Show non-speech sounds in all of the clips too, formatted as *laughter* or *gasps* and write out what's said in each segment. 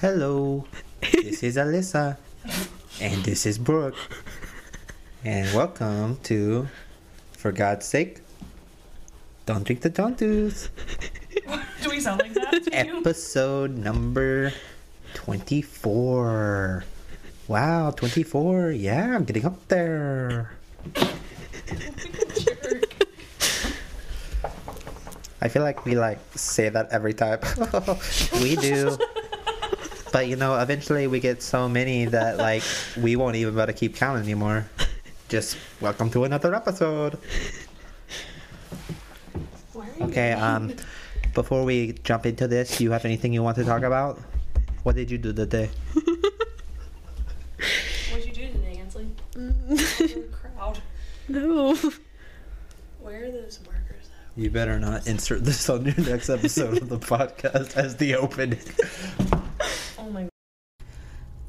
Hello, *laughs* this is Alyssa, and this is Brooke, and welcome to, for God's sake, don't drink the Tontus, *laughs* Do we sound like that? episode number twenty-four. Wow, twenty-four. Yeah, I'm getting up there. *laughs* I feel like we like say that every time. we do. But you know, eventually we get so many that like we won't even be able to keep count anymore. Just welcome to another episode. Why are you Okay, um before we jump into this, you have anything you want to talk about? What did you do today? What'd you do today, Ansley? *laughs* You're crowd. No. Where are those markers at? You better not insert this on your next episode of the podcast as the opening.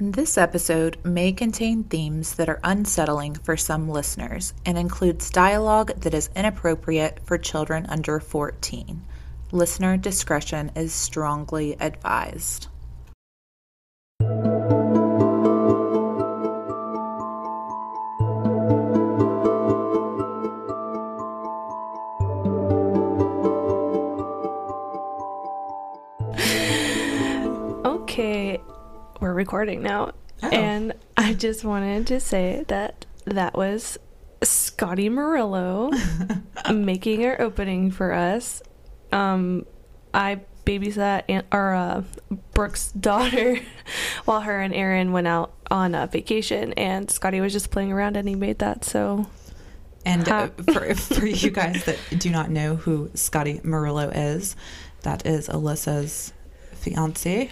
This episode may contain themes that are unsettling for some listeners and includes dialogue that is inappropriate for children under 14. Listener discretion is strongly advised. We're recording now. Oh. And I just wanted to say that that was Scotty Murillo *laughs* making our opening for us. Um, I babysat Aunt, our uh, Brooke's daughter *laughs* while her and Aaron went out on a vacation, and Scotty was just playing around and he made that. So And uh, for, *laughs* for you guys that do not know who Scotty Murillo is, that is Alyssa's fiance,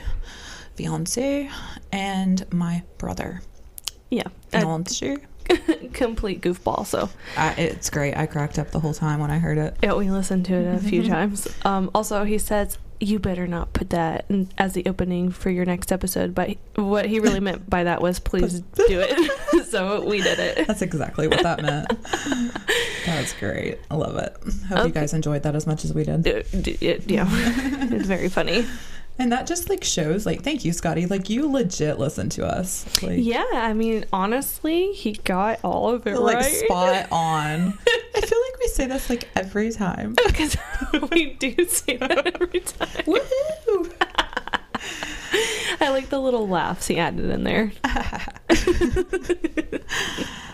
fiance, and my brother. yeah, Fiance. *laughs* complete goofball. So I, it's great. I cracked up the whole time when I heard it. Yeah, we listened to it a few *laughs* times. Um, also, he says you better not put that in, as the opening for your next episode. But what he really meant by that was please do it. *laughs* so we did it. That's exactly what that meant. That's great. I love it. Hope you guys enjoyed that as much as we did. Uh, it- yeah, it's very funny. And that just like shows, like, thank you, Scotty. Like, you legit listen to us. Like, Yeah, I mean, honestly, he got all of it like right. spot on. *laughs* I feel like we say this like every time. *laughs* Because *laughs* we do say that every time. Woohoo! I like the little laughs he added in there.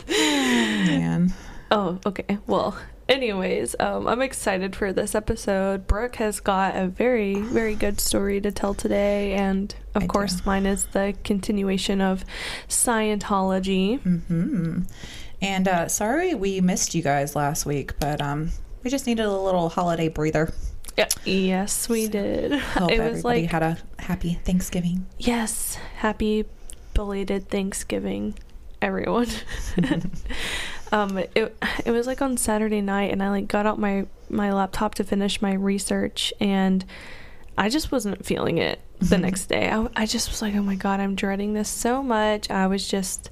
Man. Oh, okay. Well, anyways, um, I'm excited for this episode. Brooke has got a very, very good story to tell today, and of I course, do. mine is the continuation of Scientology. hmm And uh, sorry we missed you guys last week, but um, we just needed a little holiday breather. Yeah. Yes, we did. *laughs* Hope it everybody was like had a happy Thanksgiving. yes, happy belated Thanksgiving, everyone. *laughs* *laughs* um, it it was like on Saturday night, and I like got out my my laptop to finish my research, and I just wasn't feeling it the next day. I, I just was like, oh my god, I'm dreading this so much. I was just,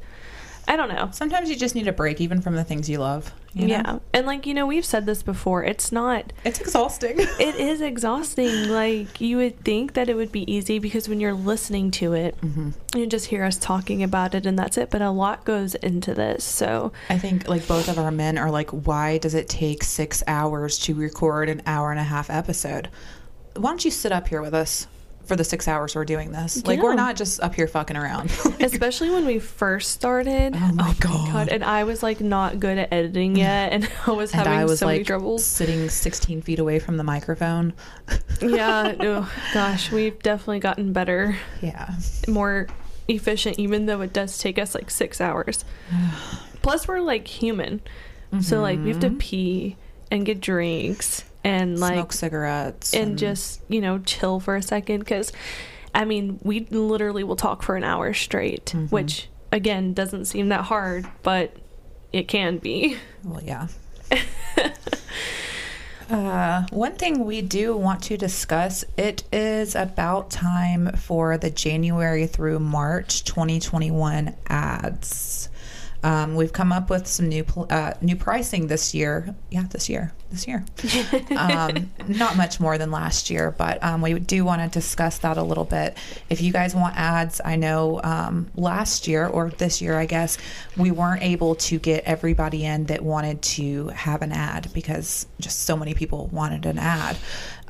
I don't know. Sometimes you just need a break, even from the things you love. You know? Yeah, and like you know, we've said this before. It's not. It's exhausting. *laughs* It is exhausting. Like you would think that it would be easy because when you're listening to it, hmm you just hear us talking about it and that's it. But a lot goes into this. So I think like both of our men are like, why does it take six hours to record an hour and a half episode? Why don't you sit up here with us for the six hours we're doing this? Like we're not just up here fucking around. *laughs* especially when we first started. Oh my God. And I was like not good at editing yet, and *laughs* I was and having I was so many troubles. sitting 16 feet away from the microphone. *laughs* yeah. Oh, gosh, we've definitely gotten better, Yeah. more efficient, even though it does take us like six hours. *sighs* Plus, we're like human, so like we have to Mhm. pee and get drinks and like smoke cigarettes and just you know chill for a second because i mean we literally will talk for an hour straight Mhm. which again doesn't seem that hard but it can be well yeah *laughs* Uh, one thing we do want to discuss it is about time for the January through March 2021 ads. Um, we've come up with some new pl- uh, new pricing this year. Yeah, this year. This year. um, *laughs* not much more than last year, but um, we do want to discuss that a little bit. If you guys want ads, I know um, last year or this year, I guess, we weren't able to get everybody in that wanted to have an ad because just so many people wanted an ad.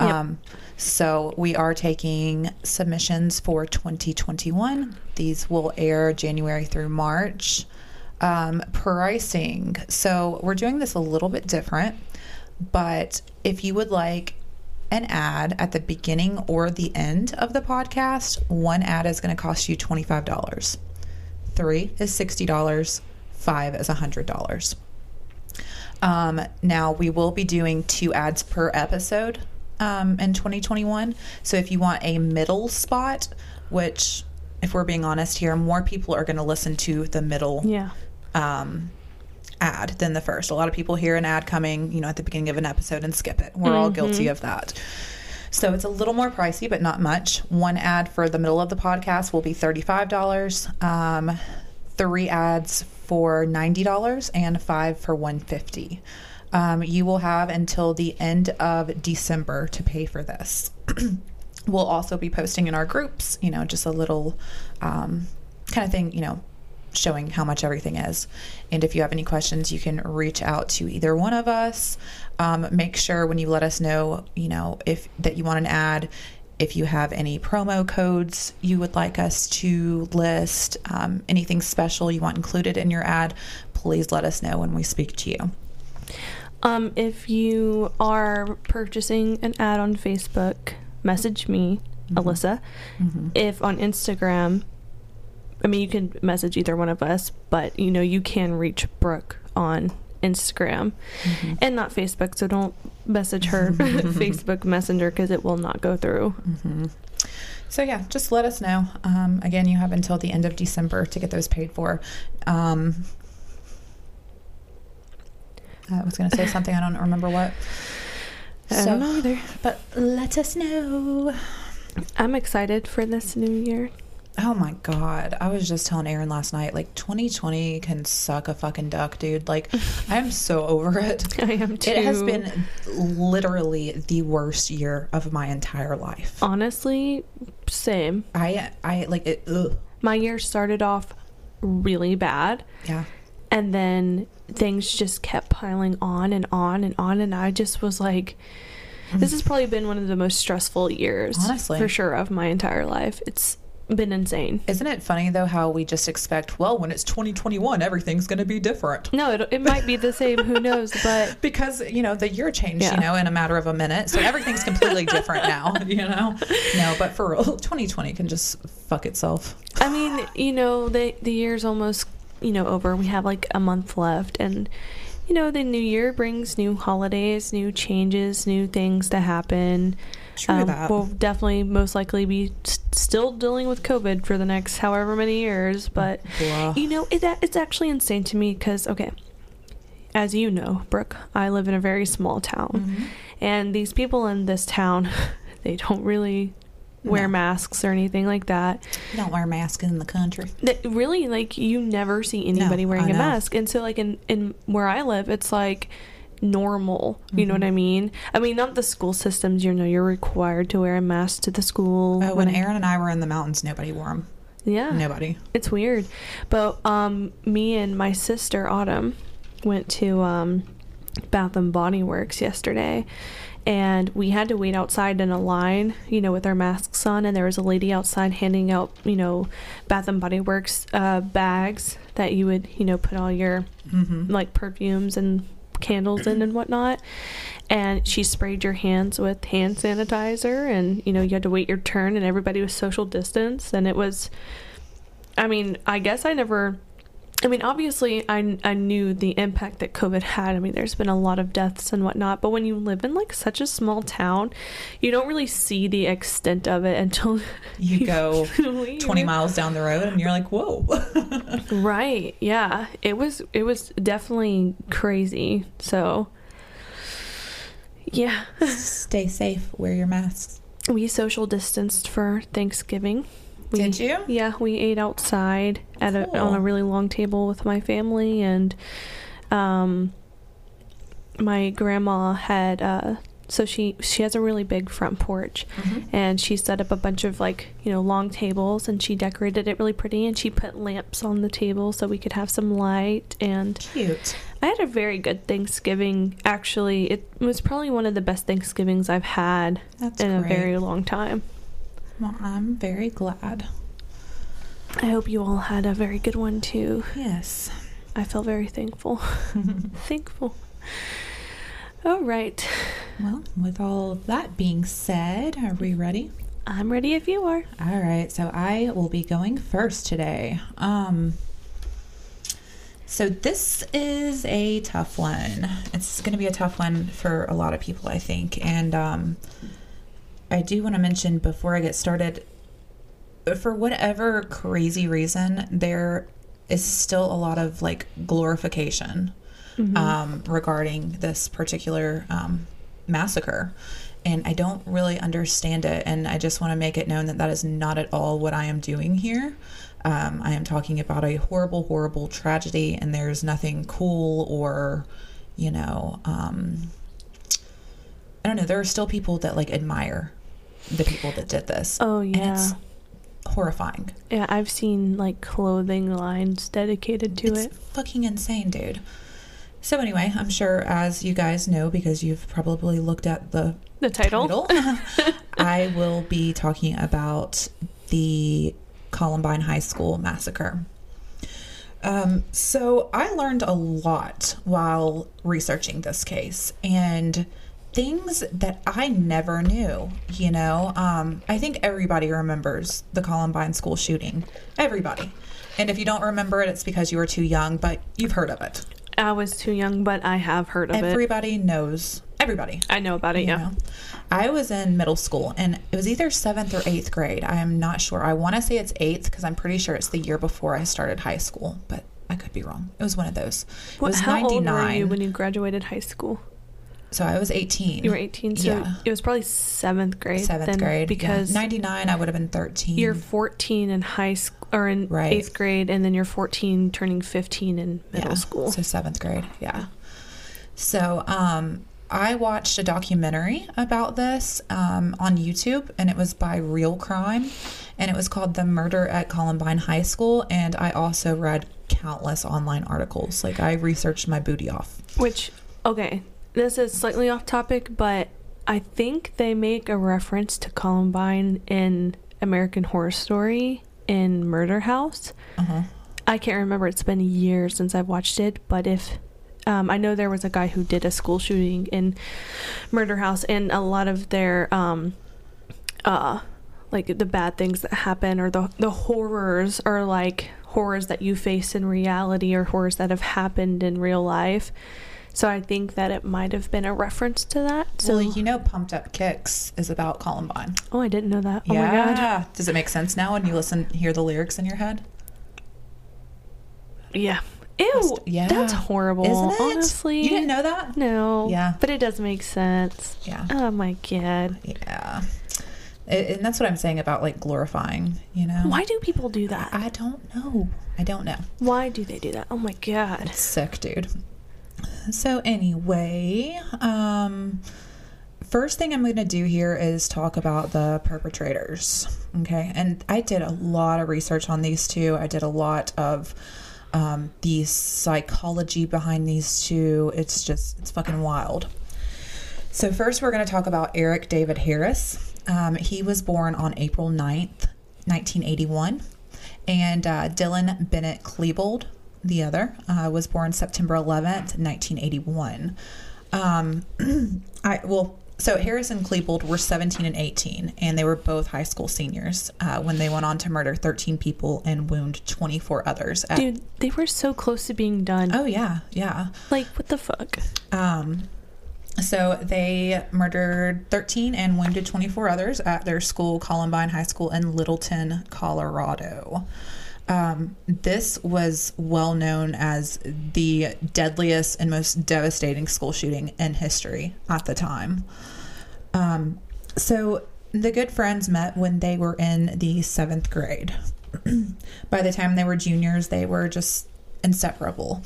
Yep. Um, so we are taking submissions for 2021. These will air January through March. Um, pricing. So we're doing this a little bit different, but if you would like an ad at the beginning or the end of the podcast, one ad is going to cost you $25. Three is $60. Five is $100. Um, now we will be doing two ads per episode um, in 2021. So if you want a middle spot, which, if we're being honest here, more people are going to listen to the middle Yeah. um, ad than the first. A lot of people hear an ad coming, you know, at the beginning of an episode and skip it. We're all guilty of that. So it's a little more pricey, but not much. One ad for the middle of the podcast will be thirty-five dollars. Um, three ads for ninety dollars, and five for one fifty. Um, you will have until the end of December to pay for this. *clears throat* we'll also be posting in our groups, you know, just a little um, kind of thing, you know, showing how much everything is. And if you have any questions, you can reach out to either one of us. Um, make sure when you let us know, you know, if that you want an ad, if you have any promo codes you would like us to list, um, anything special you want included in your ad, please let us know when we speak to you. Um, if you are purchasing an ad on Facebook, message me, Alyssa. If on Instagram, I mean, you can message either one of us, but you know, you can reach Brooke on Instagram and not Facebook. So don't message her *laughs* *laughs* Facebook Messenger because it will not go through. So yeah, just let us know. Um, again, you have until the end of December to get those paid for. Um, I was going to say something. I don't remember what. I don't know either. But let us know. I'm excited for this new year. Oh my god. I was just telling Aaron last night, like 2020 can suck a fucking duck, dude. Like *laughs* I'm so over it. I am too. It has been literally the worst year of my entire life. honestly same. I I like it ugh. My year started off really bad. Yeah. and then things just kept piling on and on and on and i just was like this has mm. probably been one of the most stressful years Honestly. for sure of my entire life it's been insane Isn't it funny though how we just expect, well, when it's 2021, everything's going to be different. no it, it might be the same who knows *laughs* but Because, you know, the year changed, Yeah. you know, in a matter of a minute. So everything's completely different now, *laughs* you know? No, but for real, *laughs* 2020 can just fuck itself. i mean you know the the year's almost you know over we have like a month left and you know the new year brings new holidays new changes new things to happen True that. We'll definitely most likely be s- still dealing with COVID for the next however many years, but Blah. you know, it, it's actually insane to me because, okay, as you know, Brooke, I live in a very small town, Mm-hmm. and these people in this town, *laughs* they don't really wear No. masks or anything like that. You don't wear masks in the country. That really, like, you never see anybody No, wearing a mask, and so like in in where I live, it's like normal. You know what I Mm-hmm. mean? I mean, not the school systems. You know, you're required to wear a mask to the school. Oh, when Aaron and I were in the mountains, nobody wore them. yeah, Nobody. it's weird. But um, me and my sister Autumn went to um, Bath and Body Works yesterday, and we had to wait outside in a line, you know, with our masks on. And there was a lady outside handing out, you know, Bath and Body Works uh, bags that you would, you know, put all your Mm-hmm. like perfumes and candles in and whatnot. And she sprayed your hands with hand sanitizer, and you know, you had to wait your turn, and everybody was social distance. And it was, I mean, I guess I never, I mean, obviously, I, I knew the impact that COVID had. I mean, there's been a lot of deaths and whatnot, but when you live in like such a small town, you don't really see the extent of it until *laughs* You go *laughs* leave. 20 miles down the road and you're like, whoa. *laughs* Right. Yeah. It was it was definitely crazy. So yeah. Stay safe. Wear your masks. We social distanced for Thanksgiving. We, Did you? Yeah, we ate outside at a, on a really long table with my family and um my grandma had uh so she she has a really big front porch and she set up a bunch of like you know long tables and she decorated it really pretty and she put lamps on the table so we could have some light and Cute. I had a very good Thanksgiving. Actually, it was probably one of the best Thanksgivings I've had That's in a very long time. Well, I'm very glad. I hope you all had a very good one too. Yes. I feel very thankful. *laughs* thankful. All right. Well, with all that being said, are we ready? I'm ready if you are. All right, so I will be going first today. Um so this is a tough one. It's going to be a tough one for a lot of people, I think. And um I do want to mention before I get started for whatever crazy reason there is still a lot of like glorification um, regarding this particular um, massacre. And I don't really understand it. And I just want to make it known that that is not at all what I am doing here. Um, I am talking about a horrible, horrible tragedy, and there's nothing cool or, you know, um, I don't know. There are still people that like admire the people that did this. Oh yeah. it's horrifying. Yeah, I've seen like clothing lines dedicated to it's it. fucking insane, dude. So anyway, I'm sure as you guys know because you've probably looked at the The title. title, *laughs* I will be talking about the Columbine High School massacre. Um, so I learned a lot while researching this case and things that I never knew, you know. Um, I think everybody remembers the Columbine school shooting. Everybody. And if you don't remember it, it's because you were too young, but you've heard of it. I was too young, but I have heard of it. Everybody knows. Everybody. I know about it, you yeah. know. I was in middle school and it was either seventh or eighth grade. I am not sure. I want to say it's eighth because I'm pretty sure it's the year before I started high school, but I could be wrong. It was one of those. It What, was how 99. old were you when you graduated high school? So I was 18. You were 18, so Yeah. it was probably seventh grade. Seventh then, grade. Because yeah. 99, I would have been 13. you're 14 in high school or in Right. eighth grade, and then you're 14 turning 15 in middle Yeah, school. So seventh grade, yeah. So um, I watched a documentary about this um, on YouTube, and it was by Real Crime, and it was called "The Murder at Columbine High School." And I also read countless online articles. Like I researched my booty off. Which, okay, this is slightly off topic, but I think they make a reference to Columbine in American Horror Story in Murder House. Uh-huh. I can't remember. It's been years since I've watched it, but if um, I know there was a guy who did a school shooting in Murder House, and a lot of their um, uh, like the bad things that happen or the the horrors are like horrors that you face in reality or horrors that have happened in real life. So I think that it might have been a reference to that. So well, you know, Pumped Up Kicks is about Columbine. oh, I didn't know that. Oh yeah. my god. Does it make sense now when you listen, hear the lyrics in your head? Yeah. Ew. Yeah. That's horrible. Isn't it? Honestly. You didn't know that? No. Yeah. But it does make sense. Yeah. Oh my god. Yeah. It, and that's what I'm saying about like glorifying, you know? Why do people do that? I don't know. I don't know. Why do they do that? Oh my god. It's sick, dude. So anyway, um first thing I'm going to do here is talk about the perpetrators. Okay? And I did a lot of research on these two. I did a lot of um the psychology behind these two. It's just it's fucking wild. So first we're going to talk about Eric David Harris. Um, he was born on April 9th, 1981. And uh, Dylan Bennett Klebold, the other, uh, was born September 11th, 1981. Um, *clears throat* I well, so Harris and Klebold were 17 and 18, and they were both high school seniors uh, when they went on to murder 13 people and wound 24 others. At, Dude, they were so close to being done. oh yeah, yeah. Like what the fuck? Um, so they murdered 13 and wounded 24 others at their school, Columbine High School in Littleton, Colorado. Um, this was well known as the deadliest and most devastating school shooting in history at the time. Um, so the good friends met when they were in the seventh grade. *clears throat* By the time they were juniors, they were just inseparable.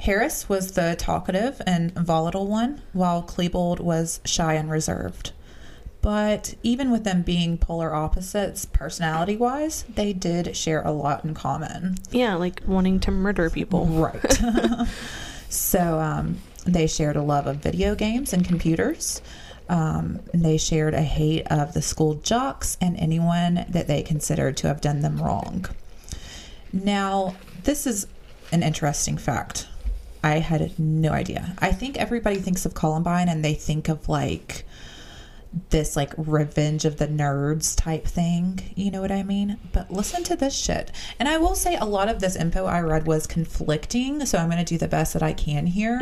Harris was the talkative and volatile one, while Klebold was shy and reserved. But even with them being polar opposites personality wise, they did share a lot in common. Yeah, like wanting to murder people. Right. *laughs* *laughs* so um, they shared a love of video games and computers. Um, they shared a hate of the school jocks and anyone that they considered to have done them wrong. Now, this is an interesting fact. I had no idea. I think everybody thinks of Columbine and they think of like this like revenge of the nerds type thing. You know what I mean? But listen to this shit. And I will say a lot of this info I read was conflicting, so I'm going to do the best that I can here.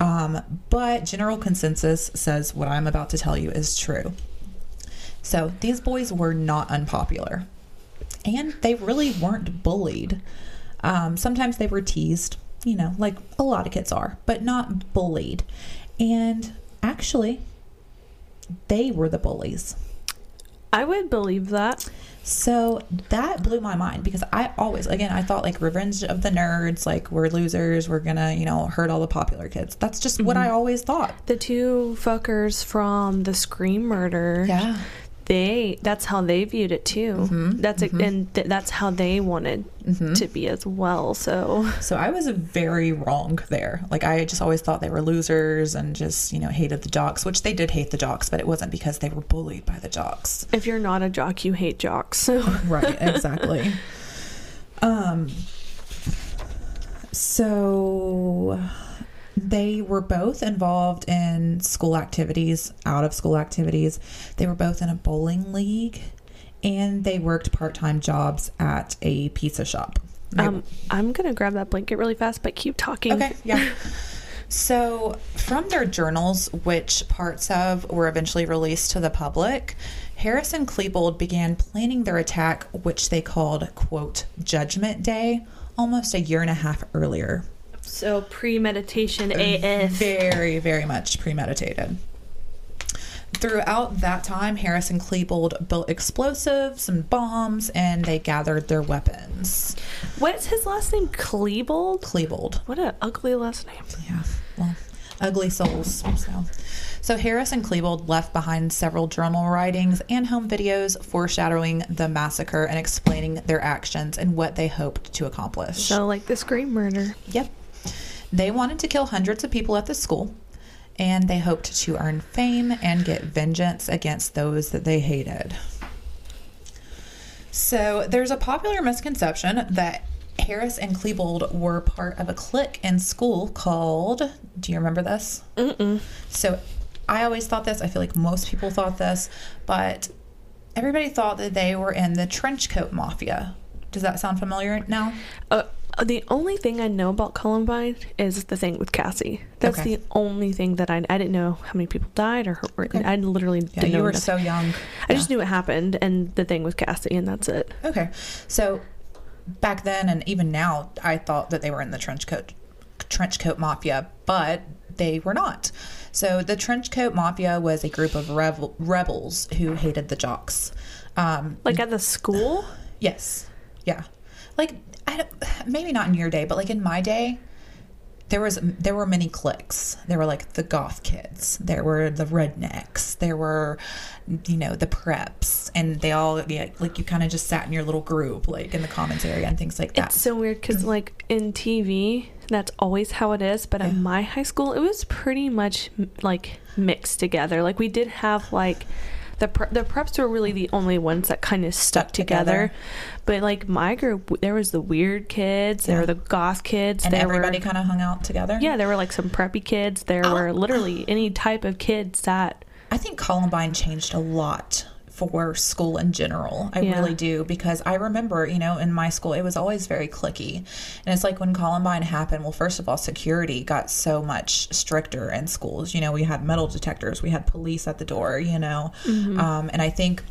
Um, but general consensus says what I'm about to tell you is true. So these boys were not unpopular, and they really weren't bullied. Um, sometimes they were teased, you know, like a lot of kids are, but not bullied. And actually, they were the bullies. I would believe that. So that blew my mind because I always, again, I thought like revenge of the nerds, like we're losers, we're gonna, you know, hurt all the popular kids. That's just what I mm-hmm. always thought. The two fuckers from the Scream murder. Yeah. They that's how they viewed it too. Mm-hmm, That's a, and th- that's how they wanted to be as well. So So I was very wrong there. Like I just always thought they were losers and just, you know, hated the jocks, which they did hate the jocks, but it wasn't because they were bullied by the jocks. if you're not a jock, you hate jocks. So *laughs* right exactly *laughs* um so they were both involved in school activities out of school activities they were both in a bowling league and they worked part-time jobs at a pizza shop They- um, I'm gonna grab that blanket really fast, but keep talking. Okay, yeah. *laughs* So, from their journals, which parts of were eventually released to the public, Harris and Klebold began planning their attack, which they called, quote, Judgment Day, almost a year and a half earlier. So premeditation AF. Very, very much premeditated. Throughout that time, Harris and Klebold built explosives and bombs, and they gathered their weapons. What's his last name? Klebold. Klebold. What an ugly last name. Yeah, well, ugly souls. So, so Harris and Klebold left behind several journal writings and home videos foreshadowing the massacre and explaining their actions and what they hoped to accomplish. So like the Scream murder. Yep. They wanted to kill hundreds of people at the school, and they hoped to earn fame and get vengeance against those that they hated. So there's a popular misconception that Harris and Klebold were part of a clique in school called. Do you remember this? Mm-mm. So I always thought this. I feel like most people thought this, but everybody thought that they were in the trench coat mafia. Does that sound familiar now? Uh, the only thing I know about Columbine is the thing with Cassie. That's Okay. the only thing that I I didn't know how many people died or, or Okay. I literally Yeah, didn't you know. were nothing. so young. I just knew it happened and the thing with Cassie and that's it. Okay. So back then and even now, I thought that they were in the trench coat trench coat mafia, but they were not. So the trench coat mafia was a group of revel- rebels who hated the jocks. Um, Like at the school. *sighs* yes, yeah, like I don't, *sighs* maybe not in your day, but like in my day. There was there were many cliques. There were like the goth kids. There were the rednecks. There were, you know, the preps, and they all yeah, like you kind of just sat in your little group, like in the commons area and things like that. It's so weird because mm. like in TV, that's always how it is. But at my high school, it was pretty much like mixed together. Like we did have like the pre- the preps were really the only ones that kind of stuck, Stuck together. together. But like my group, there was the weird kids, there Yeah. were the goth kids, and there everybody kind of hung out together. yeah, there were like some preppy kids. There Oh. were literally any type of kids that I think Columbine changed a lot for school in general. I Yeah. really do because I remember, you know, in my school it was always very clicky. And it's like when Columbine happened, well first of all security got so much stricter in schools. You know, we had metal detectors, we had police at the door, you know. Um, and I think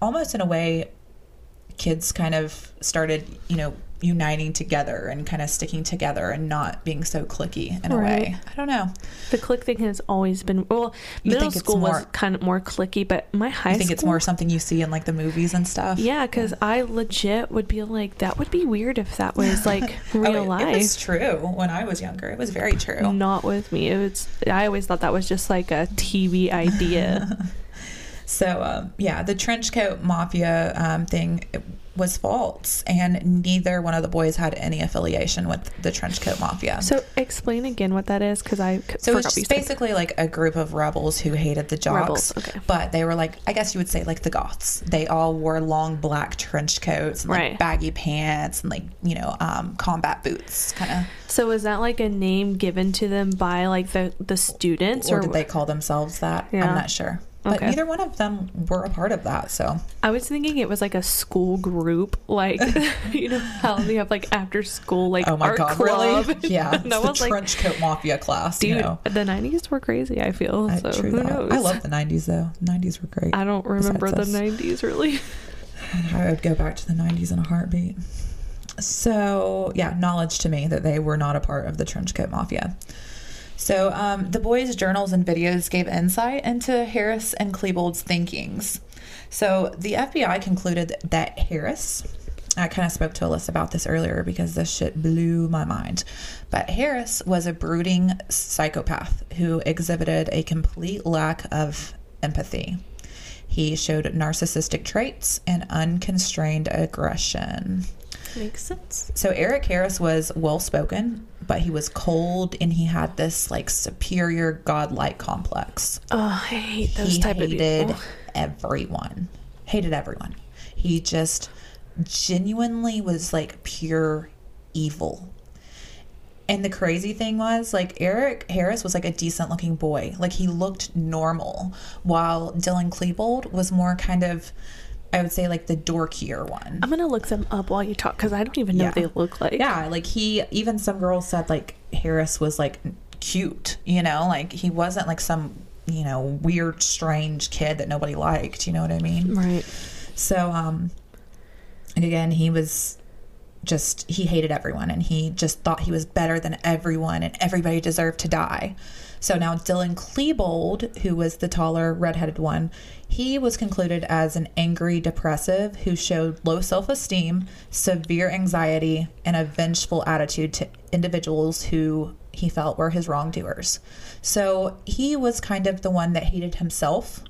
almost in a way kids kind of started, you know, uniting together and kind of sticking together and not being so clicky in a way. I don't know. The click thing has always been well. You Middle think it's school was kind of more clicky, but my high I think school. it's more something you see in like the movies and stuff. Yeah, because I legit would be like, that would be weird if that was like *laughs* Oh, real it, life. It was true when I was younger. It was very true. Not with me. It was. I always thought that was just like a TV idea. *laughs* So um, yeah, the trench coat mafia um, thing was false, and neither one of the boys had any affiliation with the trench coat mafia. so explain again what that is, because I So it's what you said. basically like a group of rebels who hated the jocks. Rebels, okay. But they were like, I guess you would say like the goths. They all wore long black trench coats and like Right. baggy pants and like, you know, um, combat boots kind of. So is that like a name given to them by like the the students, Or did they call themselves that? Yeah. I'm not sure. But Okay. neither one of them were a part of that. So I was thinking it was like a school group, like *laughs* *laughs* you know how they have like after school like Oh my art god, club. really? *laughs* Yeah, I the was like, trench coat mafia class. dude, you know. the '90s were crazy. I feel I- so. true Who that. knows? I love the '90s though. '90s were great. I don't remember the Besides us. '90s really. I would go back to the 90s in a heartbeat. So, yeah, knowledge to me that they were not a part of the trench coat Mafia. So, um, the boys' journals and videos gave insight into Harris and Klebold's thinkings. So, the FBI concluded that Harris, I kind of spoke to Alyssa about this earlier because this shit blew my mind. But Harris was a brooding psychopath who exhibited a complete lack of empathy. He showed narcissistic traits and unconstrained aggression. Makes sense. So Eric Harris was well spoken, but he was cold and he had this like superior godlike complex. Oh, I hate those he type of hated people. everyone. Hated everyone. He just genuinely was like pure evil. And the crazy thing was, like, Eric Harris was like a decent looking boy. Like, he looked normal, while Dylan Klebold was more kind of, I would say, like the dorkier one. I'm gonna look them up while you talk because I don't even know what they look like. Yeah, like he, even some girls said, like, Harris was like cute, you know? Like, he wasn't like some, you know, weird, strange kid that nobody liked, you know what I mean? Right. So, um, and again, he was just, he hated everyone and he just thought he was better than everyone and everybody deserved to die. So now Dylan Klebold, who was the taller, redheaded one, he was concluded as an angry depressive who showed low self esteem, severe anxiety, and a vengeful attitude to individuals who he felt were his wrongdoers. So he was kind of the one that hated himself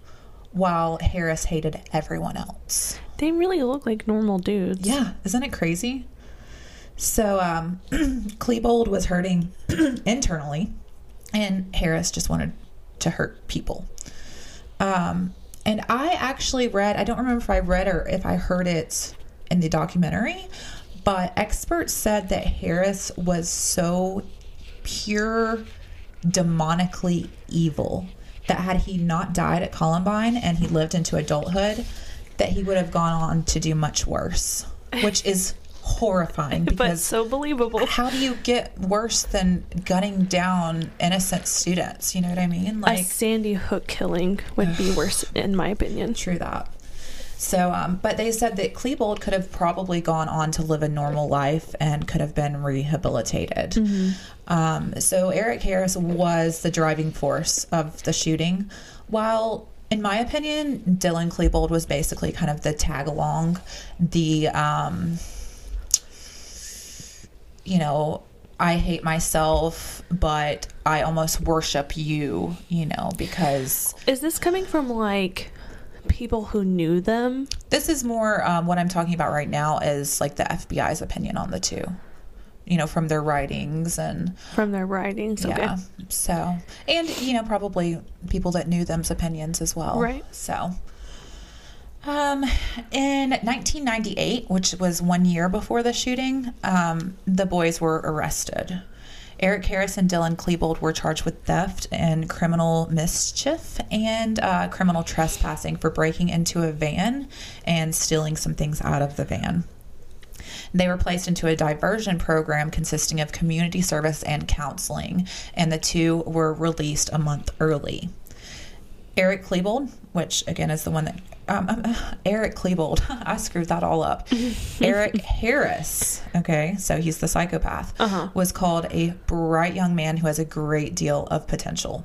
while Harris hated everyone else. They really look like normal dudes. Yeah, isn't it crazy? So, um, *clears throat* Klebold was hurting *clears throat* internally, and Harris just wanted to hurt people. Um, and I actually read, I don't remember if I read or if I heard it in the documentary, but experts said that Harris was so pure demonically evil that had he not died at Columbine and he lived into adulthood, that he would have gone on to do much worse, which is horrifying *laughs* but so believable. how do you get worse than gunning down innocent students? You know what I mean? a Like, Sandy Hook killing would be worse, in my opinion. True that. So, um, but they said that Klebold could have probably gone on to live a normal life and could have been rehabilitated. Um, so, Eric Harris was the driving force of the shooting, while in my opinion, Dylan Klebold was basically kind of the tag along, the, um, you know, I hate myself, but I almost worship you, you know, because Is this coming from like people who knew them? This is more um, what I'm talking about right now is like the FBI's opinion on the two, you know, from their writings and From their writings, okay. yeah. So, and you know, probably people that knew them's opinions as well. Right. So, um, in 1998, which was one year before the shooting, um, the boys were arrested. Eric Harris and Dylan Klebold were charged with theft and criminal mischief and uh, criminal trespassing for breaking into a van and stealing some things out of the van. They were placed into a diversion program consisting of community service and counseling, and the two were released a month early. Eric Klebold, which again is the one that um, um, Eric Klebold. *laughs* I screwed that all up. *laughs* Eric Harris. Okay, so he's the psychopath. Uh-huh. Was called a bright young man who has a great deal of potential.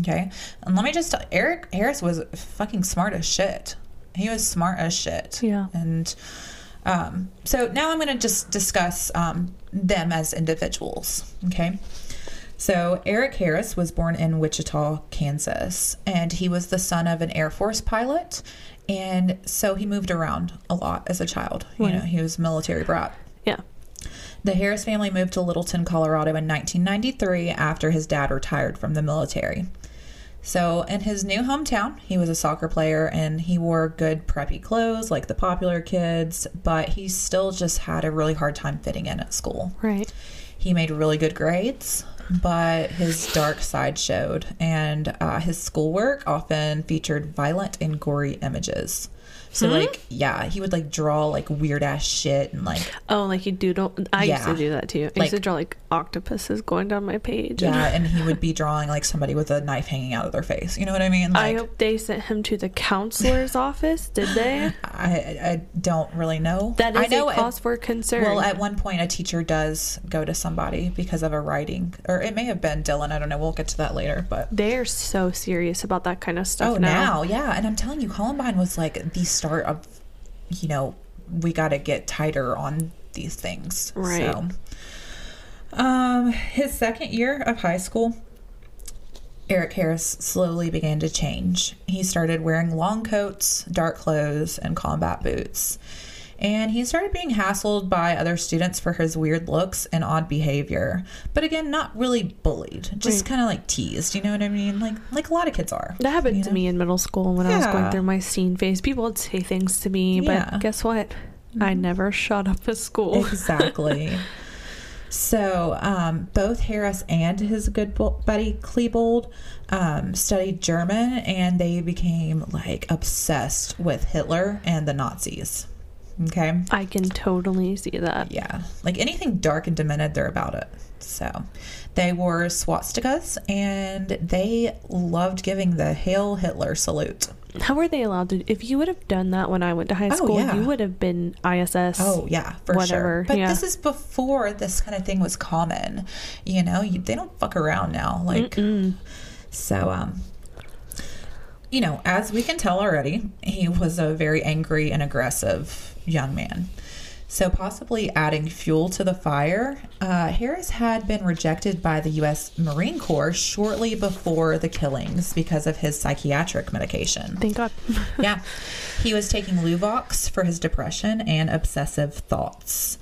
Okay, and let me just tell Eric Harris was fucking smart as shit. He was smart as shit. Yeah. And um, so now I'm going to just discuss um, them as individuals. Okay. So, Eric Harris was born in Wichita, Kansas, and he was the son of an Air Force pilot. And so he moved around a lot as a child. You know, he was military brat. Yeah. The Harris family moved to Littleton, Colorado in 1993 after his dad retired from the military. So, in his new hometown, he was a soccer player and he wore good preppy clothes like the popular kids, but he still just had a really hard time fitting in at school. Right. He made really good grades, but his dark side showed, and uh, his schoolwork often featured violent and gory images. So, hmm? like, yeah, he would like draw like weird ass shit and like Oh, like you doodle. I used to do that too. I Like- used to draw like octopuses going down my page. Yeah, *laughs* and he would be drawing like somebody with a knife hanging out of their face. You know what I mean? I Like, hope they sent him to the counselor's *laughs* office. Did they? I, I don't really know. That is I know a cause for concern. Well, at one point, a teacher does go to somebody because of a writing, or it may have been Dylan. I don't know. We'll get to that later, but. They're so serious about that kind of stuff Oh, now, yeah, and I'm telling you, Columbine was like the of, you know, we got to get tighter on these things. Right. So, um, his second year of high school, Eric Harris slowly began to change. He started wearing long coats, dark clothes, and combat boots. And he started being hassled by other students for his weird looks and odd behavior. But again, not really bullied, just Right. kind of like teased. You know what I mean? Like like a lot of kids are. That happened you to me in middle school when I was going through my scene phase. People would say things to me, Yeah. Mm-hmm. but guess what? I never shut up at school. Exactly. *laughs* so, um, both Harris and his good buddy Klebold um, studied German, and they became like obsessed with Hitler and the Nazis. Okay. I can totally see that. Yeah. Like anything dark and demented, they're about it. So, they wore swastikas and they loved giving the Hail Hitler salute. How were they allowed to? If you would have done that when I went to high Oh, school, yeah. you would have been ISS. Oh yeah, for whatever, sure. But yeah. this is before this kind of thing was common. You know, you, they don't fuck around now. Like, so um, you know, as we can tell already, he was a very angry and aggressive young man. So, possibly adding fuel to the fire, uh, Harris had been rejected by the U.S. Marine Corps shortly before the killings because of his psychiatric medication. Thank God. *laughs* yeah. He was taking Luvox for his depression and obsessive thoughts.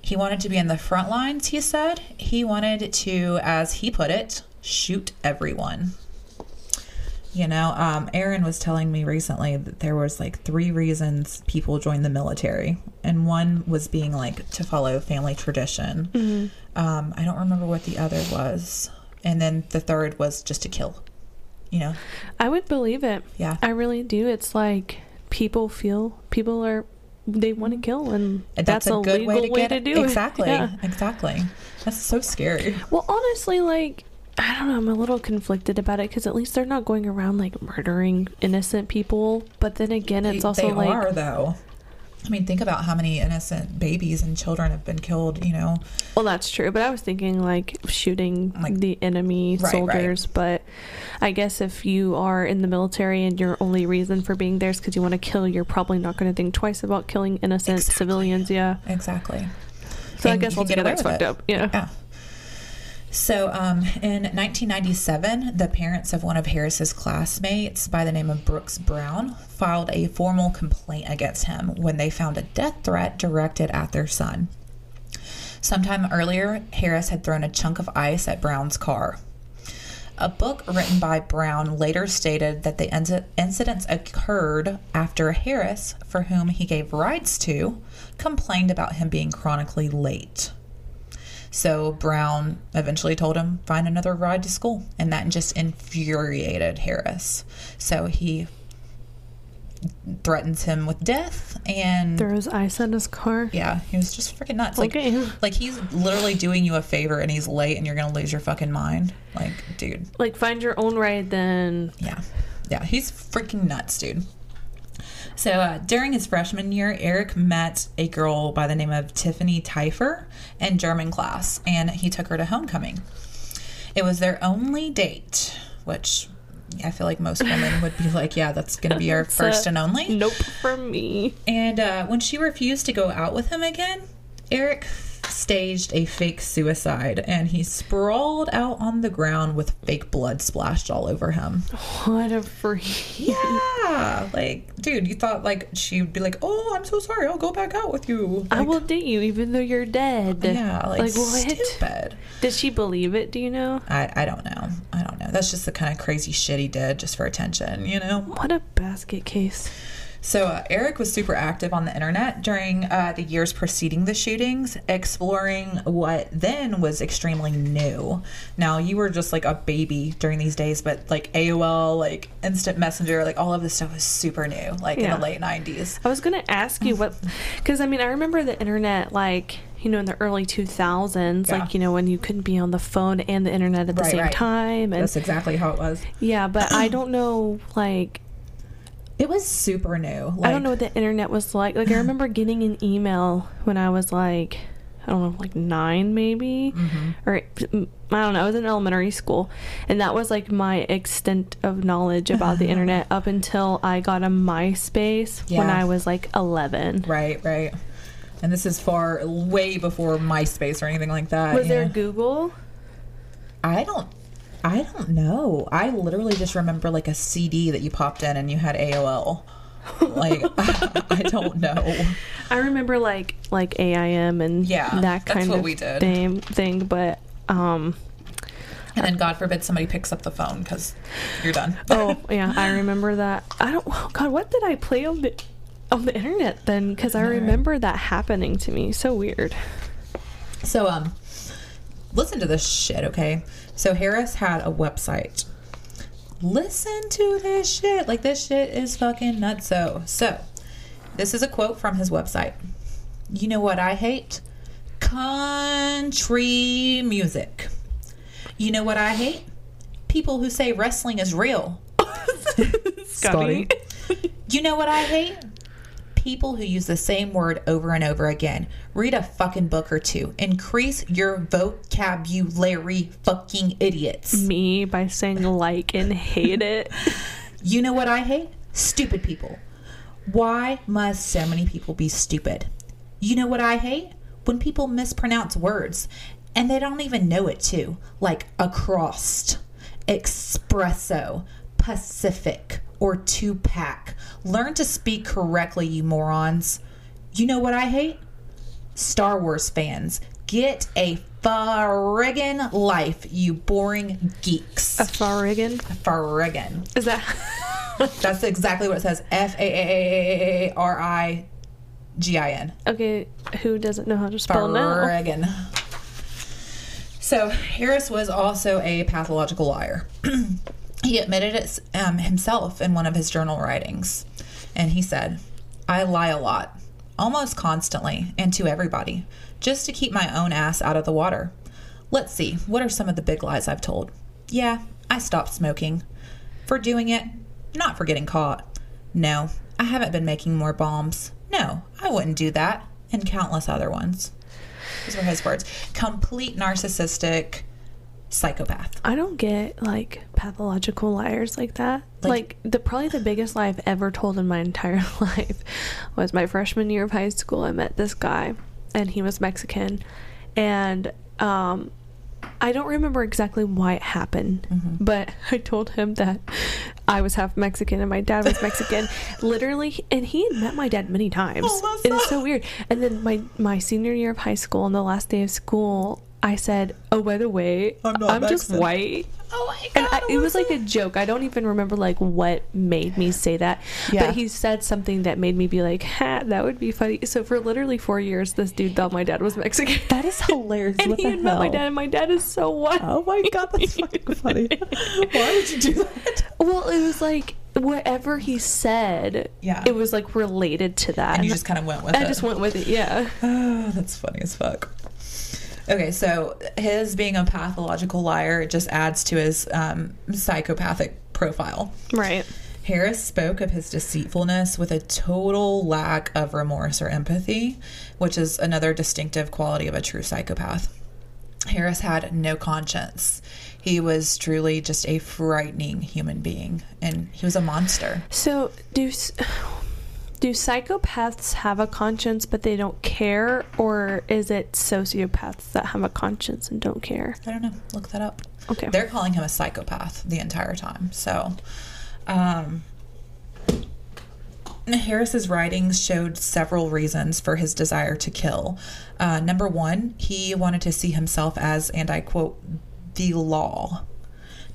He wanted to be in the front lines, he said. He wanted to, as he put it, shoot everyone. You know, um, Aaron was telling me recently that there was like three reasons people join the military, and one was being like to follow family tradition. Um, I don't remember what the other was, and then the third was just to kill. You know, I would believe it. Yeah. I really do. It's like people feel people are they want to kill, and, And that's, a, good legal way to, it. do exactly. it. Yeah. Exactly. That's so scary. Well, honestly, like I don't know, I'm a little conflicted about it because at least they're not going around like murdering innocent people. But then again, it's they, also they like are though. I mean, think about how many innocent babies and children have been killed. You know, Well, that's true, but I was thinking like shooting Like- the enemy Right, right. soldiers. But I guess if you are in the military and your only reason for being there is because you want to kill, you're probably not going to think twice about killing innocent Exactly. civilians. Yeah. exactly. So I guess you can get altogether it's fucked it. up. Yeah. Yeah. So, um, in 1997, the parents of one of Harris's classmates by the name of Brooks Brown filed a formal complaint against him when they found a death threat directed at their son. Sometime earlier, Harris had thrown a chunk of ice at Brown's car. A book written by Brown later stated that the inci- incidents occurred after Harris, for whom he gave rides to, complained about him being chronically late. So Brown eventually told him, find another ride to school. And that just infuriated Harris. So he threatens him with death. And Throws ice at his car. yeah, he was just freaking nuts. Like, Okay. like he's literally doing you a favor and he's late and you're going to lose your fucking mind. Like, dude. Like find your own ride then. Yeah. Yeah, he's freaking nuts, dude. So uh, during his freshman year, Eric met a girl by the name of Tiffany Typher in German class, and he took her to homecoming. It was their only date, which I feel like most women would be like, yeah, that's going to be our *laughs* first and only. Nope for me. And uh, when she refused to go out with him again, Eric staged a fake suicide and he sprawled out on the ground with fake blood splashed all over him. What a freak. Yeah, like, dude, you thought like she'd be like, "Oh, I'm so sorry, I'll go back out with you." I will date you even though you're dead. Yeah, like, like what? stupid. Did she believe it? Do you know? I I don't know. I don't know. That's just the kind of crazy shit he did just for attention, you know. What a basket case. So uh, Eric was super active on the internet during uh, the years preceding the shootings, exploring what then was extremely new. Now you were just like a baby during these days, but like AOL, like Instant Messenger, like all of this stuff was super new, like in the late '90s. I was gonna ask you what, *laughs* because I mean I remember the internet like you know in the early 2000s, Yeah. like you know when you couldn't be on the phone and the internet at the Right, same right. time, and That's exactly how it was. yeah, but I don't know like It was super new. I don't know what the internet was like. Like I *sighs* remember getting an email when I was like, I don't know, like nine maybe, Mm-hmm. or I don't know. I was in elementary school, and that was like my extent of knowledge about the internet *laughs* up until I got a MySpace when I was like eleven. Right, right. And this is far way before MySpace or anything like that. Was you there? Google? I don't I don't know. I literally just remember like a CD that you popped in and you had AOL. Like *laughs* I don't know. I remember like like AIM and Yeah, that kind of thing thing, but um And then God forbid somebody picks up the phone cuz you're done. *laughs* oh yeah, I remember that. I don't. Oh God, what did I play on the on the internet then? Because I remember that happening to me. So weird. So um listen to this shit, okay? So Harris had a website. Listen to this shit. Like this shit is fucking nutso. So, this is a quote from his website. You know what I hate? Country music. You know what I hate? People who say wrestling is real. *laughs* Scotty. You know what I hate? People who use the same word over and over again. Read a fucking book or two. Increase your vocabulary, fucking idiots. me by saying like and hate it. *laughs* You know what I hate? Stupid people. Why must so many people be stupid? You know what I hate? When people mispronounce words and they don't even know it too. Like across, espresso, Pacific, or two pack. Learn to speak correctly, you morons. You know what I hate? Star Wars fans. Get a friggin' life, you boring geeks. A. Friggin'. Is that? *laughs* That's exactly what it says. F A A A R I G I N. okay, who doesn't know how to spell now? Friggin'. So Harris was also a pathological liar. *clears throat* he admitted it um, himself in one of his journal writings, and he said, "I lie a lot, almost constantly, and to everybody, just to keep my own ass out of the water. Let's see, what are some of the big lies I've told? Yeah, I stopped smoking. For doing it, not for getting caught. No, I haven't been making more bombs. No, I wouldn't do that. And countless other ones. Those were his words. Complete narcissistic psychopath. I don't get like pathological liars like that. Like- Like, the probably the biggest lie I've ever told in my *laughs* entire *laughs* life was my freshman year of high school. I met this guy, and he was Mexican, and um, I don't remember exactly why it happened, but *laughs* I told him that I was half Mexican and my dad was Mexican. Literally, and he had met my dad many times. Oh, it is so- so weird. And then my my senior year of high school, on the last day of school, I said, "Oh, by the way, I'm not just white." Oh my god! And I, it was like a joke. I don't even remember like what made me say that. Yeah. But he said something that made me be like, "Ha, that would be funny." So for literally four years, this dude thought my dad was Mexican. That is hilarious. *laughs* and what he the had met my dad, and my dad is so white. Oh my god, that's fucking *laughs* funny. Why would you do that? Well, it was like whatever he said. Yeah. It was like related to that. And you just kind of went with I it. I just went with it. Yeah. Oh, *sighs* that's funny as fuck. Okay, so his being a pathological liar just adds to his um, psychopathic profile. Right. Harris spoke of his deceitfulness with a total lack of remorse or empathy, which is another distinctive quality of a true psychopath. Harris had no conscience. He was truly just a frightening human being, and he was a monster. So do do psychopaths have a conscience but they don't care, or is it sociopaths that have a conscience and don't care? I don't know. Look that up. Okay. They're calling him a psychopath the entire time. So, um, Harris's writings showed several reasons for his desire to kill. Uh, number one, he wanted to see himself as, and I quote, the law.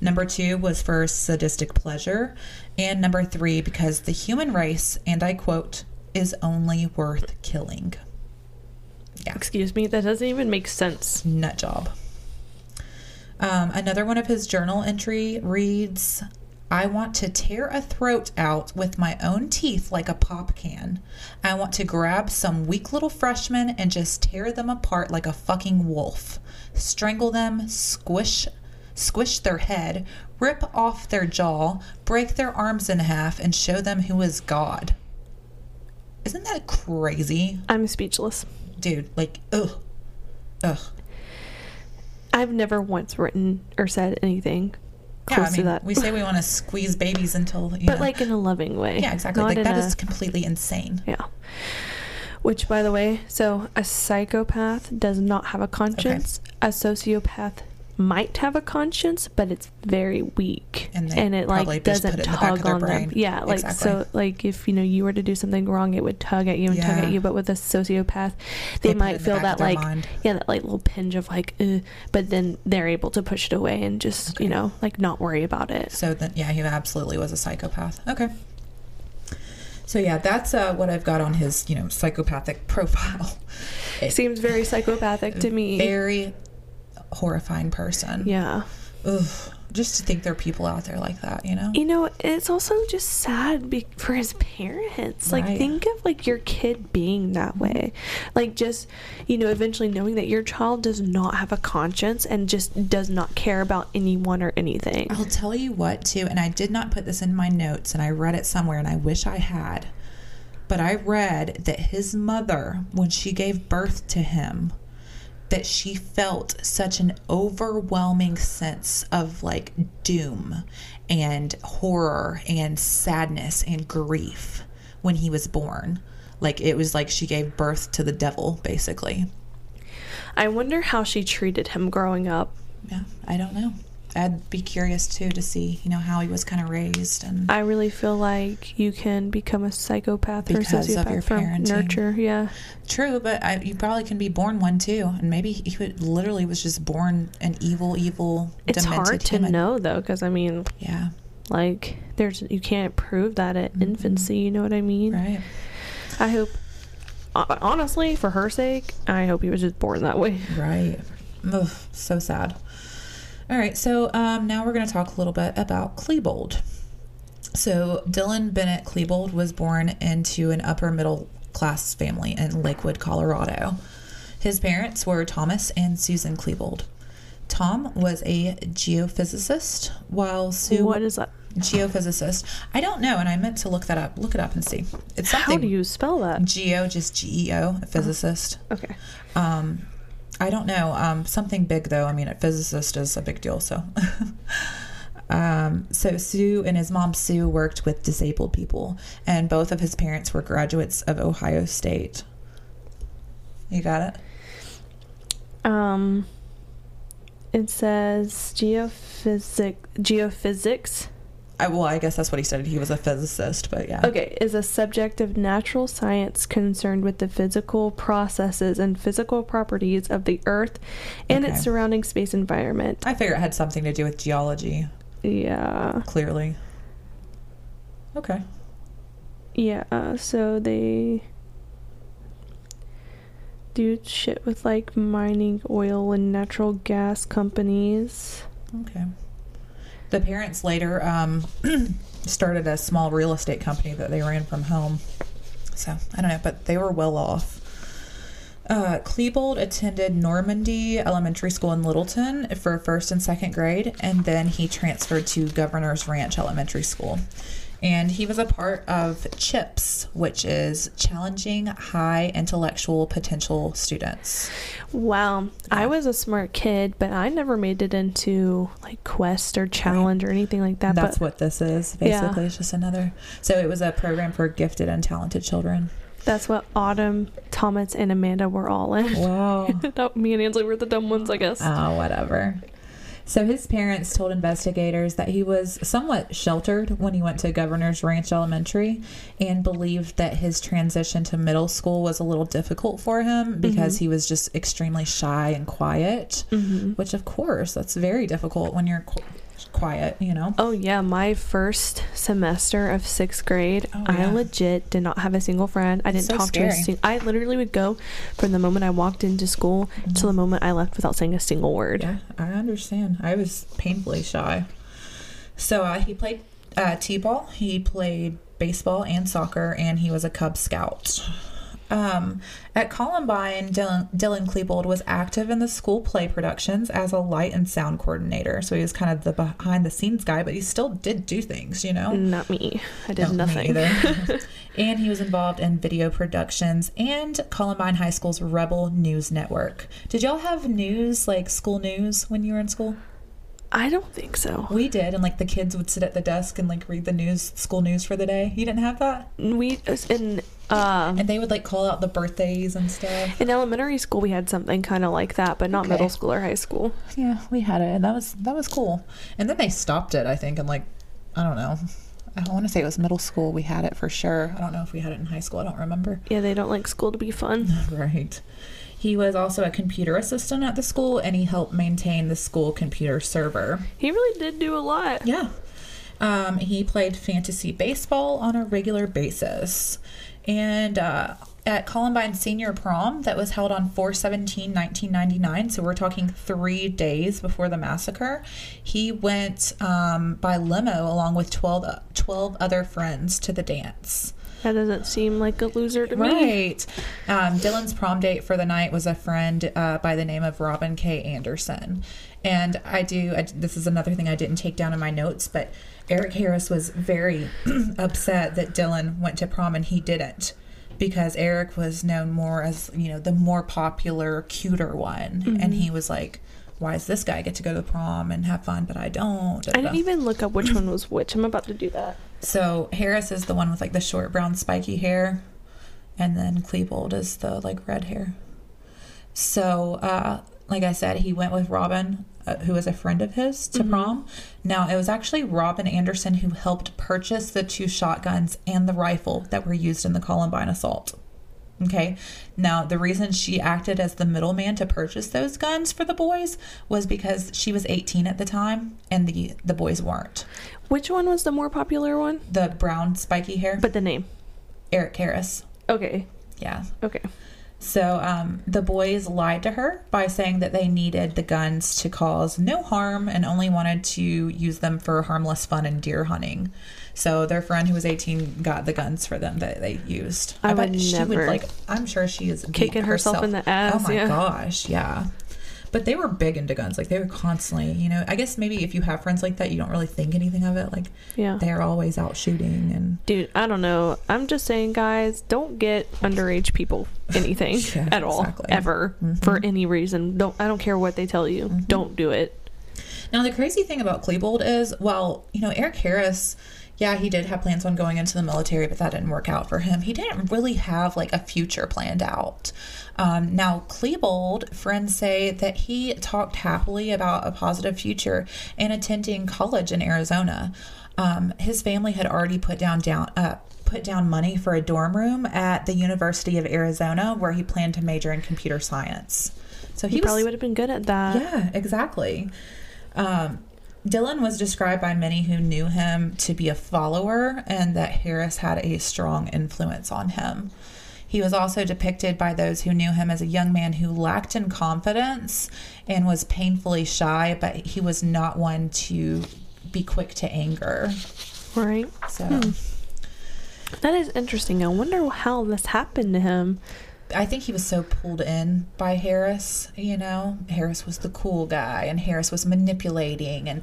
Number two was for sadistic pleasure. And number three, because the human race, and I quote, is only worth killing. Yeah. Excuse me, that doesn't even make sense. nut job. Um, another one of his journal entry reads, I want to tear a throat out with my own teeth like a pop can. I want to grab some weak little freshmen and just tear them apart like a fucking wolf. Strangle them, squish squish their head, rip off their jaw, break their arms in half and show them who is God. Isn't that crazy? I'm speechless. Dude, like ugh. Ugh. I've never once written or said anything Yeah, close I mean, to that. we say we want to squeeze babies until you but know. like in a loving way. yeah, exactly. Not Like that a- is completely insane. Yeah. Which, by the way, so a psychopath does not have a conscience. A sociopath might have a conscience, but it's very weak, And they it like doesn't it tug on them. Yeah, like Exactly. so, like if you know you were to do something wrong, it would tug at you and tug at you. But with a sociopath, They they, might in the feel that like mind. yeah, that like little pinch of like, Ugh, but then they're able to push it away and just you know like not worry about it. So then, yeah, he absolutely was a psychopath. Okay. So yeah, that's uh, what I've got on his, you know, psychopathic *laughs* profile. A Seems very psychopathic to me. very horrifying person. yeah. Ugh. Just to think there are people out there like that, you know? You know, it's also just sad be- for his parents. Like, Right. Mm-hmm. think of like your kid being that way. Like, just you know, eventually knowing that your child does not have a conscience and just does not care about anyone or anything. I'll tell you what, too, and I did not put this in my notes, and I read it somewhere, and I wish I had. But I read that his mother, when she gave birth to him, that she felt such an overwhelming sense of like doom and horror and sadness and grief when he was born. Like it was like she gave birth to the devil, basically. I wonder how she treated him growing up. Yeah, I don't know. I'd be curious too to see, you know, how he was kind of raised and I really feel like you can become a psychopath or Because of sociopath your from nurture. Yeah. True, but I, you probably can be born one too, and maybe he would, literally was just born an evil, evil, It's demented hard to human. know though, because I mean, Yeah, like, there's you can't prove that at infancy. You know what I mean? Mm-hmm. right. I hope, honestly, for her sake, I hope he was just born that way. Right. Ugh, so sad. All right, so um, now we're going to talk a little bit about Klebold. So Dylan Bennett Klebold was born into an upper middle class family in Lakewood, Colorado. His parents were Thomas and Susan Klebold. Tom was a geophysicist, while Sue what is that? geophysicist. I don't know, and I meant to look that up. Look it up and see. It's something. How do you spell that? Geo, just G E O, a physicist. Okay. Um, I don't know. Um, something big though. I mean, a physicist is a big deal. So, *laughs* um, so Sue and his mom Sue worked with disabled people, and both of his parents were graduates of Ohio State. You got it. Um, it says geophysic geophysics. I, well, I guess that's what he studied. He was a physicist, but yeah. Okay, is a subject of natural science concerned with the physical processes and physical properties of the Earth and Okay. its surrounding space environment. I figure it had something to do with geology. Yeah, Clearly. Okay. yeah. uh, So they do shit with like mining oil and natural gas companies. Okay. The parents later um, *clears throat* started a small real estate company that they ran from home. So I don't know, but they were well off. Uh, Klebold attended Normandy Elementary School in Littleton for first and second grade, and then he transferred to Governor's Ranch Elementary School. And he was a part of CHIPS, which is Challenging High Intellectual Potential Students. Wow. I was a smart kid, but I never made it into like Quest or Challenge or anything like that. That's but what this is. Yeah. Basically, it's just another. So it was a program for gifted and talented children. that's what Autumn, Thomas, and Amanda were all in. Wow. *laughs* Me and Ansley were the dumb ones, I guess. Oh, whatever. So his parents told investigators that he was somewhat sheltered when he went to Governor's Ranch Elementary and believed that his transition to middle school was a little difficult for him because he was just extremely shy and quiet, hmm which of course that's very difficult when you're quiet, you know. Oh yeah, my first semester of sixth grade, Oh, I legit did not have a single friend. I didn't So talk to a single. I literally would go from the moment I walked into school to the moment I left without saying a single word. Yeah, I understand. I was painfully shy. So uh, he played uh, t-ball, he played baseball and soccer, and he was a Cub Scout. Um, at Columbine, Dylan, Dylan Klebold was active in the school play productions as a light and sound coordinator. So he was kind of the behind the scenes guy, but he still did do things, you know? Not me. I did No, nothing. either. *laughs* and he was involved in video productions and Columbine High School's Rebel News Network. Did y'all have news, like school news, when you were in school? I don't think so. We did, and like the kids would sit at the desk and like read the news, school news for the day. You didn't have that, We in um and they would like call out the birthdays and stuff. in elementary school we had something kind of like that, but not Okay. middle school or high school. Yeah, we had it, and that was that was cool. And then they stopped it, I think, and like I don't know. I want to say it was middle school. We had it for sure. I don't know if we had it in high school. I don't remember. Yeah, they don't like school to be fun. *laughs* Right. He was also a computer assistant at the school, and he helped maintain the school computer server. He really did do a lot. Yeah. Um, he played fantasy baseball on a regular basis. And uh, at Columbine Senior Prom, that was held on 417 1999, so we're talking three days before the massacre, he went um, by limo along with 12, uh, 12 other friends to the dance. That doesn't seem like a loser to me. Right. Um, Dylan's prom date for the night was a friend uh, by the name of Robyn K. Anderson. And I do, I, this is another thing I didn't take down in my notes, but Eric Harris was very *clears throat* upset that Dylan went to prom and he didn't. Because Eric was known more as, you know, the more popular, cuter one. And he was like, why does this guy get to go to the prom and have fun, but I don't? I didn't even look up which one was which. I'm about to do that. So Harris is the one with like the short brown spiky hair, and then Klebold is the like red hair. So, uh, like I said, he went with Robyn, uh, who was a friend of his, to prom. Now it was actually Robyn Anderson who helped purchase the two shotguns and the rifle that were used in the Columbine assault. Okay. Now, the reason she acted as the middleman to purchase those guns for the boys was because she was 18 at the time and the, the boys weren't. Which one was the more popular one? The brown spiky hair. But the name. Eric Harris. Okay. Yeah. Okay. So um, the boys lied to her by saying that they needed the guns to cause no harm and only wanted to use them for harmless fun and deer hunting. So their friend who was 18 got the guns for them that they used. I would she would like. I'm sure she is Kicking herself in the ass, Oh my yeah. gosh, yeah. But they were big into guns. Like they were constantly, you know. I guess maybe if you have friends like that, you don't really think anything of it. Like Yeah. they're always out shooting and Dude, I don't know. I'm just saying, guys, don't get underage people *laughs* anything Yeah, at all, exactly. ever, mm-hmm. for any reason. Don't. I don't care what they tell you. Mm-hmm. Don't do it. Now, the crazy thing about Klebold is, well, you know, Eric Harris, yeah, he did have plans on going into the military, but that didn't work out for him. He didn't really have like a future planned out. Um, now, Klebold, friends say that he talked happily about a positive future and attending college in Arizona. Um, his family had already put down down uh, put down money for a dorm room at the University of Arizona, where he planned to major in computer science. So He, he, was, probably would have been good at that. yeah, exactly. Um, Dylan was described by many who knew him to be a follower and that Harris had a strong influence on him. He was also depicted by those who knew him as a young man who lacked in confidence and was painfully shy, but he was not one to be quick to anger. Right. So, hmm. That is interesting. I wonder how this happened to him. I think he was so pulled in by Harris, you know. Harris was the cool guy and Harris was manipulating and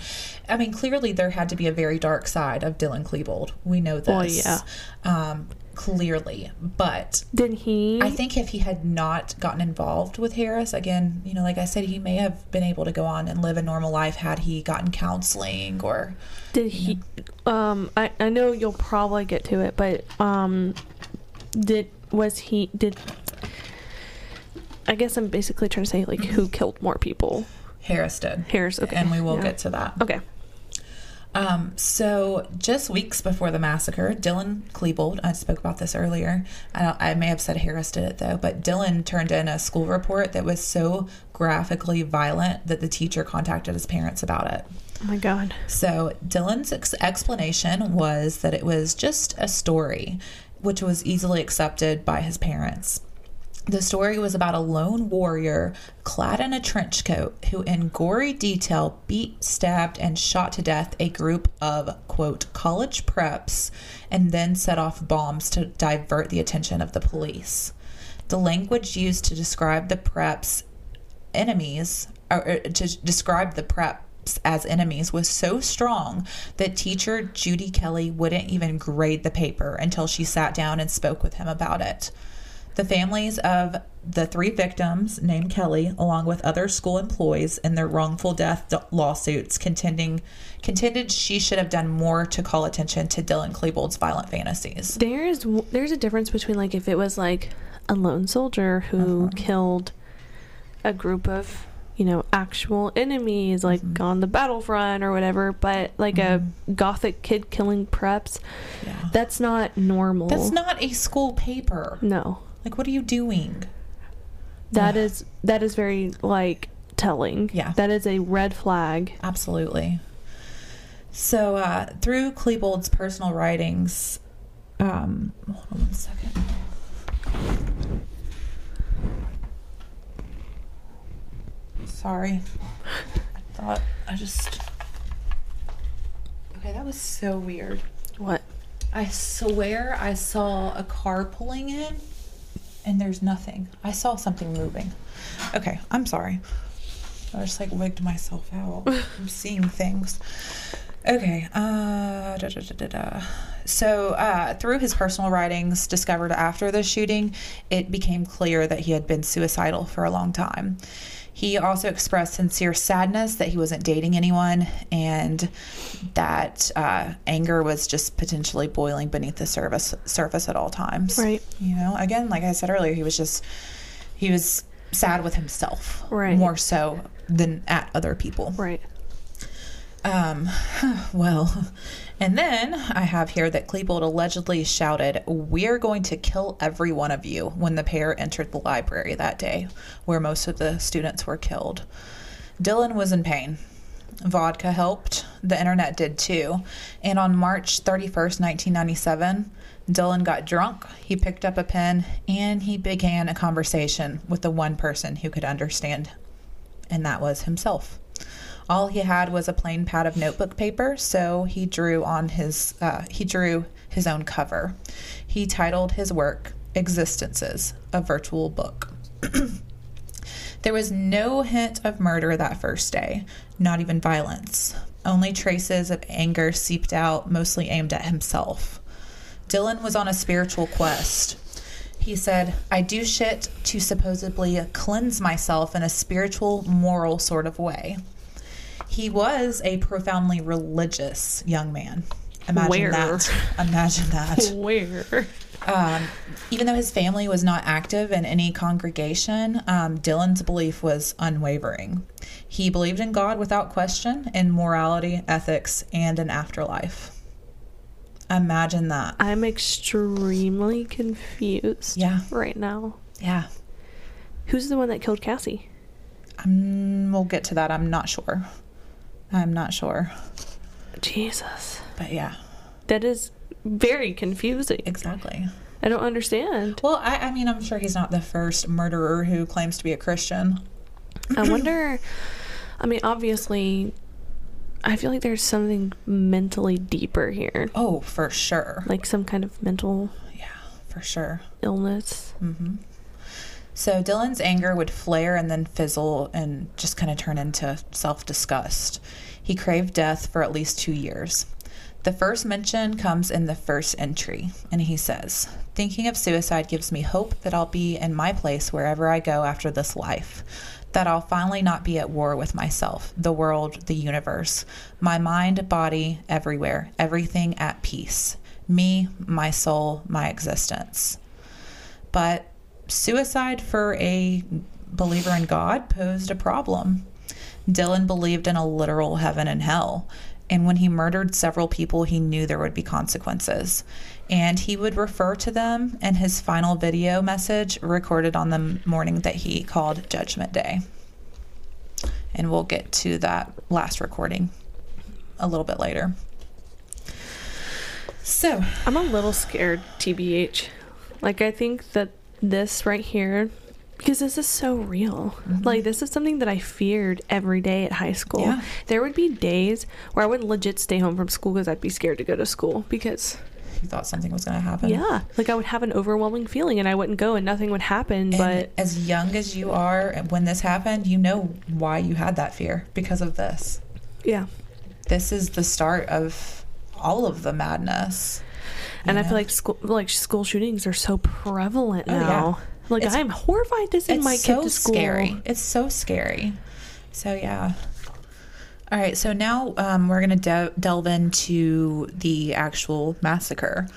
I mean clearly there had to be a very dark side of Dylan Klebold. We know this. Well, yeah. Um clearly. But Did he? I think if he had not gotten involved with Harris, again, you know, like I said, he may have been able to go on and live a normal life had he gotten counseling or Did he? Um, I I know you'll probably get to it, but um, did was he did? I guess I'm basically trying to say like who *laughs* killed more people? Harris did. Harris. Okay. And we will yeah. get to that. Okay. Um, so just weeks before the massacre, Dylan Klebold, I spoke about this earlier. I, don't, I may have said Harris did it though, but Dylan turned in a school report that was so graphically violent that the teacher contacted his parents about it. Oh my god. So Dylan's ex- explanation was that it was just a story, which was easily accepted by his parents. The story was about a lone warrior clad in a trench coat who, in gory detail, beat, stabbed, and shot to death a group of, quote, college preps and then set off bombs to divert the attention of the police. The language used to describe the preps' enemies, or or to describe the preps as enemies, was so strong that teacher Judy Kelly wouldn't even grade the paper until she sat down and spoke with him about it. The families of the three victims named Kelly, along with other school employees in their wrongful death d- lawsuits, contending contended she should have done more to call attention to Dylan Klebold's violent fantasies. There's there's a difference between like if it was like a lone soldier who uh-huh. killed a group of you know actual enemies like on the battlefront or whatever, but like a gothic kid killing preps, Yeah. that's not normal. That's not a school paper. no. Like, what are you doing? That is that is very like telling. Yeah. That is a red flag. Absolutely. So, uh, through Klebold's personal writings, um, hold on one second. Sorry. I thought I just. Okay, that was so weird. What? I swear I saw a car pulling in and there's nothing. I saw something moving. Okay, I'm sorry. I just like wigged myself out. I'm *laughs* seeing things. Okay. Uh, da, da, da, da, da. So, uh, through his personal writings discovered after the shooting, it became clear that he had been suicidal for a long time. He also expressed sincere sadness that he wasn't dating anyone and that uh, anger was just potentially boiling beneath the surface surface at all times. Right. You know, again, like I said earlier, he was just he was sad with himself, Right. More so than at other people. Right. Um, *sighs* well, and then I have here that Klebold allegedly shouted, We're going to kill every one of you when the pair entered the library that day, where most of the students were killed. Dylan was in pain. Vodka helped. The internet did too. And on March 31st, 1997, Dylan got drunk. He picked up a pen and he began a conversation with the one person who could understand, and that was himself. All he had was a plain pad of notebook paper, so he drew on his uh, he drew his own cover. He titled his work "Existences: A Virtual Book." *clears throat* There was no hint of murder that first day, not even violence. Only traces of anger seeped out, mostly aimed at himself. Dylan was on a spiritual quest. He said, I do shit to supposedly cleanse myself in a spiritual, moral sort of way. He was a profoundly religious young man. Imagine Where? that. Imagine that. *laughs* Where? Um, even though his family was not active in any congregation, um, Dylan's belief was unwavering. He believed in God without question, in morality, ethics, and an afterlife. Imagine that. I'm extremely confused. Yeah. Right now. Yeah. Who's the one that killed Cassie? Um, we'll get to that. I'm not sure. I'm not sure. Jesus. But yeah, That is very confusing. exactly. I don't understand. Well, I, I mean, I'm sure he's not the first murderer who claims to be a Christian. I wonder. I mean, obviously, I feel like there's something mentally deeper here, Oh, for sure. like some kind of mental Yeah, for sure. illness. hmm So Dylan's anger would flare and then fizzle and just kind of turn into self disgust. He craved death for at least two years. The first mention comes in the first entry, and he says, Thinking of suicide gives me hope that I'll be in my place wherever I go after this life. That I'll finally not be at war with myself, the world, the universe, my mind, body, everywhere, everything at peace. Me, my soul, my existence. But suicide for a believer in God posed a problem. Dylan believed in a literal heaven and hell. And when he murdered several people, he knew there would be consequences. And he would refer to them in his final video message recorded on the morning that he called Judgment Day. And we'll get to that last recording a little bit later. So, I'm a little scared, TBH. Like, I think that this right here, because this is so real. Mm-hmm. Like, this is something that I feared every day at high school. Yeah. There would be days where I would legit stay home from school because I'd be scared to go to school because, you thought something was going to happen. yeah, like I would have an overwhelming feeling and I wouldn't go and nothing would happen. And but as young as you are when this happened, you know why you had that fear because of this. yeah. This is the start of all of the madness. And I feel like school, like school shootings are so prevalent Oh, yeah. now. Like It's- I'm horrified to send my so kid to school. scary. It's so scary. So yeah. All right, so now um, we're going to de- delve into the actual massacre.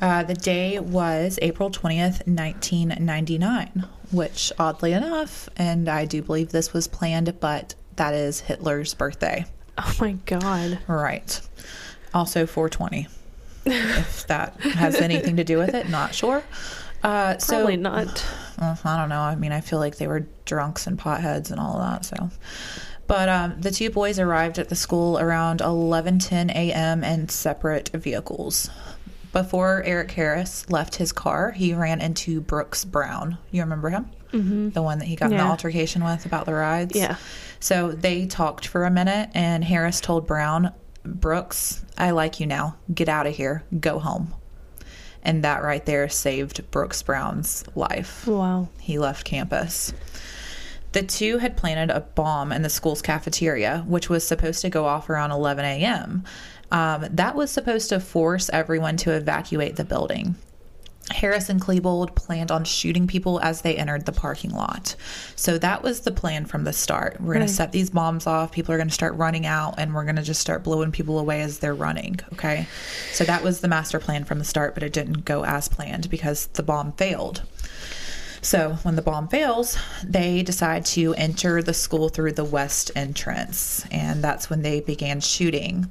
Uh, the day was April 20th, 1999, which oddly enough, and I do believe this was planned, but that is Hitler's birthday. Oh my god. Right. Also 420. If that has anything to do with it, not sure. Uh, so Probably not. uh, I don't know. I mean, I feel like they were drunks and potheads and all that. So, but um, the two boys arrived at the school around 11:10 a.m. in separate vehicles. Before Eric Harris left his car, he ran into Brooks Brown. You remember him? Mm-hmm. The one that he got in the altercation with about the rides. Yeah. So they talked for a minute, and Harris told Brown, Brooks, I like you now. Get out of here. Go home. And that right there saved Brooks Brown's life. Wow. He left campus. The two had planted a bomb in the school's cafeteria, which was supposed to go off around 11 a.m. Um, that was supposed to force everyone to evacuate the building. Harris and Klebold planned on shooting people as they entered the parking lot. So that was the plan from the start. We're going Right. to set these bombs off. People are going to start running out, and we're going to just start blowing people away as they're running. Okay. So that was the master plan from the start, but it didn't go as planned because the bomb failed. So when the bomb fails, they decide to enter the school through the west entrance, and that's when they began shooting.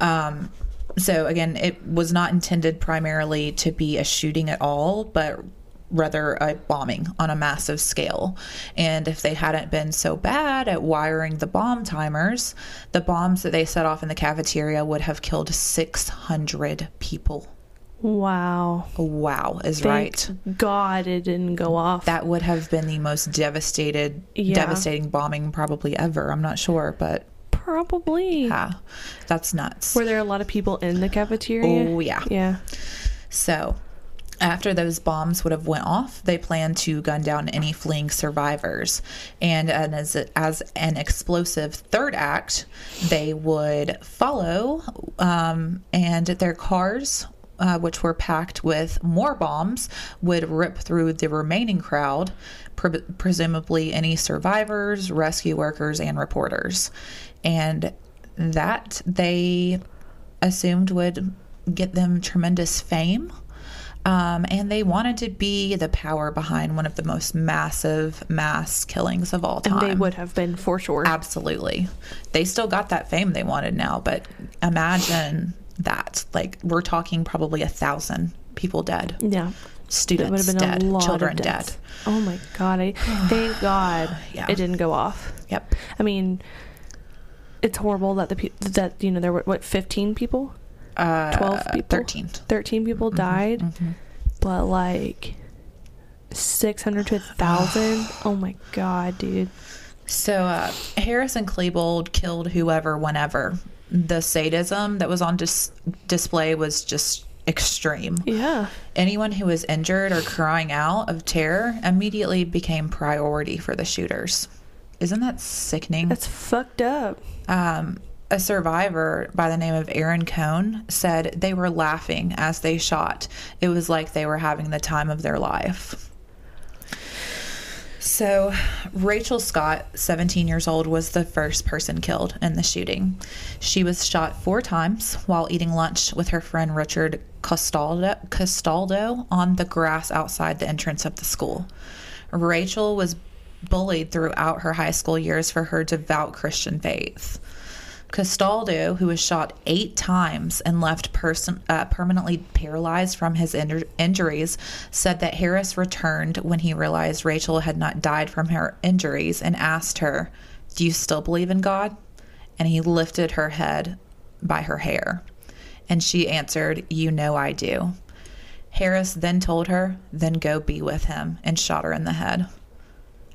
Um, so again, it was not intended primarily to be a shooting at all, but rather a bombing on a massive scale. And if they hadn't been so bad at wiring the bomb timers, the bombs that they set off in the cafeteria would have killed 600 people. Wow. Wow, is Thank right. God it didn't go off. That would have been the most devastated, Yeah. devastating bombing probably ever. I'm not sure, but Probably. yeah, that's nuts. Were there a lot of people in the cafeteria? Oh yeah. Yeah. So, after those bombs would have went off, they planned to gun down any fleeing survivors. And, and as as an explosive third act, they would follow, um, and their cars. Uh, which were packed with more bombs, would rip through the remaining crowd, pre- presumably any survivors, rescue workers, and reporters. And that they assumed would get them tremendous fame. Um, and they wanted to be the power behind one of the most massive mass killings of all time. And they would have been for sure. Absolutely. They still got that fame they wanted now, but imagine that. Like, we're talking probably a thousand people dead, yeah. Students have been dead, children dead. Oh my god! I, thank *sighs* God Yeah. it didn't go off. Yep. I mean, it's horrible that the pe- that you know there were what fifteen people, Uh, twelve people, 13. 13 people Mm-hmm, died, but like six hundred to a thousand. *sighs* Oh my god, dude! So uh, Harris and Klebold killed whoever, whenever. The sadism that was on dis- display was just extreme. Yeah. Anyone who was injured or crying out of terror immediately became priority for the shooters. Isn't that sickening? That's fucked up. um, a survivor by the name of Aaron Cohn said they were laughing as they shot. It was like they were having the time of their life. So, Rachel Scott, 17 years old, was the first person killed in the shooting. She was shot four times while eating lunch with her friend Richard Castaldo, Castaldo on the grass outside the entrance of the school. Rachel was bullied throughout her high school years for her devout Christian faith. Castaldo, who was shot eight times and left person, uh, permanently paralyzed from his injur- injuries, said that Harris returned when he realized Rachel had not died from her injuries and asked her, Do you still believe in God? And he lifted her head by her hair. And she answered, You know I do. Harris then told her, Then go be with him, and shot her in the head.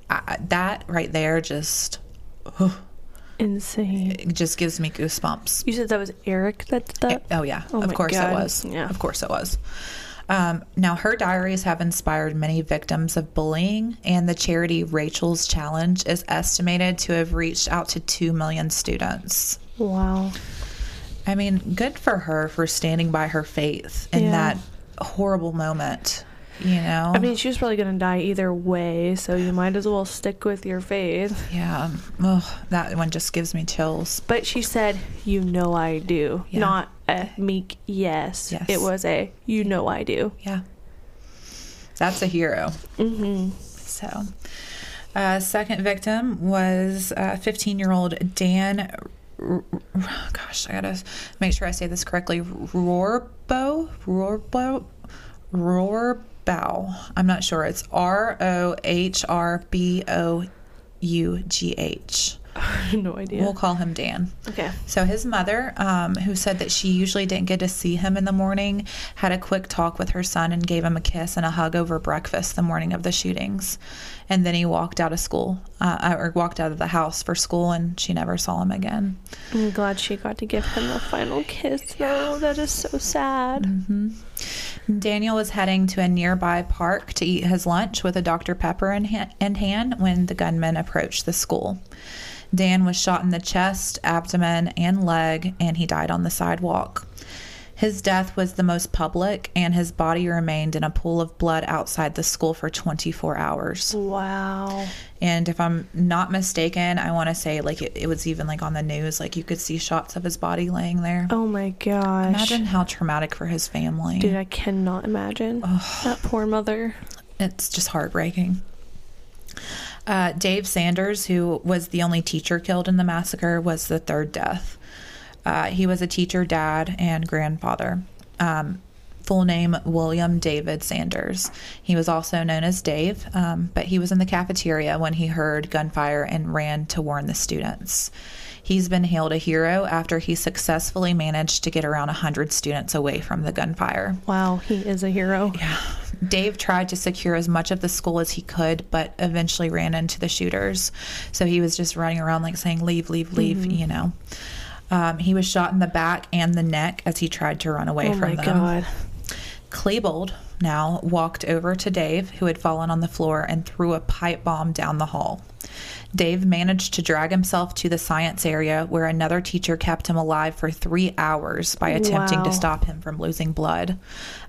I, that right there just. *sighs* Insane. it just gives me goosebumps. You said that was Eric that did that? Oh yeah, Oh of course God. it was. Yeah. Of course it was. Um, now her diaries have inspired many victims of bullying, and the charity Rachel's Challenge is estimated to have reached out to two million students. Wow. I mean, good for her for standing by her faith in Yeah. that horrible moment. You know. I mean, she was probably going to die either way, so you might as well stick with your faith. yeah. Oh, that one just gives me chills. But she said, You know I do. Yeah. Not a meek yes. Yes. It was a, You know I do. Yeah. That's a hero. Mm-hmm. So, uh, second victim was 15 year old Dan. Gosh, I gotta make sure I say this correctly. Rohrbo? Rohrbo? Rohrbow. I'm not sure. It's R O H R B O U G H. *laughs* no idea. We'll call him Dan. okay. So his mother, um, who said that she usually didn't get to see him in the morning, had a quick talk with her son and gave him a kiss and a hug over breakfast the morning of the shootings. And then he walked out of school, uh, or walked out of the house for school, and she never saw him again. I'm glad she got to give him the final kiss, though. That is so sad. Daniel was heading to a nearby park to eat his lunch with a Dr. Pepper in, ha- in hand when the gunman approached the school. Dan was shot in the chest, abdomen, and leg, and he died on the sidewalk. His death was the most public, and his body remained in a pool of blood outside the school for 24 hours. Wow. And if I'm not mistaken, I want to say like it, it was even like on the news, like you could see shots of his body laying there. Oh my gosh. Imagine how traumatic for his family. Dude, I cannot imagine. That poor mother. it's just heartbreaking. Uh, Dave Sanders, who was the only teacher killed in the massacre, was the third death. Uh, he was a teacher, dad, and grandfather. Um, full name William David Sanders. He was also known as Dave, um, but he was in the cafeteria when he heard gunfire and ran to warn the students. He's been hailed a hero after he successfully managed to get around 100 students away from the gunfire. Wow, he is a hero. Yeah. Dave tried to secure as much of the school as he could, but eventually ran into the shooters. So he was just running around like saying, Leave, leave, leave, you know. Um, he was shot in the back and the neck as he tried to run away Oh from my them. god. Klebold now walked over to Dave, who had fallen on the floor, and threw a pipe bomb down the hall. Dave managed to drag himself to the science area where another teacher kept him alive for three hours by attempting to stop him from losing blood.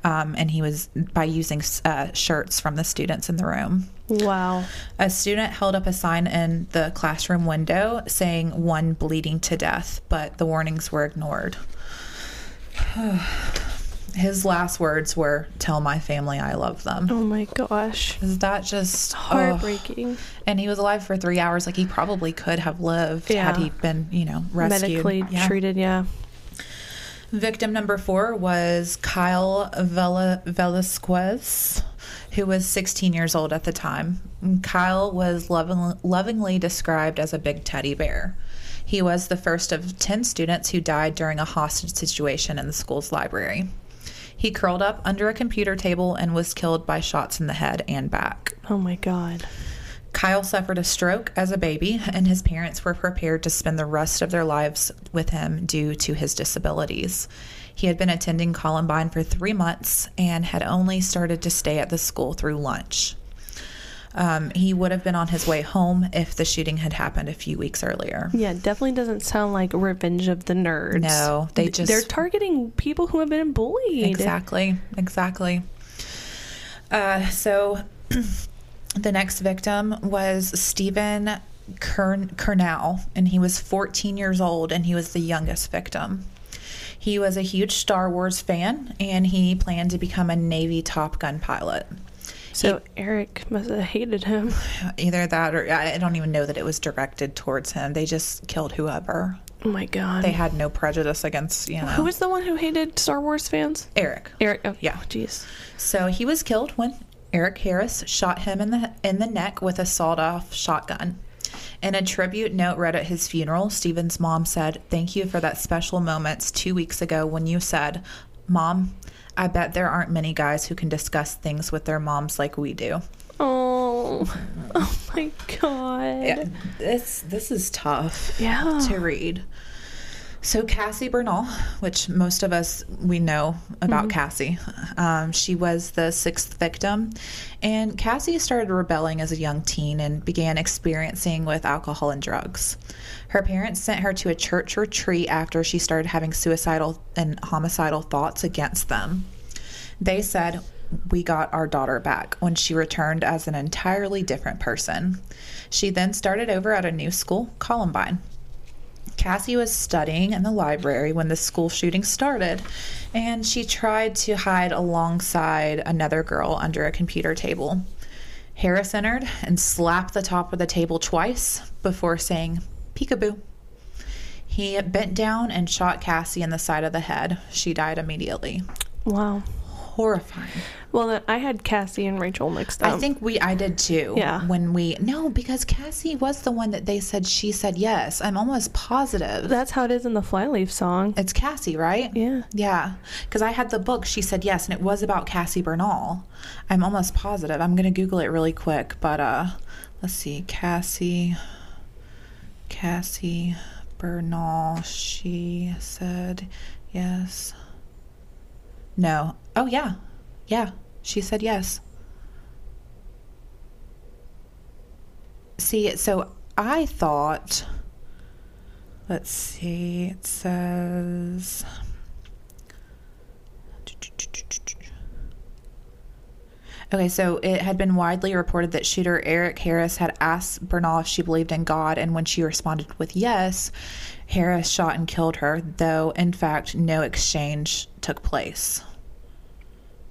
Um, and he was by using uh, shirts from the students in the room. Wow. A student held up a sign in the classroom window saying one bleeding to death, but the warnings were ignored. *sighs* *sighs* *sighs* His last words were, Tell my family I love them. Oh my gosh. Is that just ugh. Heartbreaking. And he was alive for three hours. Like he probably could have lived had he been, you know, rescued. Medically Yeah. treated, yeah. Victim number four was Kyle Vela- Velasquez, who was 16 years old at the time. Kyle was loving, lovingly described as a big teddy bear. He was the first of 10 students who died during a hostage situation in the school's library. He curled up under a computer table and was killed by shots in the head and back. Oh my god. Kyle suffered a stroke as a baby, and his parents were prepared to spend the rest of their lives with him due to his disabilities. He had been attending Columbine for three months and had only started to stay at the school through lunch. Um, he would have been on his way home if the shooting had happened a few weeks earlier. Yeah, definitely doesn't sound like Revenge of the Nerds. No, they just they're targeting people who have been bullied. Exactly, exactly. Uh, so *clears throat* the next victim was Steven Kern- Curnow, and he was 14 years old, and he was the youngest victim. He was a huge Star Wars fan, and he planned to become a Navy Top Gun pilot. So Eric must have hated him. *sighs* Either that, or I don't even know that it was directed towards him. They just killed whoever. Oh my god. They had no prejudice against, you know. Who was the one who hated Star Wars fans? Eric? Eric. Oh, Yeah. Jeez. So he was killed when Eric Harris shot him in the in the neck with a sawed-off shotgun. In a tribute note read at his funeral, Steven's mom said, "Thank you for that special moments 2 weeks ago when you said, "Mom, I bet there aren't many guys who can discuss things with their moms like we do." Oh. Oh my god. this this is tough Yeah. to read. So Cassie Bernall, which most of us we know about Cassie, um, she was the sixth victim, and Cassie started rebelling as a young teen and began experiencing with alcohol and drugs. Her parents sent her to a church retreat after she started having suicidal and homicidal thoughts against them. They said, We got our daughter back when she returned as an entirely different person. She then started over at a new school, Columbine. Cassie was studying in the library when the school shooting started, and she tried to hide alongside another girl under a computer table. Harris entered and slapped the top of the table twice before saying, Peekaboo. He bent down and shot Cassie in the side of the head. She died immediately. Wow. Horrifying. Well, I had Cassie and Rachel mixed up. I think we I did too. Yeah. When we no, because Cassie was the one that they said she said yes. I'm almost positive. that's how it is in the Flyleaf song. it's Cassie, right? Yeah. Yeah. Because I had the book, she said yes, and it was about Cassie Bernall. I'm almost positive. I'm gonna Google it really quick, but uh let's see. Cassie Cassie Bernall. She said yes. No. Oh yeah. Yeah. She said yes. See, so I thought let's see. It says Okay, so it had been widely reported that shooter Eric Harris had asked Bernall if she believed in God, and when she responded with yes, Harris shot and killed her, though in fact no exchange took place.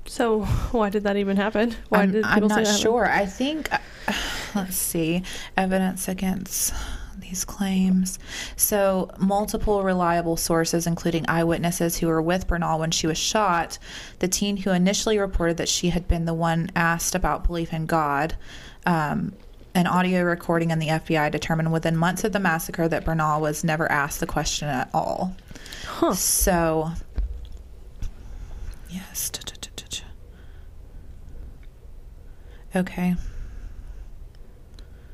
So *laughs* why did that even happen? Why I'm, did I'm people say not sure. I think, *sighs* let's see, evidence against these claims. So, multiple reliable sources, including eyewitnesses who were with Bernall when she was shot, the teen who initially reported that she had been the one asked about belief in God. Um, an audio recording in the FBI determined within months of the massacre that Bernall was never asked the question at all. Huh. So, yes. Okay.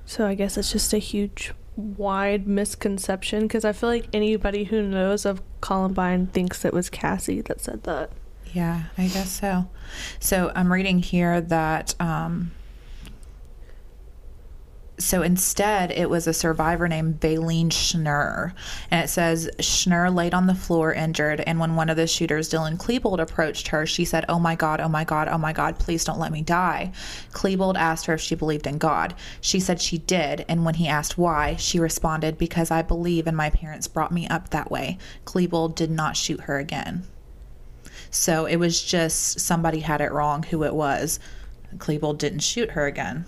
So I guess it's just a huge, wide misconception because I feel like anybody who knows of Columbine thinks it was Cassie that said that. Yeah, I guess so. So I'm reading here that um, so instead it was a survivor named Valeen Schnurr. And it says Schnurr laid on the floor injured. And when one of the shooters, Dylan Klebold, approached her, she said, Oh my God, oh my God, oh my God, please don't let me die. Klebold asked her if she believed in God. She said she did. And when he asked why, she responded, Because I believe and my parents brought me up that way. Klebold did not shoot her again. So it was just somebody had it wrong who it was. Klebold didn't shoot her again.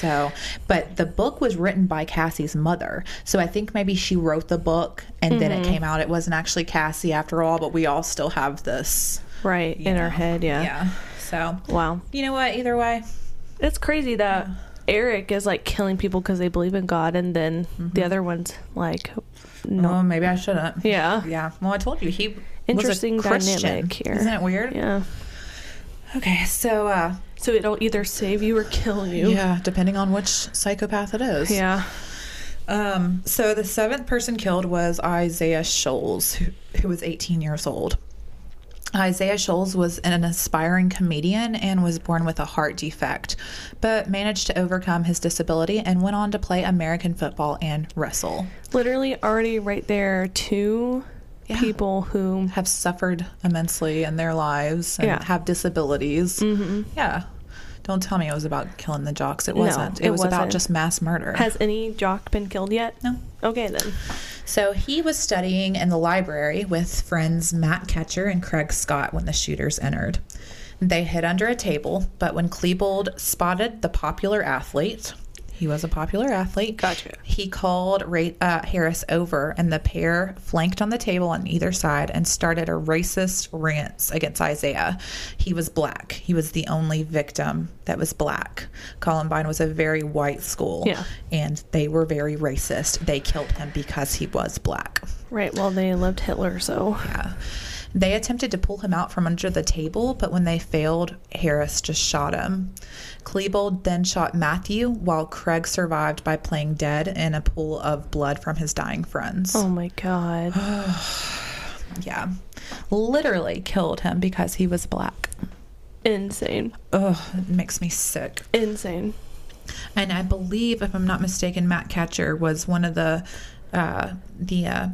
So, but the book was written by Cassie's mother. So I think maybe she wrote the book and then it came out. It wasn't actually Cassie after all, but we all still have this. Right in our head, yeah. Yeah. So, Wow. you know what? Either way, It's crazy that Eric is like killing people because they believe in God, and then the other one's like, no. no, maybe I shouldn't. yeah. Yeah. Well, I told you he Interesting was a Christian. dynamic here. Isn't it weird? Yeah. Okay. So, uh, So it'll either save you or kill you. yeah, depending on which psychopath it is. Yeah. Um, so the seventh person killed was Isaiah Shoels, who, who was 18 years old. Isaiah Shoels was an aspiring comedian and was born with a heart defect, but managed to overcome his disability and went on to play American football and wrestle. Literally, already right there, two Yeah. people who. Have suffered immensely in their lives and Yeah. have disabilities. hmm Yeah. Don't tell me it was about killing the jocks. It wasn't. it, it was about wasn't. just mass murder. Has any jock been killed yet? no. Okay, then. So he was studying in the library with friends Matt Kechter and Craig Scott when the shooters entered. They hid under a table, but when Klebold spotted the popular athlete, he was a popular athlete. Gotcha. He called Ra- uh, Harris over, and the pair flanked on the table on either side and started a racist rant against Isaiah. He was black. He was the only victim that was black. Columbine was a very white school, Yeah. and they were very racist. They killed him because he was black. Right, well, they loved Hitler, so. Yeah. They attempted to pull him out from under the table, but when they failed, Harris just shot him. Klebold then shot Matthew, while Craig survived by playing dead in a pool of blood from his dying friends. Oh my god. *sighs* Yeah. Literally killed him because he was black. Insane. Ugh, it makes me sick. Insane. And I believe, if I'm not mistaken, Matt Kechter was one of the uh, the uh,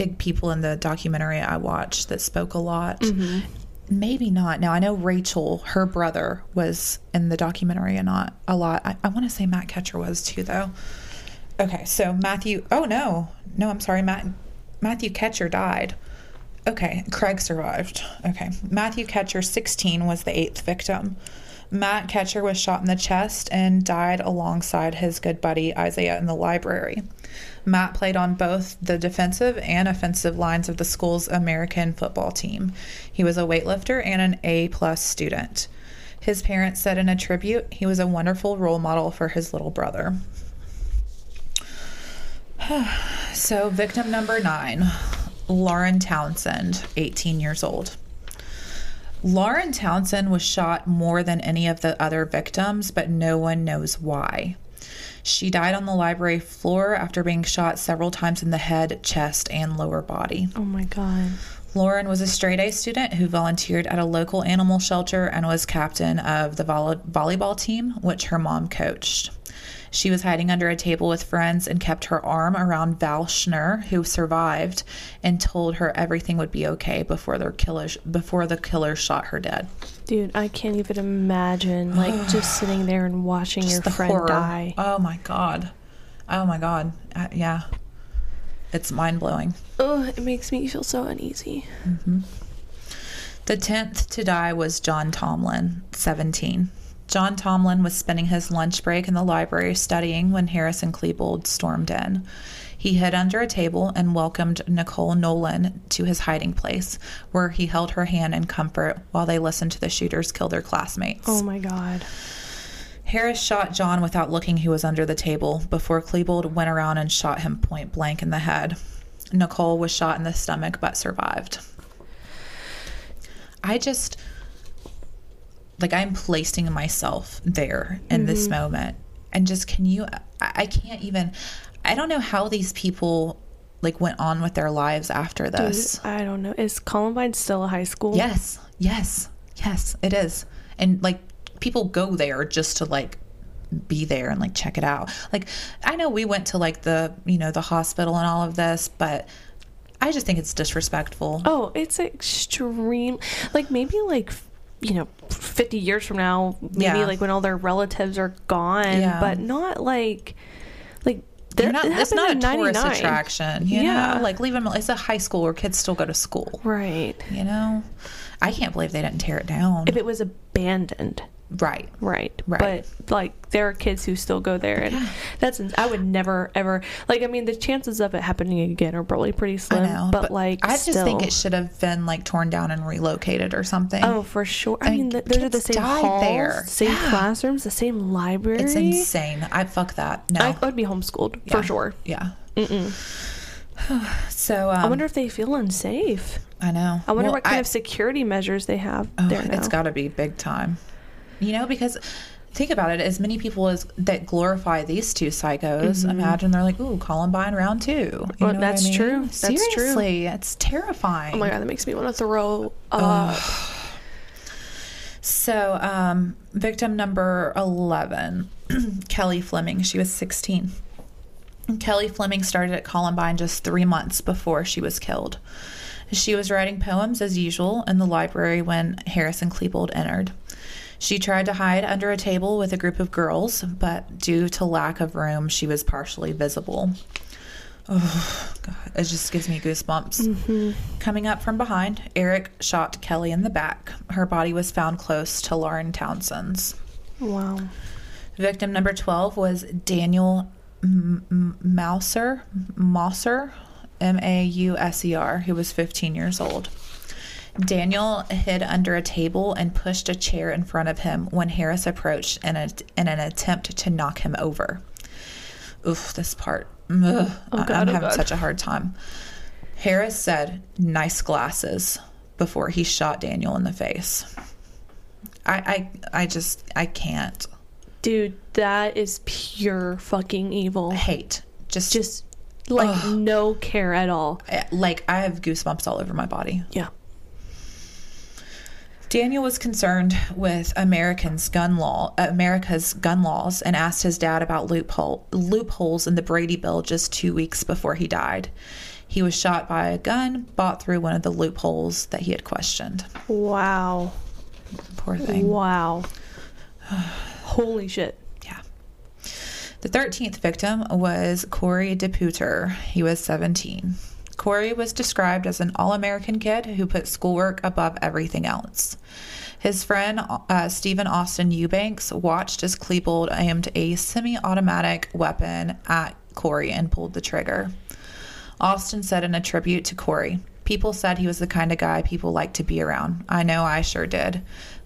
big people in the documentary I watched that spoke a lot. Mm-hmm. Maybe not. Now I know Rachel, her brother, was in the documentary and not a lot. I, I want to say Matt Kechter was too, though. Okay, so Matthew. Oh no, no, I'm sorry, Matt. Matthew Kechter died. Okay, Craig survived. Okay, Matthew Kechter, 16, was the eighth victim. Matt Kechter was shot in the chest and died alongside his good buddy Isaiah in the library. Matt played on both the defensive and offensive lines of the school's American football team. He was a weightlifter and an A plus student. His parents said in a tribute he was a wonderful role model for his little brother. *sighs* so, victim number nine, Lauren Townsend, 18 years old. Lauren Townsend was shot more than any of the other victims, but no one knows why. She died on the library floor after being shot several times in the head, chest, and lower body. Oh my god. Lauren was a straight A student who volunteered at a local animal shelter and was captain of the volley- volleyball team, which her mom coached. She was hiding under a table with friends and kept her arm around Val Schnurr, who survived, and told her everything would be okay before their killers before the killer shot her dead. Dude, I can't even imagine like *sighs* just sitting there and watching your Just the friend horror. die. Oh my god. Oh my god. Uh, yeah. It's mind blowing. Oh, it makes me feel so uneasy. The 10th to die was John Tomlin, 17. John Tomlin was spending his lunch break in the library studying when Harris and Klebold stormed in. He hid under a table and welcomed Nicole Nowlen to his hiding place, where he held her hand in comfort while they listened to the shooters kill their classmates. Oh my god. Harris shot John without looking who was under the table before Klebold went around and shot him point blank in the head. Nicole was shot in the stomach but survived. I just like I'm placing myself there in this mm-hmm. moment and just can you I, I can't even I don't know how these people like went on with their lives after Dude, this. I don't know. Is Columbine still a high school? Yes, yes, yes, it is. And like people go there just to like be there and like check it out. Like I know we went to like the, you know, the hospital and all of this, but I just think it's disrespectful. Oh, it's extreme. Like maybe like you know, 50 years from now, maybe Yeah. like when all their relatives are gone, Yeah. but not like like You're not, it's not a happened in tourist 99. attraction, you Yeah. know? Like leave them it's a high school where kids still go to school, Right. you know? I can't believe they didn't tear it down. If it was abandoned. Right. Right. Right. But like there are kids who still go there and that's I would never ever like I mean the chances of it happening again are probably pretty I slim. know. But, like I just still, think it should have been like torn down and relocated or something. Oh, for sure. I, I mean, mean, th- those are the same halls, there. same Yeah. classrooms, the same library. It's insane. I fuck that. No. I would be homeschooled Yeah. for sure. Yeah. Mm-mm. *sighs* So um, I wonder if they feel unsafe. I know. I wonder Well, what kind I- of security measures they have oh, there now. It's got to be big time. You know, because think about it. As many people as that glorify these two psychos, imagine they're like, "Ooh, Columbine round two. You Mm-hmm. Well, know what I that's mean? true. That's true. Seriously, it's terrifying. Oh my god, that makes me want to throw up. So, um, victim number 11, *clears throat* Kelly Fleming. She was 16. Kelly Fleming started at Columbine just three months before she was killed. She was writing poems as usual in the library when Harrison Klebold entered. She tried to hide under a table with a group of girls, but due to lack of room, she was partially visible. Oh, God. It just gives me goosebumps. Mm-hmm. Coming up from behind, Eric shot Kelly in the back. Her body was found close to Lauren Townsend's. Wow. Victim number 12 was Daniel M- M- Mauser, Mauser, M A U S E R, who was 15 years old. Daniel hid under a table and pushed a chair in front of him when Harris approached in, a, in an attempt to knock him over. Oof, this part. Ugh, Oh, I- God, I'm oh, having God. such a hard time. Harris said, nice glasses, before he shot Daniel in the face. I, I, I just, I can't. Dude, that is pure fucking evil. hate. Just, just Just like no care at all. like I have goosebumps all over my body. Yeah. Daniel was concerned with Americans' gun law, America's gun laws, and asked his dad about loophole, loopholes in the Brady Bill just two weeks before he died. He was shot by a gun bought through one of the loopholes that he had questioned. Wow. Poor thing. Wow. *sighs* Holy shit. Yeah. The 13th victim was Corey DePooter. He was 17. Corey was described as an all American kid who put schoolwork above everything else. His friend, uh, Stephen Austin Eubanks, watched as Klebold aimed a semi automatic weapon at Corey and pulled the trigger. Austin said in a tribute to Corey, People said he was the kind of guy people like to be around. I know I sure did.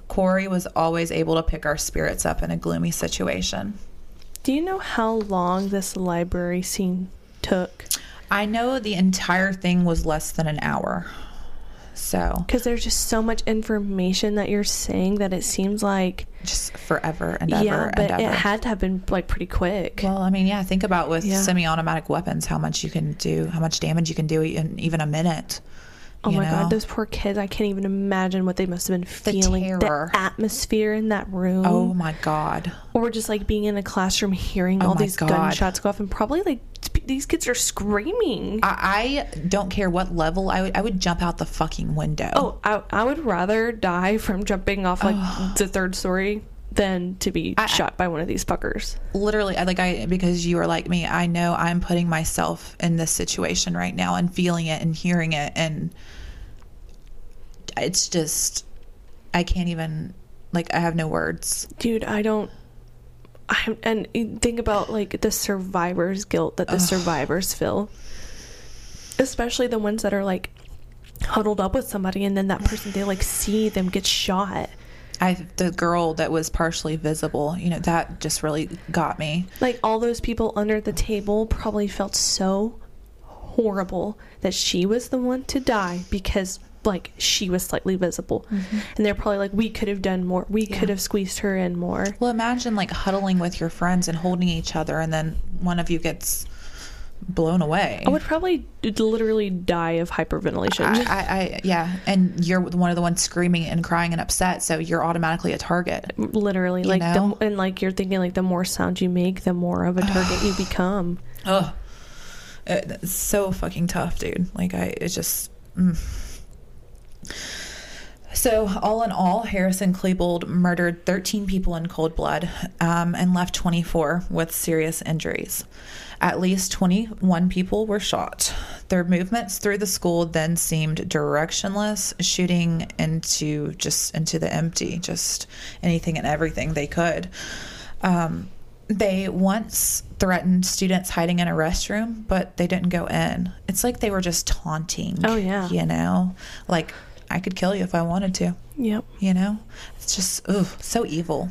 Corey was always able to pick our spirits up in a gloomy situation. Do you know how long this library scene took? I know the entire thing was less than an hour. So, Because there's just so much information that you're saying that it seems like just forever and ever yeah, but it had to have been like pretty quick. well, I mean, yeah, think about with Yeah. semi-automatic weapons how much you can do, how much damage you can do in even a minute. oh my know? god, those poor kids! I can't even imagine what they must have been feeling. The terror. The atmosphere in that room. Oh my god. or just like being in a classroom hearing Oh all these God. gunshots go off and probably like these kids are screaming I, I don't care what level I would I would jump out the fucking window. oh I, I would rather die from jumping off like *sighs* the third story than to be I- shot by one of these fuckers literally I like I because you are like me, I know I'm putting myself in this situation right now and feeling it and hearing it and it's just I can't even like I have no words. dude i don't I, and think about like the survivor's guilt that the survivors feel. Especially the ones that are like huddled up with somebody and then that person they like see them get shot. I the girl that was partially visible, you know, that just really got me. like all those people under the table probably felt so horrible that she was the one to die because like she was slightly visible and they're probably like we could have done more we could have squeezed her in more Well, imagine like huddling with your friends and holding each other and then one of you gets blown away. i would probably literally die of hyperventilation I, I, I yeah, and you're one of the ones screaming and crying and upset, so you're automatically a target. literally like know? the and like you're thinking like the more sound you make the more of a *sighs* target you become Ugh, it's so fucking tough, dude. Like I, it's just. Mm. So, all in all, Harrison Klebold murdered 13 people in cold blood um, and left 24 with serious injuries. At least 21 people were shot. Their movements through the school then seemed directionless, shooting into just into the empty, just anything and everything they could. Um, they once threatened students hiding in a restroom, but they didn't go in. It's like they were just taunting. Oh, yeah. You know? Like, I could kill you if I wanted to yep you know it's just ugh, so evil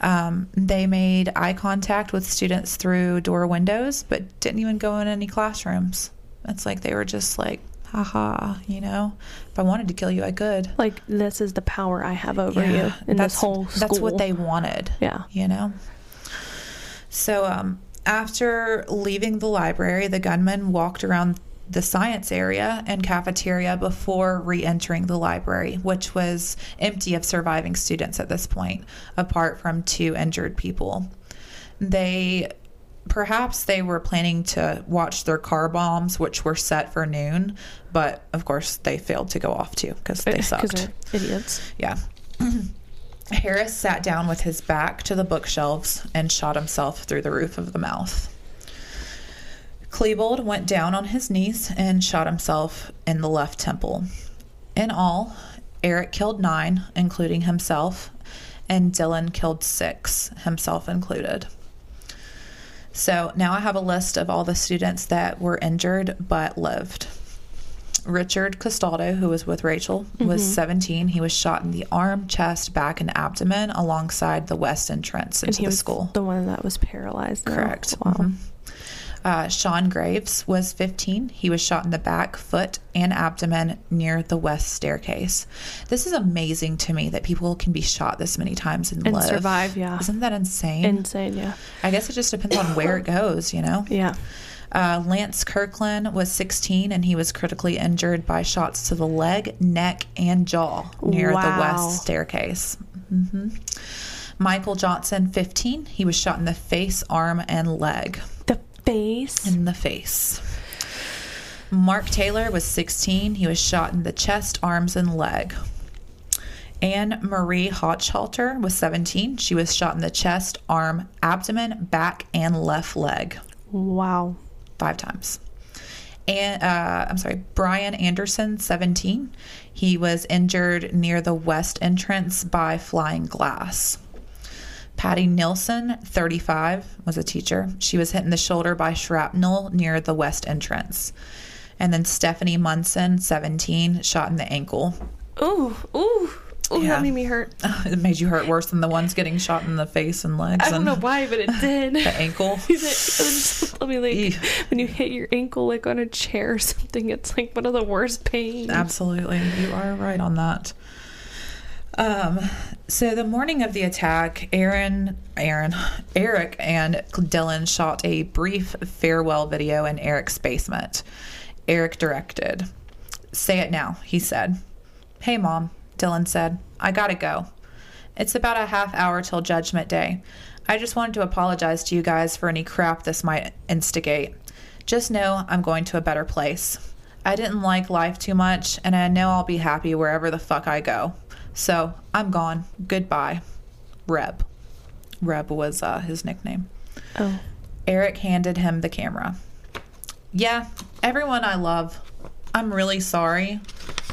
um, they made eye contact with students through door windows but didn't even go in any classrooms it's like they were just like haha, you know, if I wanted to kill you, I could. Like this is the power I have over you in that's, this whole school. That's what they wanted. Yeah. You know? So, um, after leaving the library, the gunman walked around the science area and cafeteria before re entering the library, which was empty of surviving students at this point, apart from two injured people. They perhaps they were planning to watch their car bombs, which were set for noon, but of course they failed to go off too because they *laughs* sucked. idiots. Yeah. *clears throat* Harris sat down with his back to the bookshelves and shot himself through the roof of the mouth. Klebold went down on his knees and shot himself in the left temple. In all, Eric killed nine, including himself, and Dylan killed six, himself included. So now I have a list of all the students that were injured but lived. Richard Castaldo, who was with Rachel, was 17. He was shot in the arm, chest, back, and abdomen alongside the west entrance into he the school. the one that was paralyzed. Correct. Wow. Mhm. Uh, Sean Graves was 15. He was shot in the back, foot, and abdomen near the west staircase. This is amazing to me that people can be shot this many times and, And live. survive, yeah. Isn't that insane? Insane, yeah. I guess it just depends on where it goes, you know? Yeah. Uh, Lance Kirklin was 16 and he was critically injured by shots to the leg, neck, and jaw near the west staircase. hmm Michael Johnson, 15, he was shot in the face, arm, and leg. Face. In the face. Mark Taylor was 16. He was shot in the chest, arms, and leg. Anne Marie Hochhalter was 17. She was shot in the chest, arm, abdomen, back, and left leg wow. five times. And uh, I'm sorry, Brian Anderson, 17. He was injured near the west entrance by flying glass. Patti Nielson, 35, was a teacher. She was hit in the shoulder by shrapnel near the west entrance. And then Stephanie Munson, 17, shot in the ankle. Ooh, ooh, ooh, Yeah. that made me hurt. *laughs* it made you hurt worse than the ones getting shot in the face and legs. I don't and know why, but it *laughs* did. The ankle. *laughs* I mean, like when you hit your ankle like on a chair or something, it's like one of the worst pains. Absolutely. You are right on that. Um, so the morning of the attack, Aaron, Aaron, *laughs* Eric and Dylan shot a brief farewell video in Eric's basement. Eric directed. Say it now, he said. Hey, Mom, Dylan said. I gotta go. It's about a half hour till Judgment Day. I just wanted to apologize to you guys for any crap this might instigate. Just know I'm going to a better place. I didn't like life too much, and I know I'll be happy wherever the fuck I go. So I'm gone. Goodbye. Reb. Reb was uh, his nickname. Oh, Eric handed him the camera. Yeah, everyone I love, I'm really sorry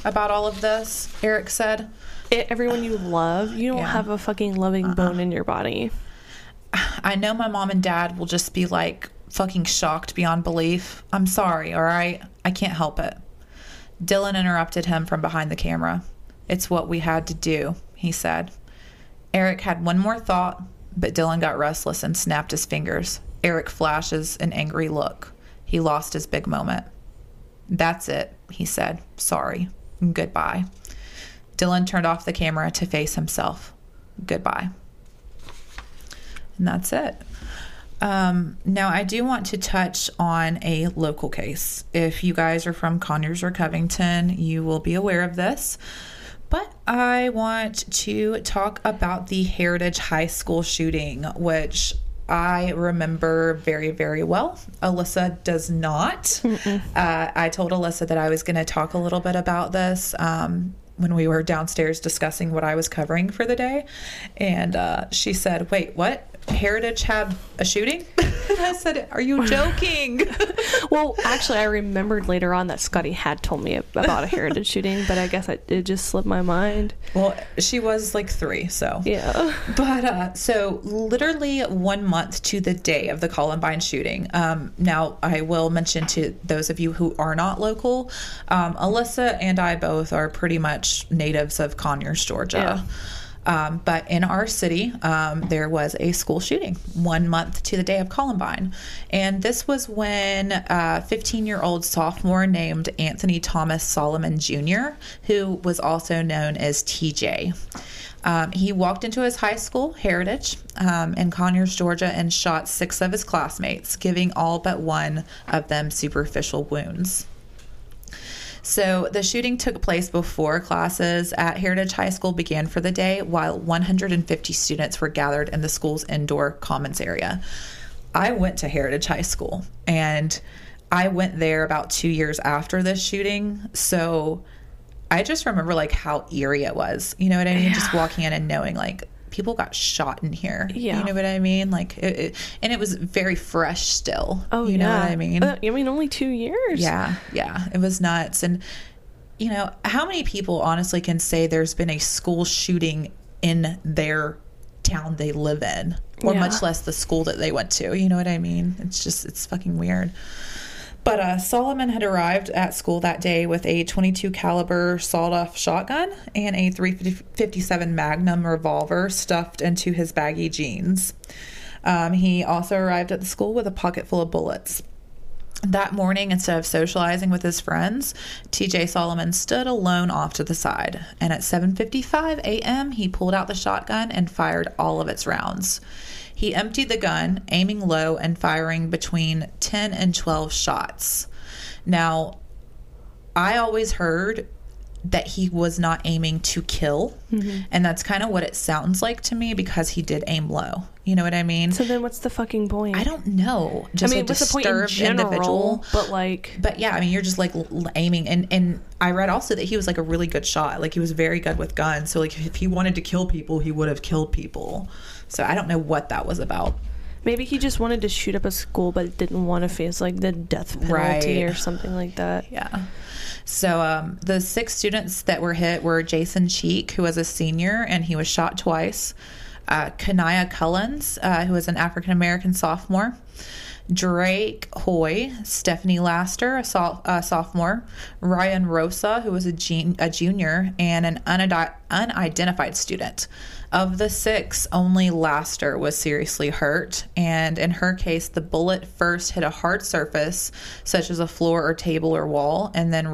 about all of this, Eric said. it, everyone you love, you don't Yeah. Uh-uh. have a fucking loving bone in your body. I know my mom and dad will just be like fucking shocked beyond belief. I'm sorry, all right? I can't help it. Dylan interrupted him from behind the camera. It's what we had to do, he said. Eric had one more thought, but Dylan got restless and snapped his fingers. Eric flashes an angry look. He lost his big moment. That's it, he said. Sorry. Goodbye. Dylan turned off the camera to face himself. Goodbye. And that's it. Um, now, I do want to touch on a local case. If you guys are from Conyers or Covington, you will be aware of this. But I want to talk about the Heritage High School shooting, which I remember very, very well. Alyssa does not. Uh, I told Alyssa that I was going to talk a little bit about this um, when we were downstairs discussing what I was covering for the day. And uh, she said, Wait, what? Heritage had a shooting? *laughs* and I said, Are you joking? *laughs* Well, actually, I remembered later on that Scotty had told me about a heritage *laughs* shooting, but I guess I, it just slipped my mind. well, she was like three, so. Yeah. But uh, so literally one month to the day of the Columbine shooting. Um, now I will mention to those of you who are not local, um, Alyssa and I both are pretty much natives of Conyers, Georgia. Um, but in our city, um, there was a school shooting one month to the day of Columbine. And this was when a 15 year old sophomore named Anthony Thomas Solomon Jr., who was also known as TJ. Um, he walked into his high school, Heritage, um, in Conyers, Georgia, and shot six of his classmates, giving all but one of them superficial wounds. So the shooting took place before classes at Heritage High School began for the day, while 150 students were gathered in the school's indoor commons area. I went to Heritage High School and I went there about two years after this shooting. So I just remember like how eerie it was. You know what I mean? Just walking in and knowing like people got shot in here. Yeah. You know what I mean? Like, it, it, and it was very fresh still. Oh, you yeah. know what I mean? Uh, I mean, only two years. Yeah, yeah, it was nuts. And you know, how many people honestly can say there's been a school shooting in their town they live in, or Yeah. much less the school that they went to? You know what I mean? It's just it's fucking weird. But uh, Solomon had arrived at school that day with a 22 caliber sawed-off shotgun and a 357 Magnum revolver stuffed into his baggy jeans. Um, he also arrived at the school with a pocket full of bullets. That morning, instead of socializing with his friends, TJ Solomon stood alone off to the side, and at 7:55 a.m., he pulled out the shotgun and fired all of its rounds. He emptied the gun, aiming low and firing between 10 and 12 shots. Now, I always heard that he was not aiming to kill, mm-hmm. and that's kind of what it sounds like to me because he did aim low. You know what I mean? So then, what's the fucking point? I don't know. I Just mean, a what's the point in disturbed general? individual. But like, But yeah, I mean, you're just like l- aiming, and and I read also that he was like a really good shot. Like he was very good with guns. So like if he wanted to kill people, he would have killed people. So I don't know what that was about. maybe he just wanted to shoot up a school, but didn't want to face like the death penalty Right. or something like that. Yeah. So um, the six students that were hit were Jason Cheek, who was a senior and he was shot twice. Uh, Kanaya Cullens, uh, who was an African American sophomore. Drake Hoy, Stephanie Laster, a, so- a sophomore, Ryan Rosa, who was a, gen- a junior, and an unidentified student. Of the six, only Laster was seriously hurt, and in her case, the bullet first hit a hard surface, such as a floor or table or wall, and then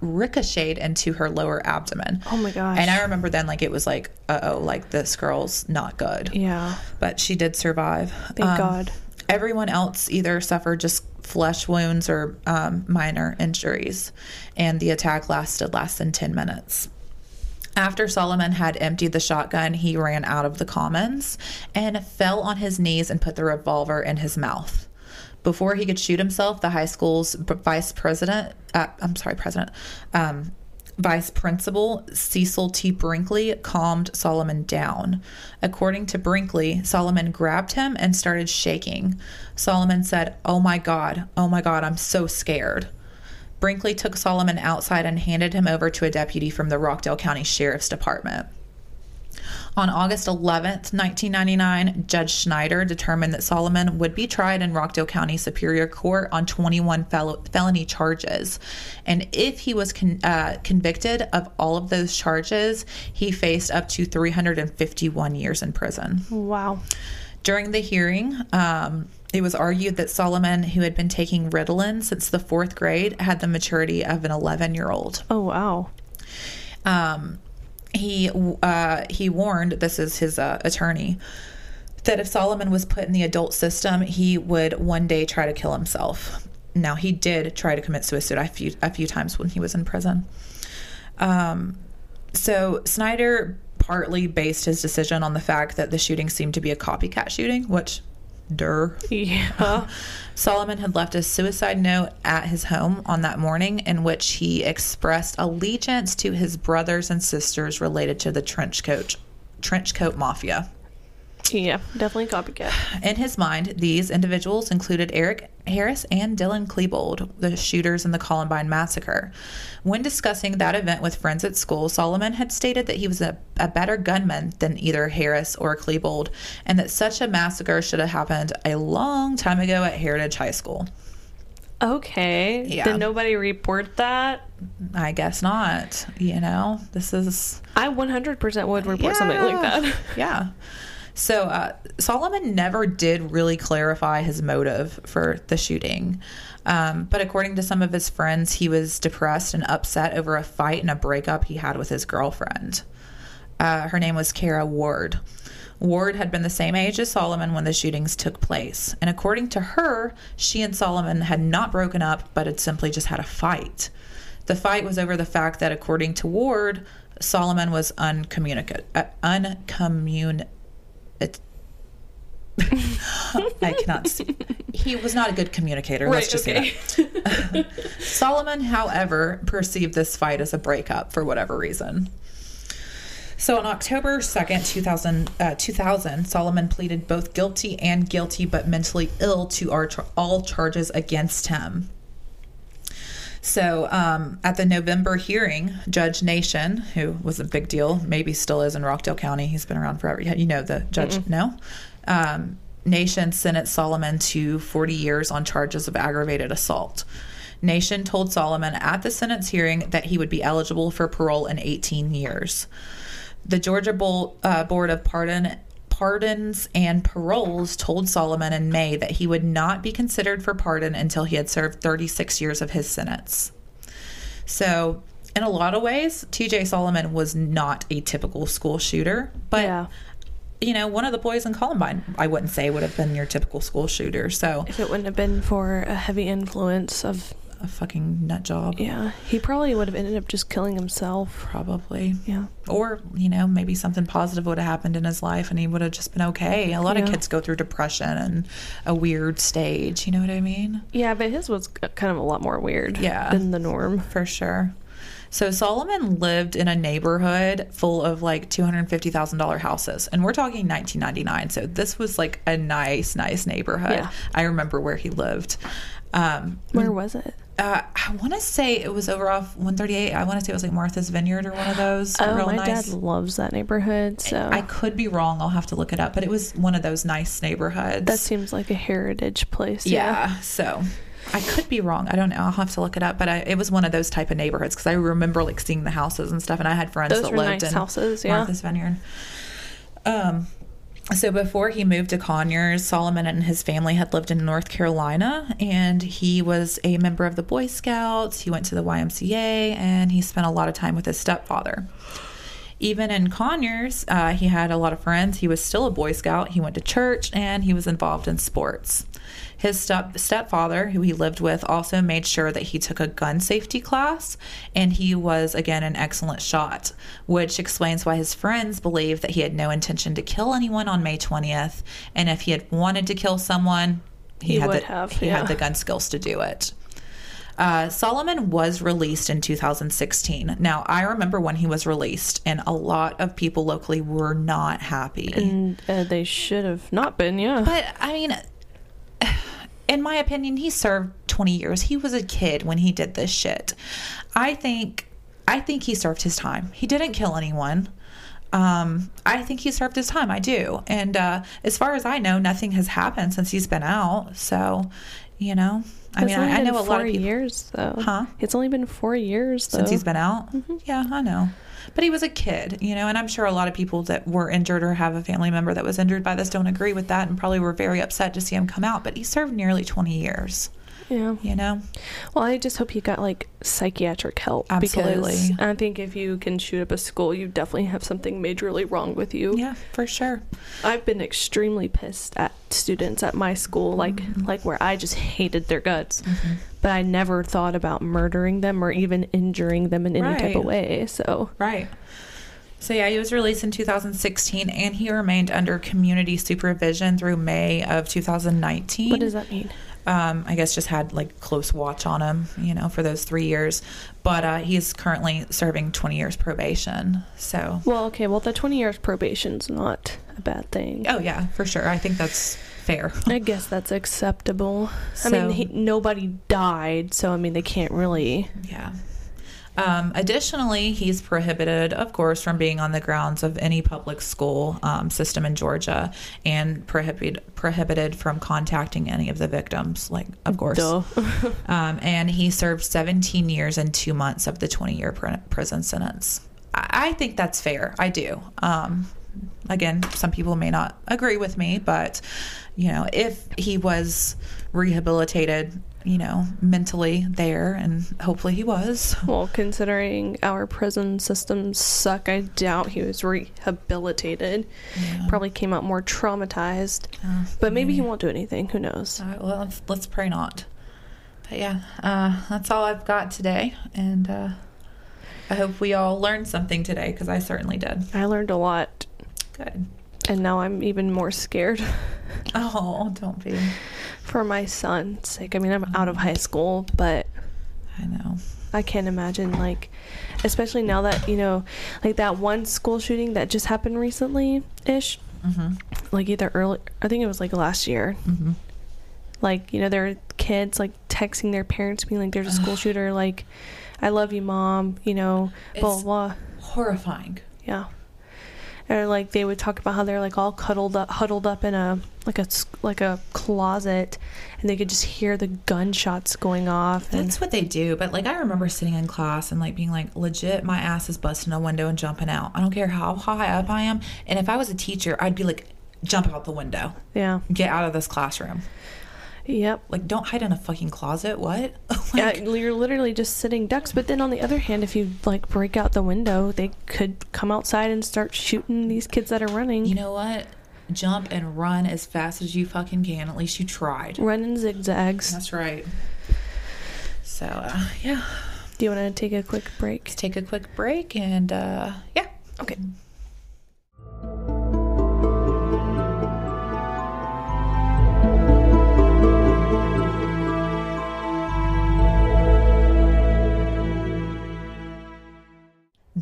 ricocheted into her lower abdomen. Oh my gosh. And I remember then, like, it was like, uh oh, like this girl's not good. Yeah. But she did survive. Thank Um, God. Everyone else either suffered just flesh wounds or um, minor injuries, and the attack lasted less than 10 minutes. After Solomon had emptied the shotgun, he ran out of the commons and fell on his knees and put the revolver in his mouth. Before he could shoot himself, the high school's vice president, uh, I'm sorry, president, um, vice principal Cecil T. Brinkley calmed Solomon down. According to Brinkley, Solomon grabbed him and started shaking. Solomon said, Oh my God, oh my God, I'm so scared. Brinkley took Solomon outside and handed him over to a deputy from the Rockdale County Sheriff's Department. On August 11th, 1999, Judge Schneider determined that Solomon would be tried in Rockdale County Superior Court on 21 fel- felony charges. And if he was con- uh, convicted of all of those charges, he faced up to 351 years in prison. Wow. During the hearing, um, it was argued that Solomon, who had been taking Ritalin since the fourth grade, had the maturity of an 11 year old. Oh wow. Um, he uh, he warned this is his uh, attorney that if Solomon was put in the adult system, he would one day try to kill himself. Now he did try to commit suicide a few a few times when he was in prison. Um, so Snyder partly based his decision on the fact that the shooting seemed to be a copycat shooting, which, der. Yeah. *laughs* Solomon had left a suicide note at his home on that morning in which he expressed allegiance to his brothers and sisters related to the trench coat trench coat mafia. Yeah. Definitely copycat. In his mind, these individuals included Eric Harris and Dylan Klebold, the shooters in the Columbine massacre. When discussing that event with friends at school, Solomon had stated that he was a, a better gunman than either Harris or Klebold, and that such a massacre should have happened a long time ago at Heritage High School. Okay. Yeah. Did nobody report that? I guess not. You know, this is I 100% would report something like that. Yeah. *laughs* So uh, Solomon never did really clarify his motive for the shooting. Um, but according to some of his friends, he was depressed and upset over a fight and a breakup he had with his girlfriend. Uh, her name was Kara Ward. Ward had been the same age as Solomon when the shootings took place. And according to her, she and Solomon had not broken up, but had simply just had a fight. The fight was over the fact that, according to Ward, Solomon was uncommunicate, uh. It, *laughs* I cannot. See. He was not a good communicator. let's just say that. *laughs* Solomon, however, perceived this fight as a breakup for whatever reason. So on October 2nd, 2000, uh, 2000, Solomon pleaded both guilty and guilty but mentally ill to our, all charges against him. So um, at the November hearing, Judge Nation, who was a big deal, maybe still is in Rockdale County, he's been around forever. You know the judge, no? Um, Nation sentenced Solomon to 40 years on charges of aggravated assault. Nation told Solomon at the sentence hearing that he would be eligible for parole in 18 years. The Georgia uh, Board of Pardon pardons and paroles told Solomon in May that he would not be considered for pardon until he had served 36 years of his sentence. So, in a lot of ways, TJ Solomon was not a typical school shooter, but yeah. you know, one of the boys in Columbine, I wouldn't say would have been your typical school shooter. So, If it wouldn't have been for a heavy influence of, a fucking nut job, yeah, he probably would have ended up just killing himself. probably. Yeah. Or, you know, maybe something positive would have happened in his life and he would have just been okay. A lot of kids go through depression and a weird stage. You know what I mean? Yeah, but his was kind of a lot more weird Yeah. than the norm. For sure. So Solomon lived in a neighborhood full of like $250,000 houses. And we're talking 1999. So this was like a nice, nice neighborhood. Yeah. I remember where he lived. Um, Where was it? Uh, I want to say it was over off 138. I want to say it was like Martha's Vineyard or one of those. Oh, real my nice. dad loves that neighborhood, so I could be wrong. I'll have to look it up. But it was one of those nice neighborhoods. that seems like a heritage place. yeah. So I could be wrong. I don't know. I'll have to look it up. But I, it was one of those type of neighborhoods because I remember like seeing the houses and stuff. And I had friends Those that lived nice in houses, yeah. Martha's Vineyard. Um. So before he moved to Conyers, Solomon and his family had lived in North Carolina, and he was a member of the Boy Scouts. He went to the YMCA, and he spent a lot of time with his stepfather. Even in Conyers, uh, he had a lot of friends. He was still a Boy Scout. He went to church, and he was involved in sports. His step stepfather, who he lived with, also made sure that he took a gun safety class, and he was again an excellent shot, which explains why his friends believe that he had no intention to kill anyone on May 20th, and if he had wanted to kill someone, he, He had would the, have, he yeah. had the gun skills to do it. Uh, Solomon was released in 2016. Now, I remember when he was released, and a lot of people locally were not happy. And uh, they should have not been, yeah. But I mean, *sighs* in my opinion, he served 20 years. He was a kid when he did this shit. I think I think he served his time. He didn't kill anyone. Um, I think he served his time. I do. And uh, as far as I know, nothing has happened since he's been out. So, you know, I It's mean, I, I know a lot of people years though. Huh? It's only been four years though. since he's been out. Yeah, I know. But he was a kid, you know, and I'm sure a lot of people that were injured or have a family member that was injured by this don't agree with that and probably were very upset to see him come out. But he served nearly 20 years, Yeah. you know? Well, I just hope he got like psychiatric help. Absolutely. Because I think if you can shoot up a school, you definitely have something majorly wrong with you. Yeah, for sure. I've been extremely pissed at students at my school, like Mm-hmm. like where I just hated their guts. But I never thought about murdering them or even injuring them in any type of way. So Right. So, yeah, he was released in 2016 and he remained under community supervision through May of 2019. what does that mean? Um, I guess just had like close watch on him, you know, for those three years. But uh, he's currently serving 20 years probation. So, Well, okay, well the 20 years probation's not a bad thing. oh yeah, for sure. I think that's fair. I guess that's acceptable. I mean, he, nobody died, so I mean they can't really yeah. Um, additionally, he's prohibited, of course, from being on the grounds of any public school um, system in Georgia, and prohibited prohibited from contacting any of the victims. Like, of course. *laughs* *laughs* Um, and he served 17 years and two months of the 20 year pr- prison sentence. I, I think that's fair. I do. Um, again, some people may not agree with me, but you know, if he was rehabilitated, you know, mentally there, and hopefully he was. Well, considering our prison systems suck, I doubt he was rehabilitated. Probably came out more traumatized. Uh, But maybe he won't do anything. Who knows? All right, well, let's, let's pray not. But yeah, uh, that's all I've got today, and uh, I hope we all learned something today because I certainly did. I learned a lot, Good. And now I'm even more scared *laughs* Oh, don't be. for my son's sake. I mean, I'm out of high school, but I know. I can't imagine, like, especially now that, you know, like that one school shooting that just happened recently ish, Mm-hmm. like either early, I think it was like last year. Mm-hmm. Like, you know, there are kids like texting their parents, being like, there's a school shooter, like, I love you, mom, you know, It's- blah, blah. Horrifying. Yeah. Or like they would talk about how they're like all cuddled up, huddled up in a like a like a closet, and they could just hear the gunshots going off. And That's what they do. But like, I remember sitting in class and like being like, legit, my ass is busting a window and jumping out. I don't care how high up I am. And if I was a teacher, I'd be like, jump out the window, yeah, get out of this classroom. Yep. Like, don't hide in a fucking closet. What? *laughs* Yeah, you're literally just sitting ducks. But then on the other hand, if you like break out the window, they could come outside and start shooting these kids that are running. you know what? Jump and run as fast as you fucking can. At least you tried. Running zigzags. That's right. So, uh, yeah. Do you want to take a quick break? Let's take a quick break and, uh, yeah. Okay.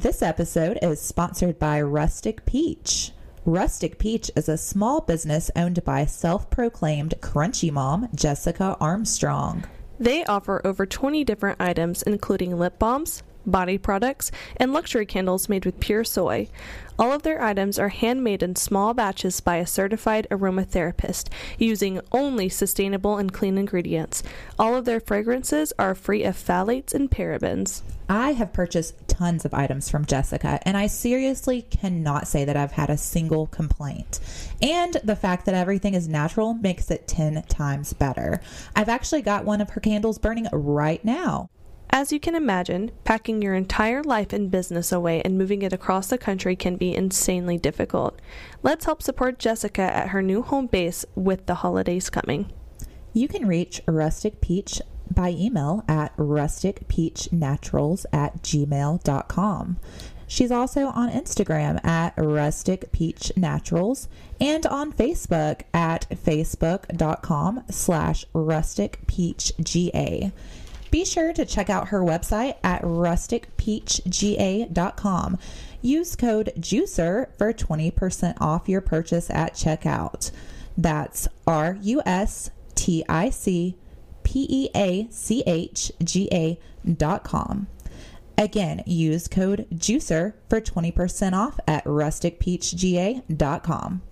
This episode is sponsored by Rustic Peach. Rustic Peach is a small business owned by self proclaimed crunchy mom, Jessica Armstrong. They offer over 20 different items, including lip balms, body products, and luxury candles made with pure soy. All of their items are handmade in small batches by a certified aromatherapist, using only sustainable and clean ingredients. All of their fragrances are free of phthalates and parabens. I have purchased tons of items from Jessica, and I seriously cannot say that I've had a single complaint. And the fact that everything is natural makes it 10 times better. I've actually got one of her candles burning right now. As you can imagine, packing your entire life and business away and moving it across the country can be insanely difficult. Let's help support Jessica at her new home base with the holidays coming. You can reach Rustic Peach by email at rusticpeachnaturals at gmail.com. She's also on Instagram at Rustic Peach Naturals and on Facebook at facebook.com slash rusticpeachga. Be sure to check out her website at rusticpeachga.com. Use code JUICER for 20% off your purchase at checkout. That's R U S T I C P E A C H G A dot com. Again, use code JUICER for 20% off at rusticpeachga.com.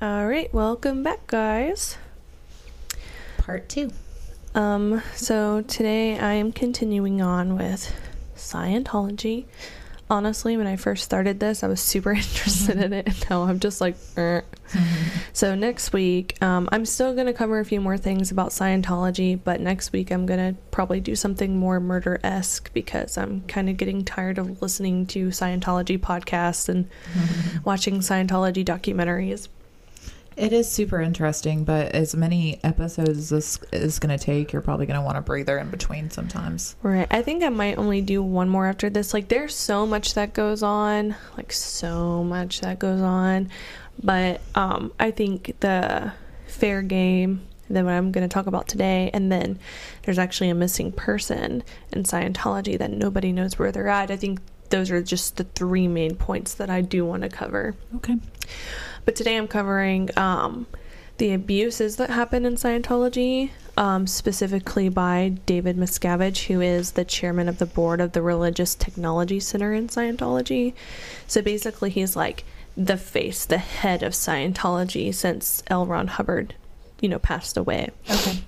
All right, welcome back, guys. Part two. Um, so today I am continuing on with Scientology. Honestly, when I first started this, I was super *laughs* interested in it, and now I'm just like, "Er." so next week, um, I'm still gonna cover a few more things about Scientology, but next week I'm gonna probably do something more murder esque because I'm kind of getting tired of listening to Scientology podcasts and watching Scientology documentaries. It is super interesting, but as many episodes as this is going to take, you're probably going to want a breather in between sometimes. Right. I think I might only do one more after this. Like, there's so much that goes on, like so much that goes on. But um, I think the fair game that I'm going to talk about today, and then there's actually a missing person in Scientology that nobody knows where they're at. I think those are just the three main points that I do want to cover. Okay. But today I'm covering um, the abuses that happen in Scientology, um, specifically by David Miscavige, who is the chairman of the board of the Religious Technology Center in Scientology. So basically, he's like the face, the head of Scientology since L. Ron Hubbard, you know, passed away. Okay.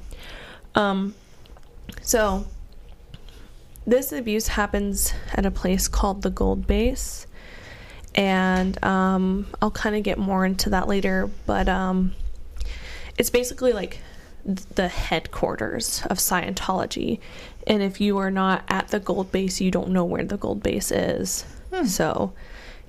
Um, so this abuse happens at a place called the Gold Base, and um, I'll kind of get more into that later. But um, it's basically like the headquarters of Scientology, and if you are not at the Gold Base, you don't know where the Gold Base is. So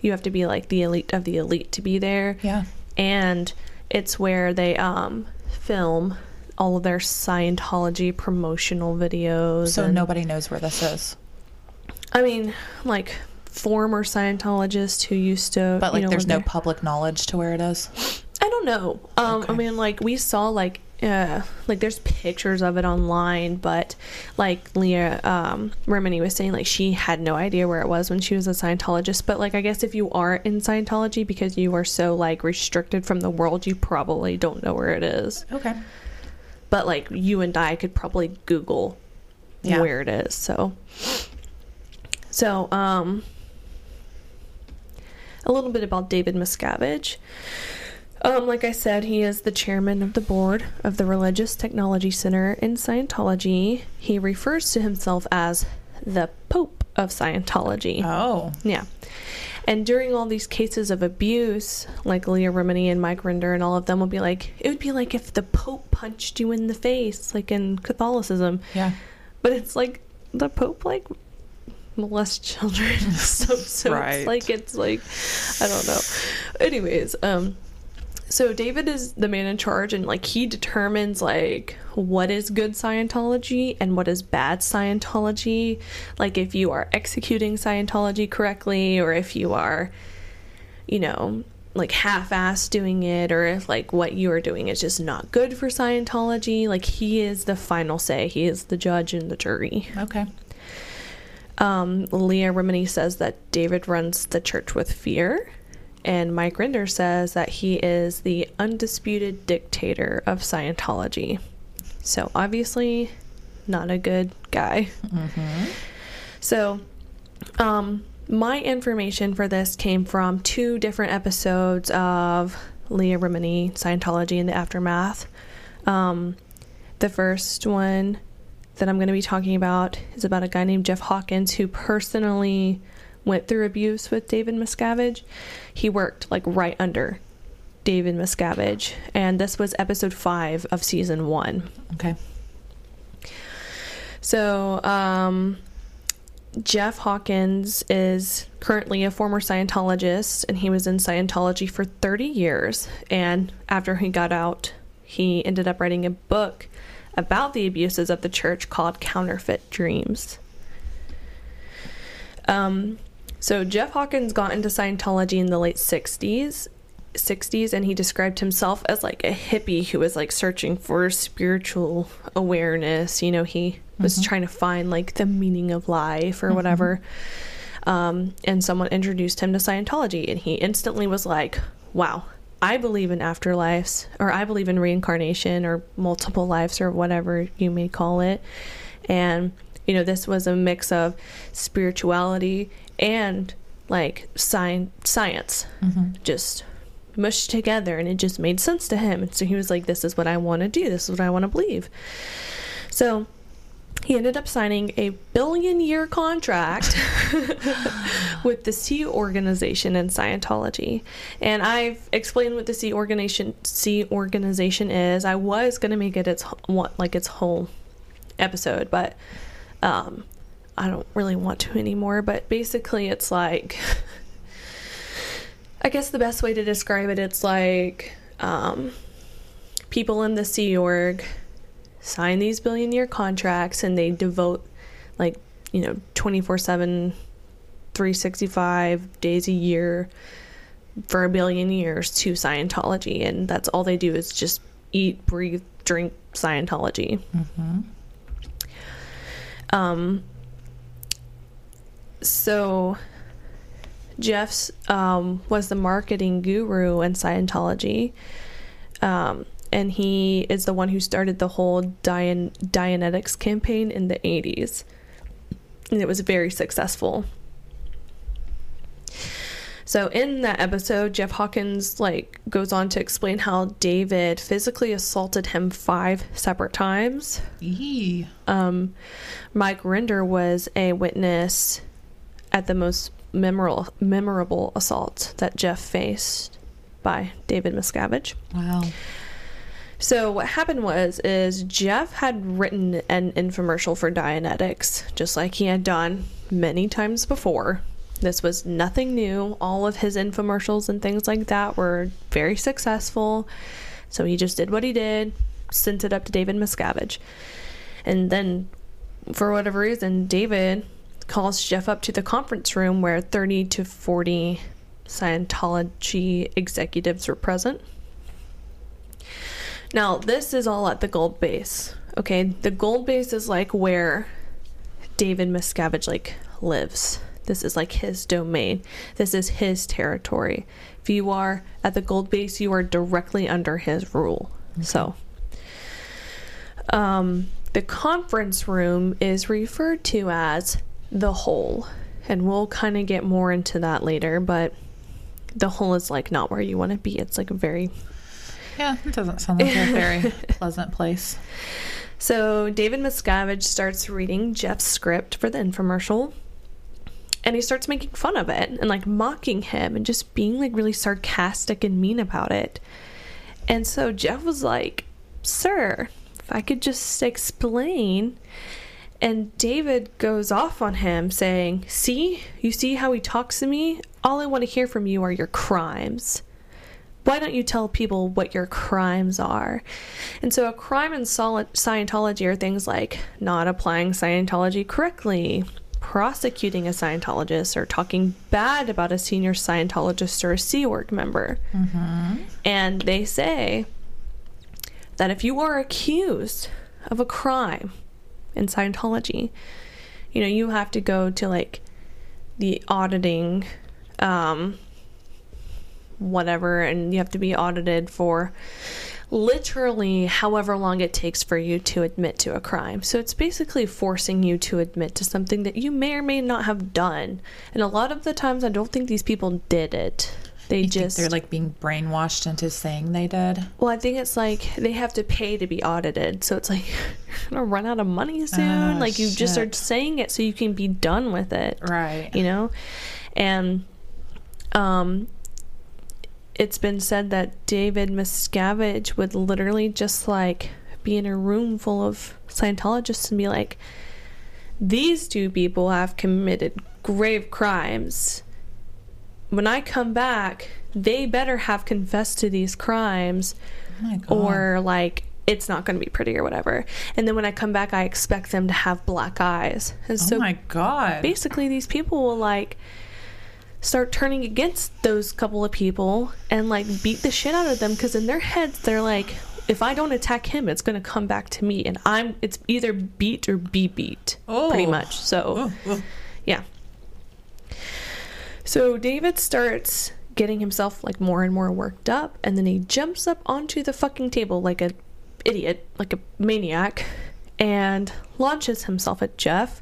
you have to be like the elite of the elite to be there Yeah. and it's where they um, film all of their Scientology promotional videos. So nobody knows where this is. I mean, like former Scientologists who used to, But like you know, there's no they're- public knowledge to where it is. I don't know. Um, Okay. I mean, like we saw like. Uh, like there's pictures of it online, but like Leah um, Remini was saying, like she had no idea where it was when she was a Scientologist. But like I guess if you are in Scientology because you are so like restricted from the world, you probably don't know where it is. Okay. but like you and I could probably Google Yeah. where it is. So, so um, a little bit about David Miscavige. Um, like I said, he is the chairman of the board of the Religious Technology Center in Scientology. He refers to himself as the Pope of Scientology. Oh. Yeah. And during all these cases of abuse, like Leah Remini and Mike Rinder and all of them would be like, it would be like if the Pope punched you in the face, like in Catholicism. Yeah. But it's like the Pope like molest children. *laughs* so so Right. it's like it's like I don't know. Anyways, um so David is the man in charge and like he determines like what is good Scientology and what is bad Scientology. Like if you are executing Scientology correctly or if you are you know like half-ass doing it or if like what you are doing is just not good for Scientology. Like he is the final say. He is the judge and the jury. Okay. Um, Leah Remini says that David runs the church with fear, and Mike Rinder says that he is the undisputed dictator of Scientology. So obviously, not a good guy. So, um, my information for this came from two different episodes of Leah Remini, Scientology, and the Aftermath. Um, the first one that I'm going to be talking about is about a guy named Jeff Hawkins who personally went through abuse with David Miscavige. He worked like right under David Miscavige, and this was episode five of season one. Okay. So, um, Jeff Hawkins is currently a former Scientologist, and he was in Scientology for 30 years. And after he got out, he ended up writing a book about the abuses of the church called Counterfeit Dreams. Um, so Jeff Hawkins got into Scientology in the late 60s. 60s and he described himself as like a hippie who was like searching for spiritual awareness you know he was trying to find like the meaning of life or whatever um, and someone introduced him to scientology and he instantly was like wow i believe in afterlives or i believe in reincarnation or multiple lives or whatever you may call it. And you know this was a mix of spirituality and like sci- science. Mm-hmm. Just mushed together and it just made sense to him. And so he was like this is what i want to do. This is what i want to believe. So he ended up signing a billion year contract *laughs* with the Sea Organization in Scientology. And I've explained what the Sea Organization Sea Organization is. I was going to make it its what like its whole episode, but um I don't really want to anymore, but basically it's like I guess the best way to describe it it's like um people in the Sea Org sign these billion year contracts and they devote like you know 24 7 365 days a year for a billion years to scientology. And that's all they do is just eat breathe drink scientology. Um so Jeff's um, was the marketing guru in Scientology. Um, and he is the one who started the whole Dian- Dianetics campaign in the 80s. And it was very successful. So in that episode, Jeff Hawkins like goes on to explain how David physically assaulted him five separate times. Yee. Um, Mike Rinder was a witness at the most memorable memorable assault that Jeff faced by David Miscavige. Wow. So what happened was is Jeff had written an infomercial for Dianetics, just like he had done many times before. This was nothing new. All of his infomercials and things like that were very successful. So he just did what he did, sent it up to David Miscavige. And then for whatever reason, David calls Jeff up to the conference room where 30 to 40 Scientology executives were present. Now, this is all at the gold base. Okay, the gold base is like where David Miscavige like lives. This is like his domain. This is his territory. If you are at the gold base, you are directly under his rule. So, um, the conference room is referred to as the hole, and we'll kind of get more into that later. But the hole is like not where you want to be. It's like a very Yeah, it doesn't sound like a *laughs* very pleasant place. So David Miscavige starts reading Jeff's script for the infomercial. And he starts making fun of it and like mocking him and just being like really sarcastic and mean about it. And so Jeff was like, Sir, if I could just explain. And David goes off on him saying, See, you see how he talks to me? All I want to hear from you are your crimes why don't you tell people what your crimes are? And so, a crime in Scientology are things like not applying Scientology correctly, prosecuting a Scientologist, or talking bad about a senior Scientologist or a Sea Org member. And they say that if you are accused of a crime in Scientology, you know, you have to go to like the auditing um, whatever and you have to be audited for literally however long it takes for you to admit to a crime. So it's basically forcing you to admit to something that you may or may not have done. And a lot of the times I don't think these people did it. They You just they're like being brainwashed into saying they did. well, I think it's like they have to pay to be audited. So it's like *laughs* you're gonna run out of money soon. Oh, like you just are shit. saying it so you can be done with it Right. you know and um it's been said that david miscavige would literally just like be in a room full of scientologists and be like these two people have committed grave crimes. When i come back they better have confessed to these crimes Oh or like it's not going to be pretty or whatever. And then when i come back i expect them to have black eyes. And oh so my god. basically these people will like start turning against those couple of people and like beat the shit out of them because in their heads they're like if i don't attack him it's going to come back to me and i'm it's either beat or be beat pretty Oh. much so Oh, oh. yeah so david starts getting himself like more and more worked up and then he jumps up onto the fucking table like a idiot like a maniac and launches himself at jeff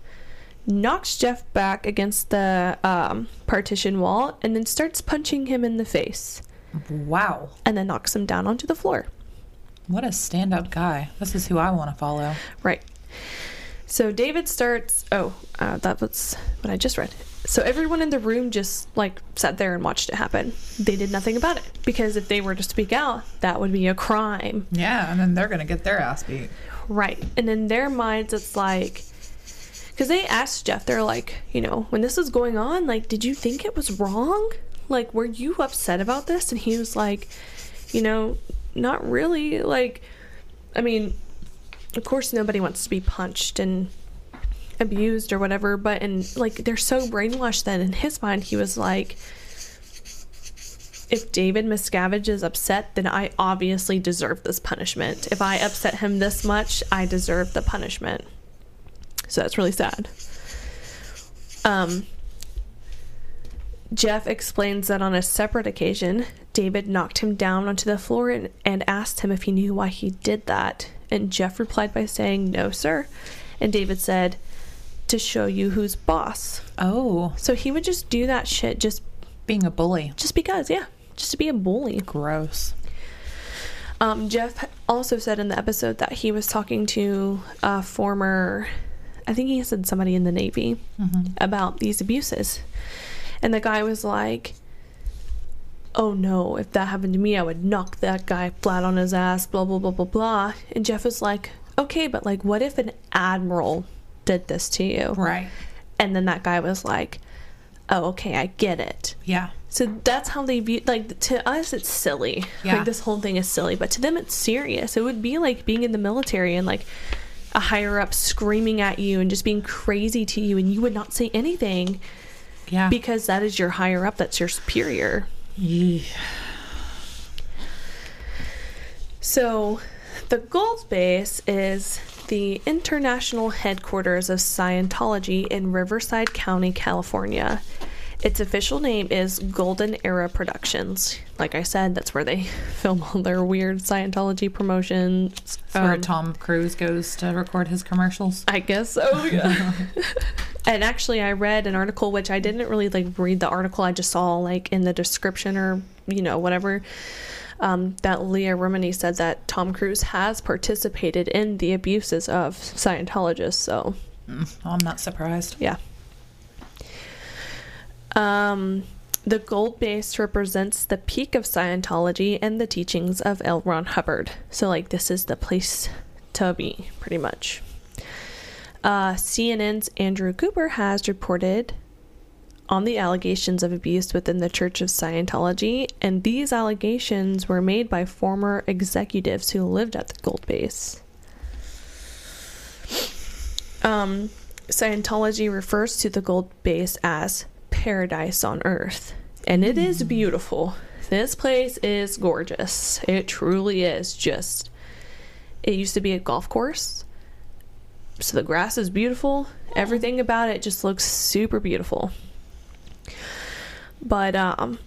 knocks jeff back against the um, partition wall and then starts punching him in the face Wow. and then knocks him down onto the floor What a stand up guy. This is who I want to follow. Right. So David starts. Oh, uh, that was what I just read. So everyone in the room just like sat there and watched it happen. They did nothing about it because if they were to speak out, that would be a crime. Yeah, and then they're going to get their ass beat. Right. And in their minds, it's like. Because they asked Jeff, they're like, you know, when this was going on, like, did you think it was wrong? Like, were you upset about this? And he was like, you know, not really. Like, I mean, of course, nobody wants to be punched and abused or whatever, but and like they're so brainwashed that in his mind he was like, if David Miscavige is upset, then I obviously deserve this punishment. If I upset him this much, I deserve the punishment. So that's really sad. Um, Jeff explains that on a separate occasion, David knocked him down onto the floor and, and asked him if he knew why he did that. And Jeff replied by saying, No, sir. And David said, To show you who's boss. Oh, So he would just do that shit just being a bully. just because, yeah, just to be a bully. Gross. Um, Jeff also said in the episode that he was talking to a former, I think he said somebody in the Navy mm-hmm. about these abuses. And the guy was like, Oh no, if that happened to me, I would knock that guy flat on his ass, blah, blah, blah, blah, blah. And Jeff was like, Okay, but like, what if an admiral did this to you? Right. And then that guy was like, Oh, okay, I get it. Yeah. So that's how they view like to us it's silly. Yeah. Like this whole thing is silly, but to them it's serious. It would be like being in the military and like a higher up screaming at you and just being crazy to you and you would not say anything Yeah. because that is your higher up, that's your superior. Yee. So, the Gold Base is the international headquarters of Scientology in Riverside County, California. Its official name is Golden Era Productions. Like I said, that's where they *laughs* film all their weird Scientology promotions. That's where Um, Tom Cruise goes to record his commercials. I guess so. *laughs* Yeah. and actually, I read an article which I didn't really like read the article. I just saw like in the description or you know whatever um, that Leah Remini said that Tom Cruise has participated in the abuses of Scientologists. So Oh, I'm not surprised. yeah. Um, the gold base represents the peak of Scientology and the teachings of L. Ron Hubbard. So, like, this is the place to be, pretty much. Uh, CNN's Anderson Cooper has reported on the allegations of abuse within the Church of Scientology, and these allegations were made by former executives who lived at the gold base. Um, Scientology refers to the gold base as paradise on earth, and it is beautiful. This place is gorgeous. It truly is. Just, it used to be a golf course, so the grass is beautiful. Everything about it just looks super beautiful. But um,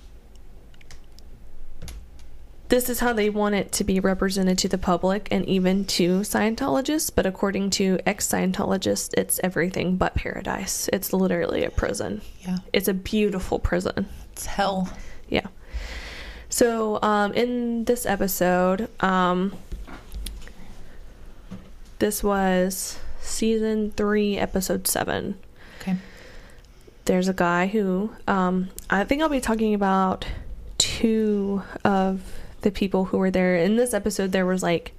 this is how they want it to be represented to the public and even to Scientologists. But according to ex Scientologists, it's everything but paradise. It's literally a prison. Yeah. It's a beautiful prison. It's hell. Yeah. So, um, in this episode, um, this was season three, episode seven. Okay. There's a guy who, um, I think I'll be talking about two of the people who were there. In this episode, there was like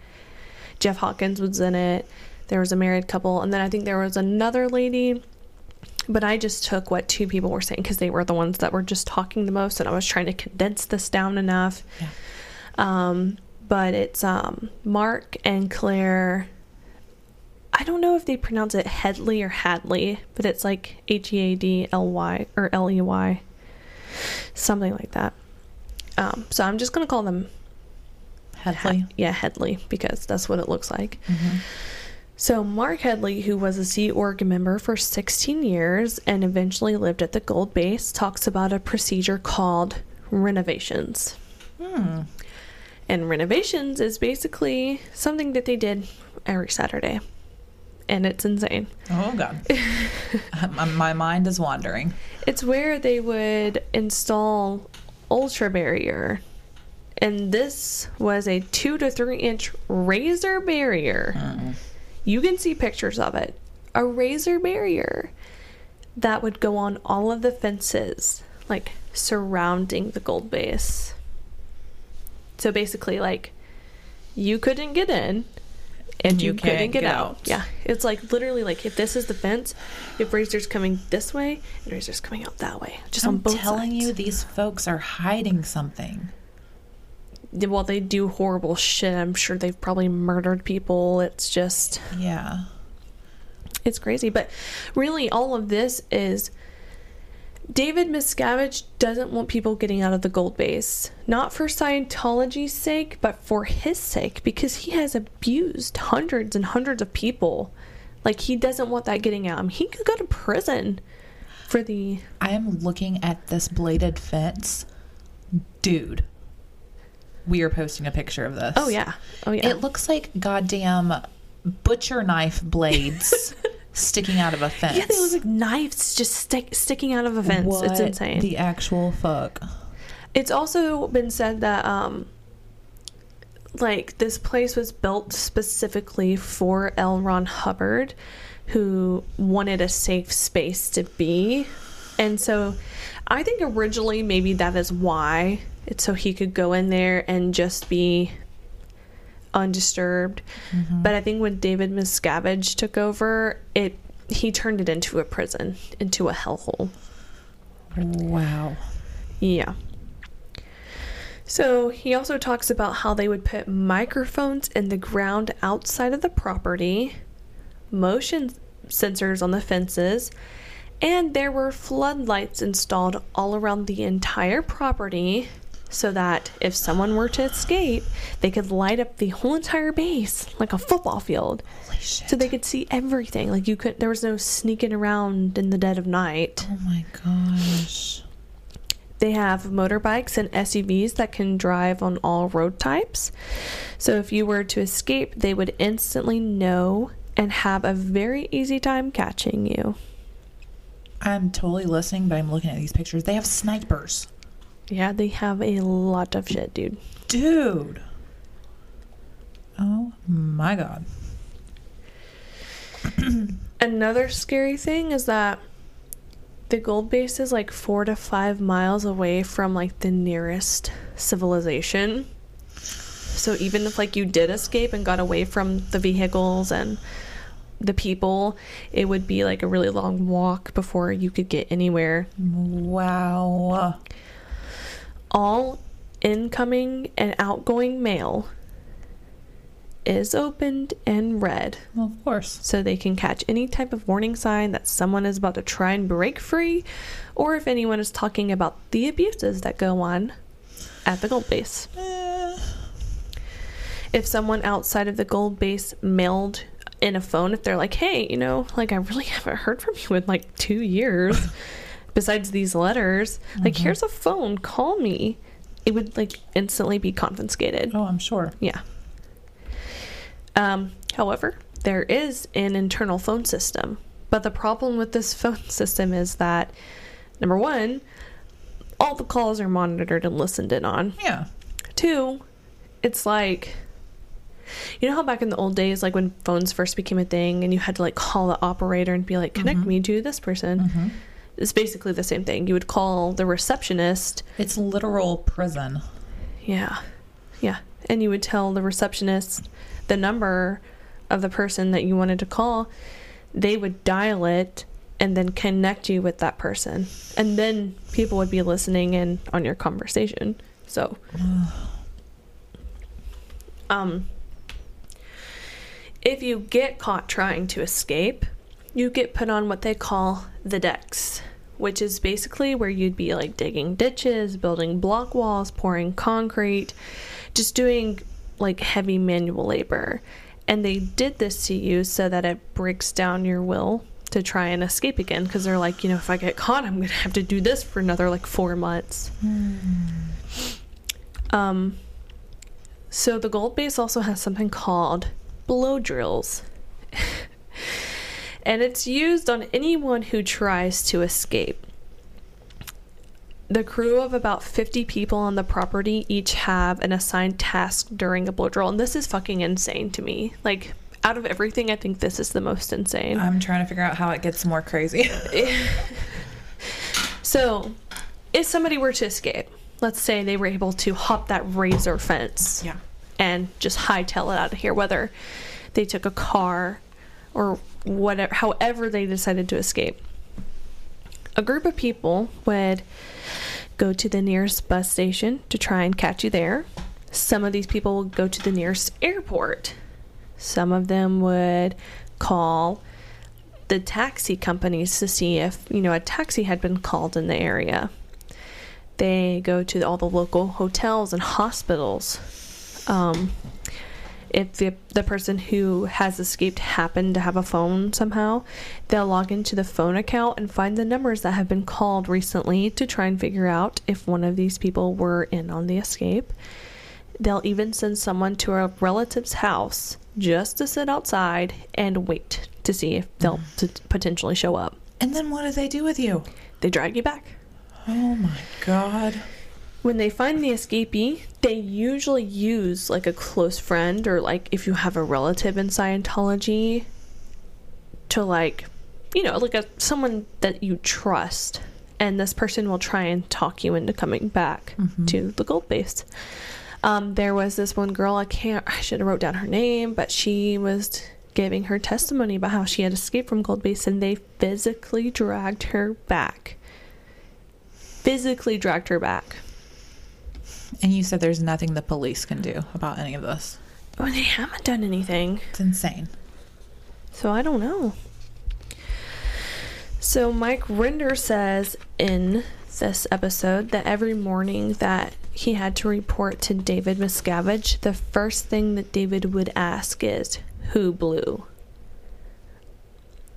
Jeff Hawkins was in it. There was a married couple, and then I think there was another lady. But I just took what two people were saying because they were the ones that were just talking the most, and I was trying to condense this down enough. Yeah. Um, but it's um, Mark and Claire. I don't know if they pronounce it Headley or Hadley, but it's like H E A D L Y or L E Y, something like that. Um, so I'm just gonna call them Headley. yeah, Headley, because that's what it looks like. Mhm. So, Mark Headley, who was a Sea Org member for 16 years and eventually lived at the Gold Base, talks about a procedure called renovations. Hmm. And renovations is basically something that they did every Saturday. And it's insane. Oh God. *laughs* my, my mind is wandering. It's where they would install ultra barrier. And this was a two to three inch razor barrier. You can see pictures of it. A razor barrier that would go on all of the fences, like surrounding the gold base. So basically, like, you couldn't get in. And you, You couldn't get, get out. out. Yeah. It's like literally like if this is the fence, if Razor's coming this way and Razor's coming out that way. Just on I'm both telling sides. you, these folks are hiding something. Well, they do horrible shit. I'm sure they've probably murdered people. It's just Yeah. it's crazy. But really, all of this is David Miscavige doesn't want people getting out of the gold base, not for Scientology's sake, but for his sake, because he has abused hundreds and hundreds of people. Like he doesn't want that getting out. I mean, he could go to prison For the I am looking at this bladed fence. Dude. We are posting a picture of this. oh yeah, oh yeah, It looks like goddamn butcher knife blades *laughs* sticking out of a fence. yeah. They look like knives just stick, sticking out of a fence. What it's insane. The actual fuck. It's also been said that um like this place was built specifically for L. Ron Hubbard, who wanted a safe space to be. And so I think originally maybe that is why it's so he could go in there and just be undisturbed. Mm-hmm. But I think when David Miscavige took over, it he turned it into a prison, into a hellhole. Wow. Yeah. So he also talks about how they would put microphones in the ground outside of the property, motion sensors on the fences, and there were floodlights installed all around the entire property so that if someone were to escape, they could light up the whole entire base like a football field. Holy shit. So they could see everything. Like you could there was no sneaking around in the dead of night. Oh my gosh. They have motorbikes and SUVs that can drive on all road types. So if you were to escape, they would instantly know and have a very easy time catching you. I'm totally listening, but I'm looking at these pictures. They have snipers. Yeah, they have a lot of shit, dude. Dude. Oh my god. *clears throat* Another scary thing is that the gold base is like four to five miles away from like the nearest civilization. So even if like you did escape and got away from the vehicles and the people, it would be like a really long walk before you could get anywhere. Wow. All incoming and outgoing mail is opened and read Well, of course. so they can catch any type of warning sign that someone is about to try and break free or if anyone is talking about the abuses that go on at the gold base. Eh, If someone outside of the gold base mailed in a phone, if they're like, hey, you know, like I really *laughs* haven't heard from you in like two years, *laughs* besides these letters, like mm-hmm. here's a phone, call me, it would like instantly be confiscated. oh, I'm sure. Yeah. Um, however, there is an internal phone system. But the problem with this *laughs* phone system is that, number one, all the calls are monitored and listened in on. Yeah. Two, it's like, you know how back in the old days, like when phones first became a thing and you had to like call the operator and be like, connect me to this person? Mm-hmm. It's basically the same thing. You would call the receptionist It's literal prison. yeah. Yeah. And you would tell the receptionist the number of the person that you wanted to call. They would dial it and then connect you with that person. And then people would be listening in on your conversation. So *sighs* um if you get caught trying to escape, you get put on what they call the decks, which is basically where you'd be like digging ditches, building block walls, pouring concrete, just doing like heavy manual labor. And they did this to you so that it breaks down your will to try and escape again because they're like, you know, if I get caught, I'm going to have to do this for another like 4 months. Um so the gold base also has something called blow drills. *laughs* and it's used on anyone who tries to escape. The crew of about 50 people on the property each have an assigned task during a blow drill, and this is fucking insane to me. Like, out of everything, I think this is the most insane. I'm trying to figure out how it gets more crazy. *laughs* So, if somebody were to escape, let's say they were able to hop that razor fence yeah. and just hightail it out of here, whether they took a car or whatever, however they decided to escape. A group of people would go to the nearest bus station to try and catch you there. Some of these people would go to the nearest airport. Some of them would call the taxi companies to see if, you know, a taxi had been called in the area. They go to all the local hotels and hospitals. Um, if the, the person who has escaped happened to have a phone somehow, they'll log into the phone account and find the numbers that have been called recently to try and figure out if one of these people were in on the escape. They'll even send someone to a relative's house just to sit outside and wait to see if they'll mm. t- potentially show up. And then what do they do with you? They drag you back. Oh my god. When they find the escapee, they usually use like a close friend or like if you have a relative in Scientology to like, you know, like a someone that you trust, and this person will try and talk you into coming back to the gold base. Um, there was this one girl I can't I should have wrote down her name, but she was giving her testimony about how she had escaped from gold base and they physically dragged her back. Physically dragged her back. And you said there's nothing the police can do about any of this. Well, they haven't done anything, It's insane. so I don't know. So Mike Rinder says in this episode that every morning that he had to report to David Miscavige, the first thing that David would ask is, "Who blew?"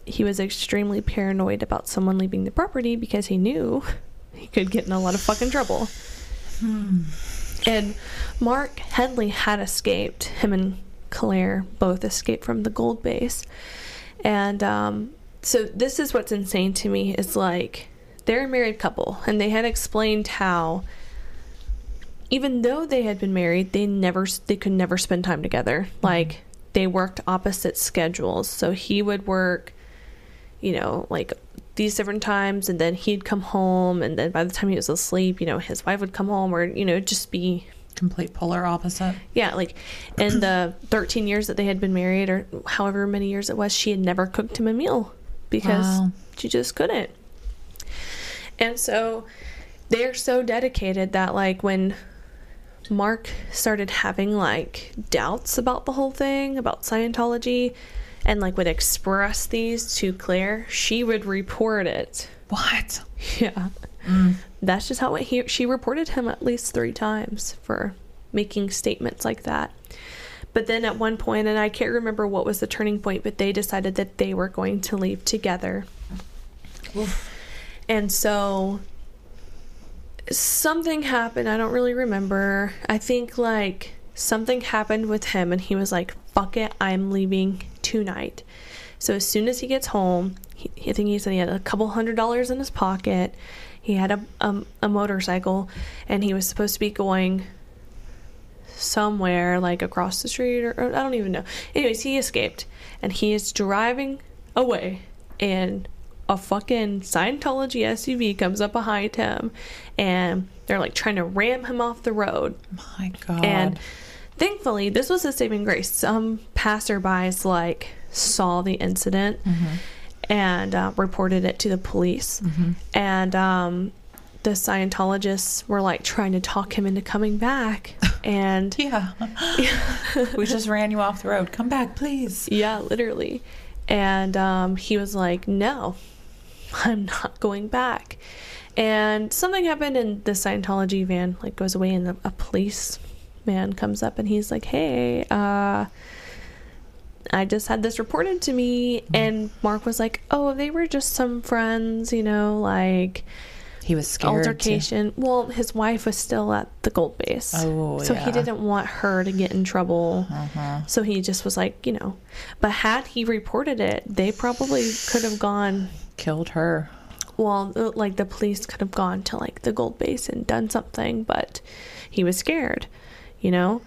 He was extremely paranoid about someone leaving the property because he knew *laughs* he could get in a lot of fucking trouble. And Mark Headley had escaped. Him and Claire both escaped from the gold base. And um, so this is what's insane to me is like they're a married couple and they had explained how even though they had been married, they never they could never spend time together. Like they worked opposite schedules. So he would work you know, like these different times and then he'd come home and then by the time he was asleep, you know, his wife would come home or you know, just be Complete polar opposite. yeah, like in the 13 years that they had been married, or however many years it was, she had never cooked him a meal because Wow. she just couldn't. And so they're so dedicated that, like, when Mark started having like doubts about the whole thing, about Scientology, and like would express these to Claire, she would report it. What? Yeah. That's just how it, he, she reported him at least three times for making statements like that. But then at one point, and I can't remember what was the turning point, but they decided that they were going to leave together. And so something happened. I don't really remember. I think like something happened with him, and he was like, fuck it, I'm leaving tonight. So as soon as he gets home, he, I think he said he had a couple hundred dollars in his pocket. He had a, a, a motorcycle, and he was supposed to be going somewhere like across the street or, or I don't even know. Anyways, he escaped and he is driving away and a fucking Scientology SUV comes up behind him and they're like trying to ram him off the road. My God. And thankfully, this was a saving grace. Some passerbys like saw the incident and uh, reported it to the police. And um, the Scientologists were like trying to talk him into coming back. *laughs* And yeah. *laughs* we just ran you off the road. Come back, please. yeah, literally. And um, he was like, no, *laughs* I'm not going back. And something happened, and the Scientology van like goes away, and the, a police man comes up, and he's like, "Hey, uh, I just had this reported to me." And Mark was like, "Oh, they were just some friends, you know, like He was scared. altercation." Well, his wife was still at the gold base, Oh, so yeah. he didn't want her to get in trouble. Uh-huh. So he just was like, you know, but had he reported it, they probably could have gone. Killed her. Well, uh, like the police could have gone to like the gold base and done something, but he was scared, you know?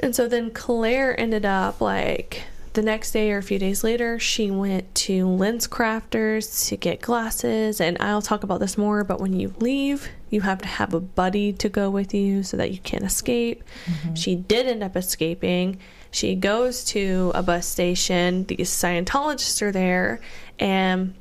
And so then Claire ended up like the next day or a few days later, she went to LensCrafters to get glasses. And I'll talk about this more, but when you leave, you have to have a buddy to go with you so that you can't escape. Mm-hmm. She did end up escaping. She goes to a bus station. These Scientologists are there, and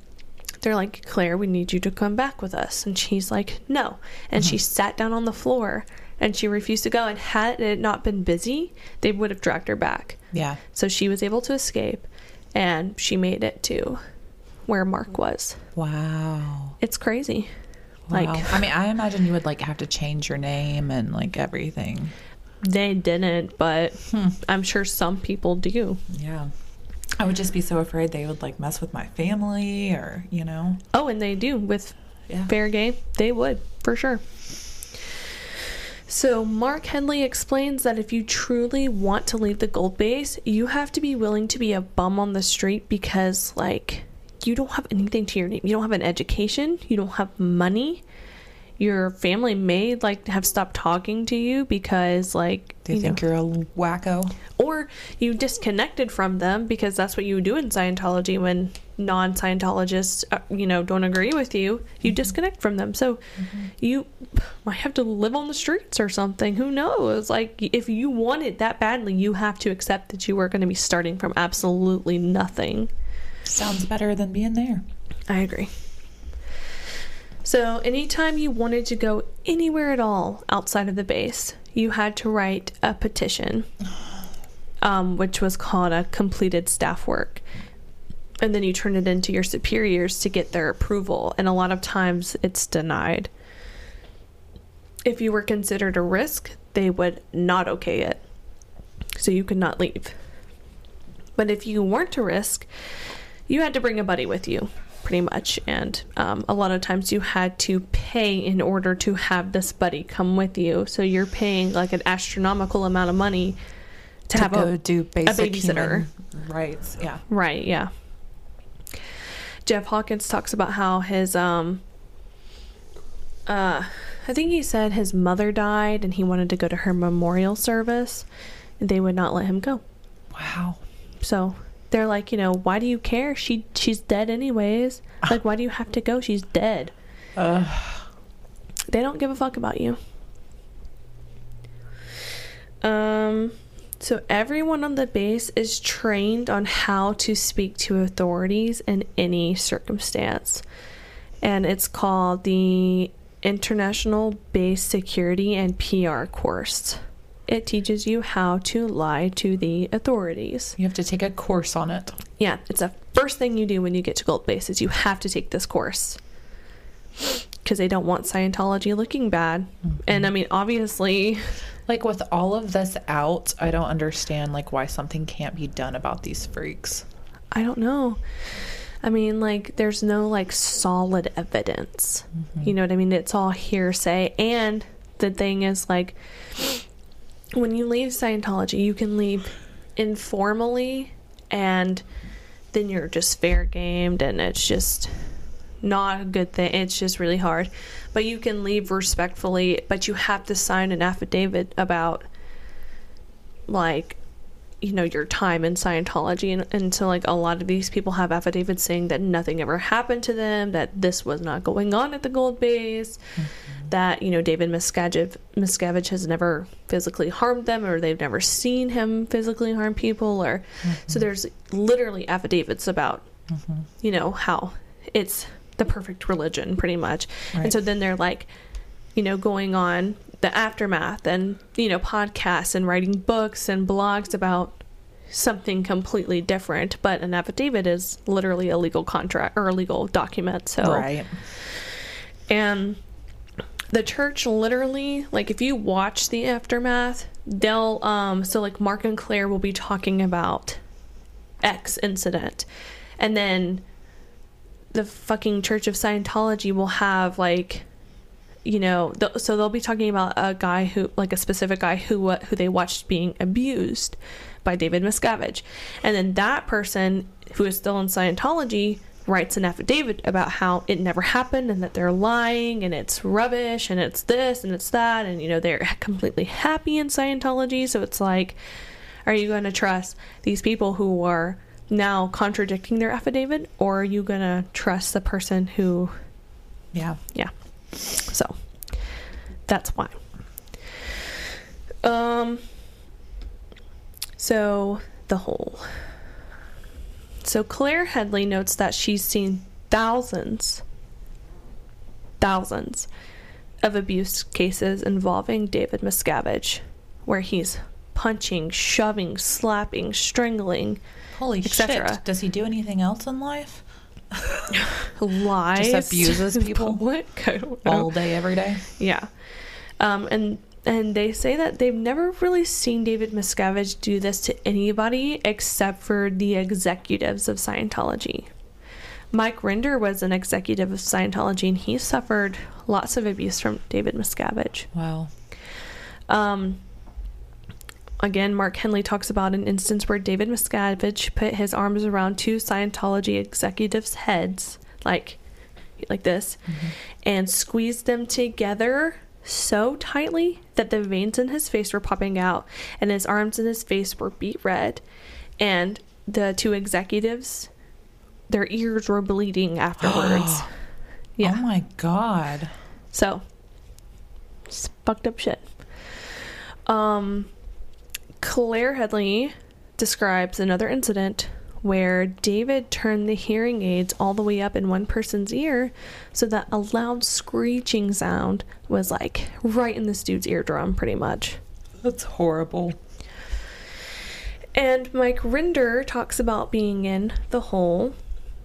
they're like, Claire, we need you to come back with us. And she's like, no. And she mm-hmm. sat down on the floor and she refused to go. And had it not been busy, they would have dragged her back. Yeah. So she was able to escape and she made it to where Mark was. Wow. It's crazy. Wow. Like, I mean, I imagine you would like have to change your name and like everything. they didn't, but Hmm. I'm sure some people do. Yeah. I would just be so afraid they would like mess with my family or, you know. Oh, and they do with Yeah. fair game. They would, for sure. So, Mark Headley explains that if you truly want to leave the gold base, you have to be willing to be a bum on the street because, like, you don't have anything to your name. You don't have an education, you don't have money. Your family may, like, have stopped talking to you because, like, They you think know, you're a wacko. or you disconnected from them because that's what you do in Scientology when non-Scientologists, uh, you know, don't agree with you. You disconnect from them, so you might have to live on the streets or something. Who knows? Like, if you want it that badly, you have to accept that you are going to be starting from absolutely nothing. Sounds better than being there. I agree. So, anytime you wanted to go anywhere at all outside of the base, you had to write a petition, um, which was called a completed staff work. And then you turn it into your superiors to get their approval. And a lot of times it's denied. If you were considered a risk, they would not okay it. So you could not leave. But if you weren't a risk, you had to bring a buddy with you pretty much and um, a lot of times you had to pay in order to have this buddy come with you so you're paying like an astronomical amount of money to, have go a do basic a babysitter. rights. Yeah. right yeah jeff hawkins talks about how his um uh i think he said his mother died and he wanted to go to her memorial service and they would not let him go Wow. so they're like, you know, why do you care? She she's dead anyways. Like why do you have to go? She's dead. Uh, They don't give a fuck about you. Um so everyone on the base is trained on how to speak to authorities in any circumstance. And it's called the International Base Security and PR course. It teaches you how to lie to the authorities. you have to take a course on it. Yeah, it's the first thing you do when you get to Gold Base is you have to take this course because they don't want Scientology looking bad. Mm-hmm. And I mean, obviously, *laughs* Like with all of this out, I don't understand like why something can't be done about these freaks. I don't know. I mean, like, there's no like solid evidence. Mm-hmm. You know what I mean? It's all hearsay. And the thing is, like, when you leave Scientology, you can leave informally, and then you're just fair gamed, and it's just not a good thing. It's just really hard. But you can leave respectfully, but you have to sign an affidavit about, like, you know your time in Scientology and, and so like a lot of these people have affidavits saying that nothing ever happened to them that this was not going on at the gold base mm-hmm. that you know David Miscavige, Miscavige has never physically harmed them or they've never seen him physically harm people or so mm-hmm. there's literally affidavits about mm-hmm. you know how it's the perfect religion pretty much. And so then they're like you know, going on the aftermath and, you know, podcasts and writing books and blogs about something completely different. But an affidavit is literally a legal contract or a legal document. So, Right. and the church literally, like, if you watch the aftermath, they'll, um, so like Mark and Claire will be talking about X incident. And then the fucking Church of Scientology will have like you know th- so they'll be talking about a guy who like a specific guy who who they watched being abused by David Miscavige. And then that person who is still in Scientology writes an affidavit about how it never happened and that they're lying and it's rubbish and it's this and it's that. And you know they're completely happy in Scientology. So it's like are you going to trust these people who are now contradicting their affidavit or are you going to trust the person who Yeah. yeah so that's why um so the whole so claire headley notes that she's seen thousands thousands of abuse cases involving david miscavige where he's punching shoving slapping strangling Holy shit. Does he do anything else in life? *laughs* lies Just abuses people? public. *laughs* I don't know. All day, every day? Yeah. Um, and and they say that they've never really seen David Miscavige do this to anybody except for the executives of Scientology. Mike Rinder was an executive of Scientology and he suffered lots of abuse from David Miscavige. Wow. Um, again, Mark Headley talks about an instance where David Miscavige put his arms around two Scientology executives' heads, like like this, and squeezed them together so tightly that the veins in his face were popping out, and his arms and his face were beat red, and the two executives, their ears were bleeding afterwards. *gasps* yeah. Oh my god. So, just fucked up shit. Um, Claire Headley describes another incident where David turned the hearing aids all the way up in one person's ear so that a loud screeching sound was like right in this dude's eardrum, pretty much. That's horrible. And Mike Rinder talks about being in the hole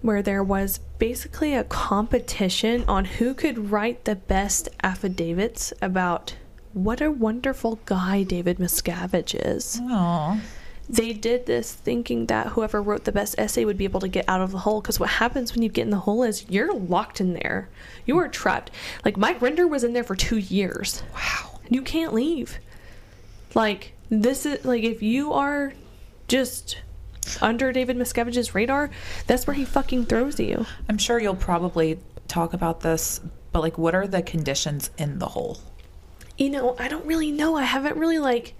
where there was basically a competition on who could write the best affidavits about what a wonderful guy David Miscavige is. Oh. They did this thinking that whoever wrote the best essay would be able to get out of the hole because what happens when you get in the hole is you're locked in there. You are trapped. Like Mike Rinder was in there for 2 years. Wow. You can't leave. Like this is like if you are just under David Miscavige's radar, that's where he fucking throws you. I'm sure you'll probably talk about this, but like what are the conditions in the hole? You know, I don't really know. I haven't really like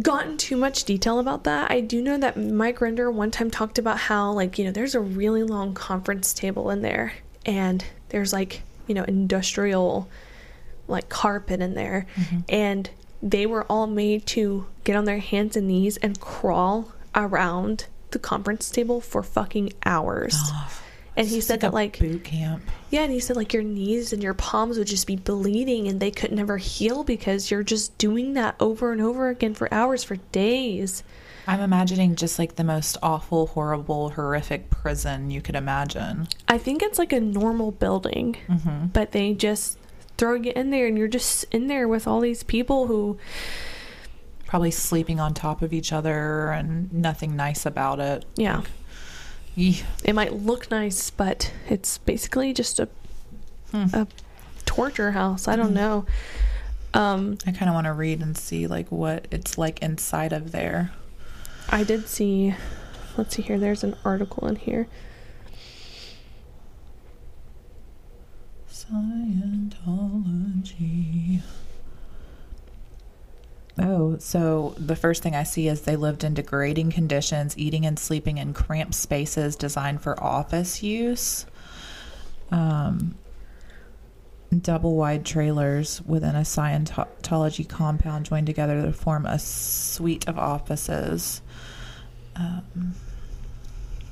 gotten too much detail about that. I do know that Mike Rinder one time talked about how like, you know, there's a really long conference table in there and there's like, you know, industrial like carpet in there mm-hmm. and they were all made to get on their hands and knees and crawl around the conference table for fucking hours. Oh, and he said that a like boot camp. yeah, and he said like your knees and your palms would just be bleeding and they could never heal because you're just doing that over and over again for hours, for days. I'm imagining just like the most awful, horrible, horrific prison you could imagine. I think it's like a normal building, mm-hmm. but they just throw you in there and you're just in there with all these people who, Probably sleeping on top of each other and nothing nice about it. yeah, Eeh. it might look nice, but it's basically just a, a torture house. I don't know. Um, I kind of want to read and see like what it's like inside of there. I did see, let's see here, there's an article in here. Scientology. Oh, so the first thing I see is they lived in degrading conditions, eating and sleeping in cramped spaces designed for office use. Um, double wide trailers within a Scientology compound joined together to form a suite of offices. Um,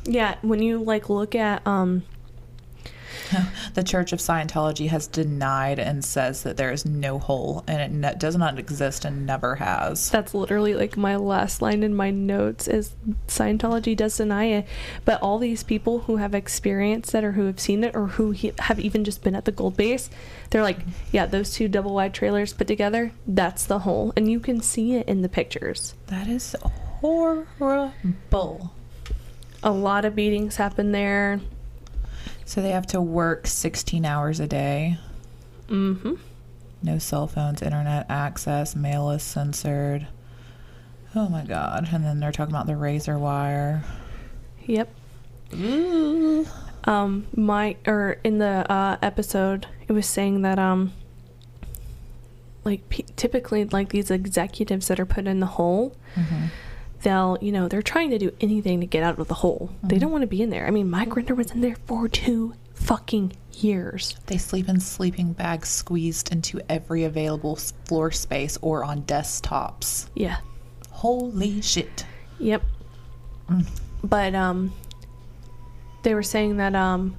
Yeah, when you like look at um *laughs* The Church of Scientology has denied and says that there is no hole and it ne- does not exist and never has. that's literally like my last line in my notes is Scientology does deny it, but all these people who have experienced it or who have seen it or who he, have even just been at the gold base, they're like, yeah, those two double wide trailers put together, that's the hole, and you can see it in the pictures. That is horrible. A lot of beatings happen there. So they have to work 16 hours a day. Mm-hmm. No cell phones, internet access, mail is censored. Oh my god. And then they're talking about the razor wire. Yep. um my or in the uh episode it was saying that um like p- typically like these executives that are put in the hole they'll you know they're trying to do anything to get out of the hole. They don't want to be in there. I mean mike Rinder was in there for two fucking years. They sleep in sleeping bags squeezed into every available floor space or on desktops. yeah. Holy shit. Yep. But um they were saying that um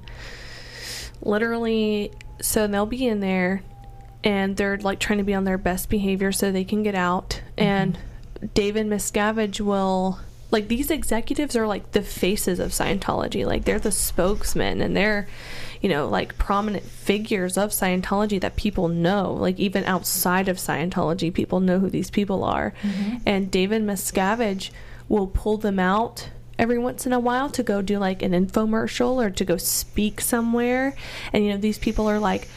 literally so they'll be in there and they're like trying to be on their best behavior so they can get out. And David Miscavige will like these executives are like the faces of Scientology like they're the spokesmen and they're you know, like prominent figures of Scientology that people know, like even outside of Scientology, people know who these people are. Mm-hmm. And David Miscavige will pull them out every once in a while to go do like an infomercial or to go speak somewhere. And you know, these people are like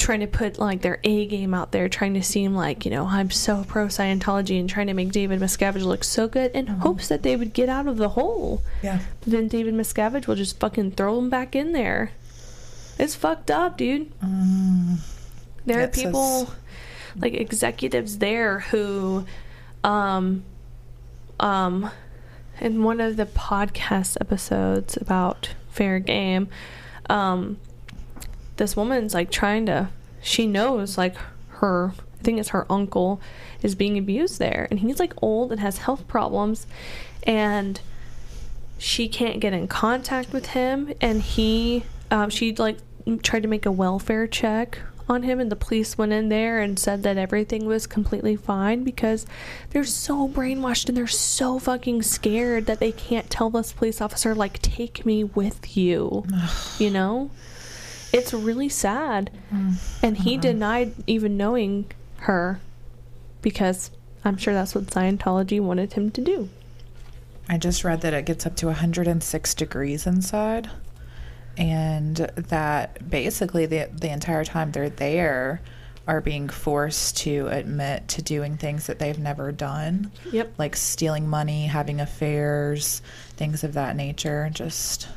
trying to put like their A game out there, trying to seem like, you know, I'm so pro Scientology and trying to make David Miscavige look so good in hopes that they would get out of the hole. Yeah. But then David Miscavige will just fucking throw them back in there. It's fucked up, dude. there are so people like executives there who um um in one of the podcast episodes about fair game um this woman's like trying to she knows like her i think it's her uncle is being abused there and he's like old and has health problems and she can't get in contact with him and he um, she like tried to make a welfare check on him and the police went in there and said that everything was completely fine because they're so brainwashed and they're so fucking scared that they can't tell this police officer like take me with you you know it's really sad. Mm. And he mm-hmm. denied even knowing her because i'm sure that's what scientology wanted him to do. I just read that it gets up to 106 degrees inside, and that basically the the entire time they're there are being forced to admit to doing things that they've never done, yep. Like stealing money, having affairs, things of that nature. Just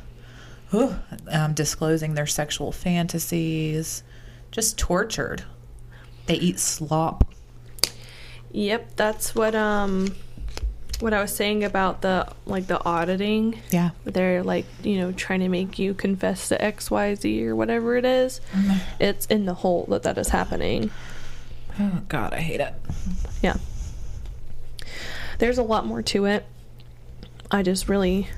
whew, um, disclosing their sexual fantasies, just tortured. They eat slop. Yep, that's what um what I was saying about the like the auditing. Yeah. They're like, you know, trying to make you confess to XYZ or whatever it is. It's in the hole that that is happening. Oh God, I hate it. Yeah. There's a lot more to it. I just really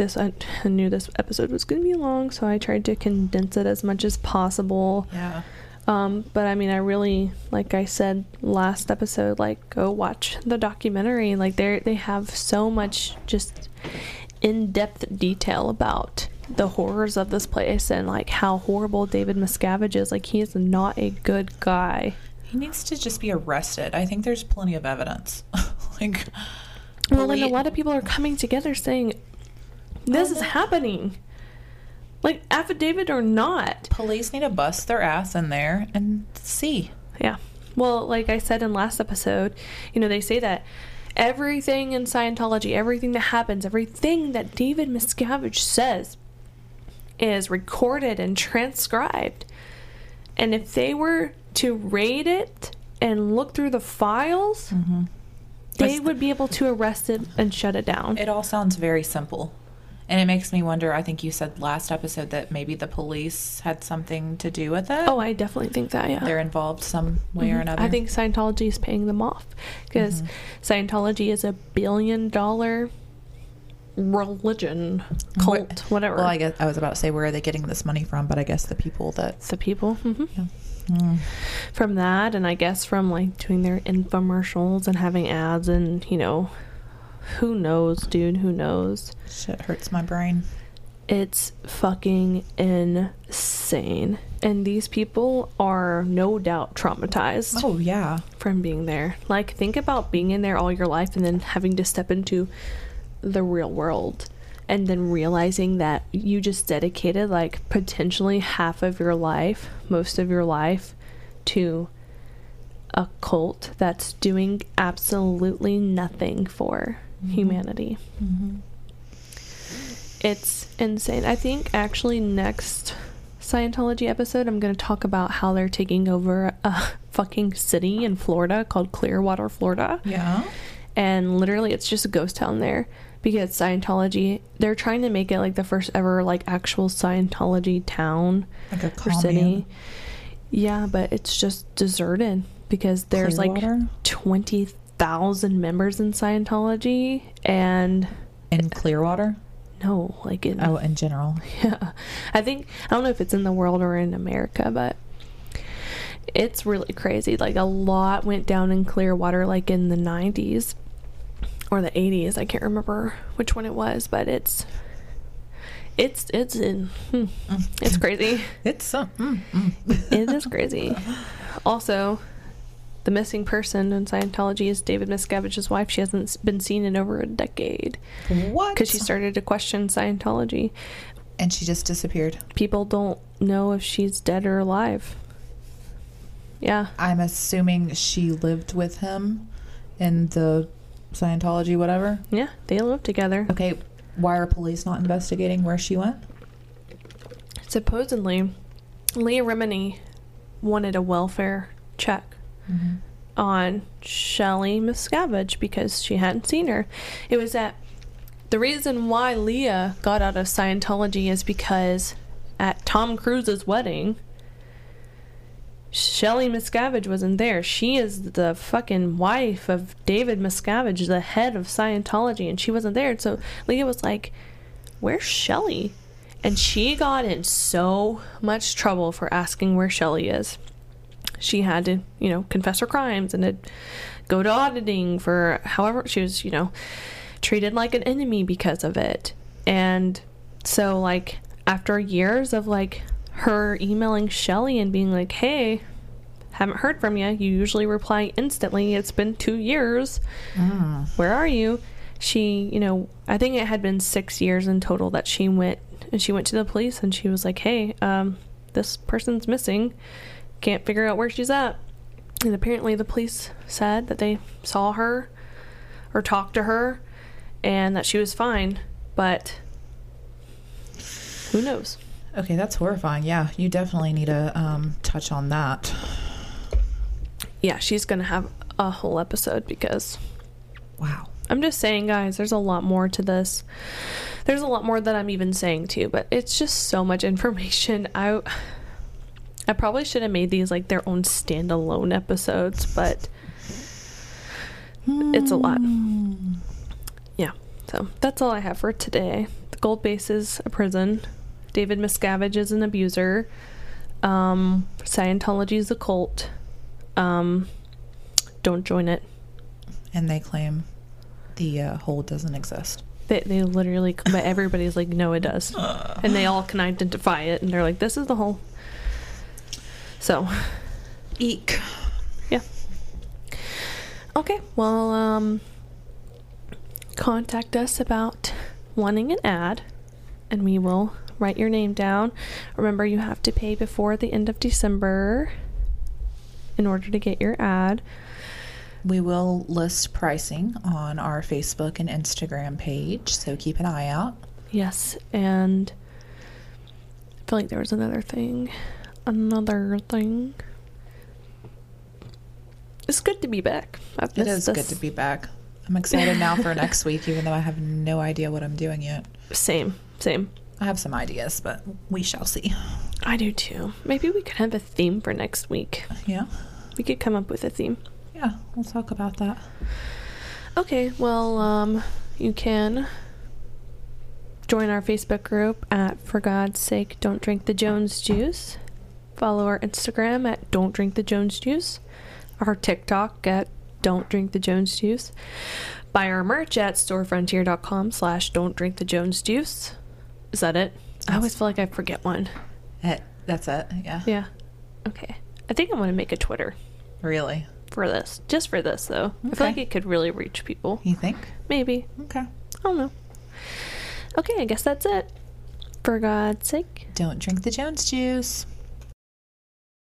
this I *laughs* knew this episode was going to be long, so I tried to condense it as much as possible. Yeah. Um, but I mean, I really, like I said last episode, like go watch the documentary. Like they they have so much just in depth detail about the horrors of this place and like how horrible David Miscavige is. Like he is not a good guy. He needs to just be arrested. I think there's plenty of evidence. *laughs* like, Well, and a lot of people are coming together saying this is happening. Like affidavit or not. police need to bust their ass in there and see. Yeah. Well, like I said in last episode, you know, they say that everything in Scientology, everything that happens, everything that David Miscavige says is recorded and transcribed. And if they were to raid it and look through the files, mm-hmm. they would be able to arrest it and shut it down. It all sounds very simple. And it makes me wonder. I think you said last episode that maybe the police had something to do with it. oh, I definitely think that, yeah. They're involved some way or Mhm. another. I think Scientology is paying them off because Scientology is a billion dollar religion, cult, Wh- whatever. Well, I guess I was about to say where are they getting this money from, but I guess the people that. it's the people hmm Mm. from that, and I guess from like doing their infomercials and having ads, and you know, who knows, dude? Who knows? Shit hurts my brain. It's fucking insane. And these people are no doubt traumatized. Oh yeah. from being there. Like, think about being in there all your life and then having to step into the real world and then realizing that you just dedicated like potentially half of your life, most of your life to a cult that's doing absolutely nothing for Mm-hmm. humanity. Mm-hmm. It's insane. I think actually next Scientology episode, I'm going to talk about how they're taking over a *laughs* fucking city in Florida called Clearwater, Florida. Yeah. And literally, it's just a ghost town there because Scientology, they're trying to make it like the first ever, like, actual Scientology town Like a or city. Yeah, but it's just deserted because there's Clearwater? like 20,000 members in Scientology and In Clearwater. no, like in Oh, in general. *laughs* yeah. I think I don't know if it's in the world or in America, but it's really crazy. Like a lot went down in Clearwater like in the 90s or the 80s. I can't remember which one it was, but it's it's it's in hmm, it's crazy. *laughs* It's some. Mm, mm. it is crazy. *laughs* Also, the missing person in Scientology is David Miscavige's wife. She hasn't been seen in over a decade What? because she started to question Scientology. and she just disappeared. People don't know if she's dead or alive. Yeah, I'm assuming she lived with him in the Scientology, whatever. yeah, they live together. Okay, why are police not investigating where she went? Supposedly, Leah Remini wanted a welfare check Mm-hmm. on Shelley Miscavige because she hadn't seen her. It was that the reason why Leah got out of Scientology is because at Tom Cruise's wedding, Shelley Miscavige wasn't there. She is the fucking wife of David Miscavige, the head of Scientology, and she wasn't there. So Leah was like, Where's Shelley? And she got in so much trouble for asking where Shelley is. She had to, you know, confess her crimes and to go to auditing for however she was, you know, treated like an enemy because of it. And so, like, after years of like her emailing Shelley and being like, hey, haven't heard from you. You usually reply instantly. It's been two years. Where are you? She, you know, I think it had been six years in total that she went and she went to the police and she was like, hey, um, this person's missing. Can't figure out where she's at. And apparently the police said that they saw her or talked to her and that she was fine. But who knows? Okay, that's horrifying. Yeah, you definitely need to um, touch on that. Yeah, she's going to have a whole episode because Wow. I'm just saying, guys, there's a lot more to this. There's a lot more that I'm even saying too, but it's just so much *laughs* information. I I probably should have made these like their own standalone episodes, but it's a lot. Yeah. So that's all I have for today. The Gold Base is a prison. David Miscavige is an abuser. Um, Scientology is a cult. Um, don't join it. And they claim the uh, hole doesn't exist. They, they literally, but everybody's like, no, it does. *sighs* And they all can identify it, and they're like, this is the hole. So, Eek. yeah. Okay, well, um, contact us about wanting an ad, and we will write your name down. Remember, you have to pay before the end of December in order to get your ad. We will list pricing on our Facebook and Instagram page, so keep an eye out. Yes, and I feel like there was another thing. Another thing. It's good to be back. I've It missed is good to be back. I'm excited now for next week, even though I have no idea what I'm doing yet. Same, same. I have some ideas, but we shall see. I do too. Maybe we could have a theme for next week. Yeah. We could come up with a theme. Yeah, we'll talk about that. Okay, well, um, you can join our Facebook group at For God's Sake Don't Drink the Jones Juice. Follow our Instagram at Don't Drink the Jones Juice. Our TikTok at Don't Drink the Jones Juice. Buy our merch at storefrontier.com slash Don't Drink the Jones Juice. Is that it? I always feel like I forget one. Eh, That's it. Yeah. Yeah. Okay. I think I want to make a Twitter Really? for this. Just for this, though. I feel like it could really reach people. You think? Maybe. Okay. I don't know. Okay, I guess that's it. For God's sake. Don't drink the Jones juice.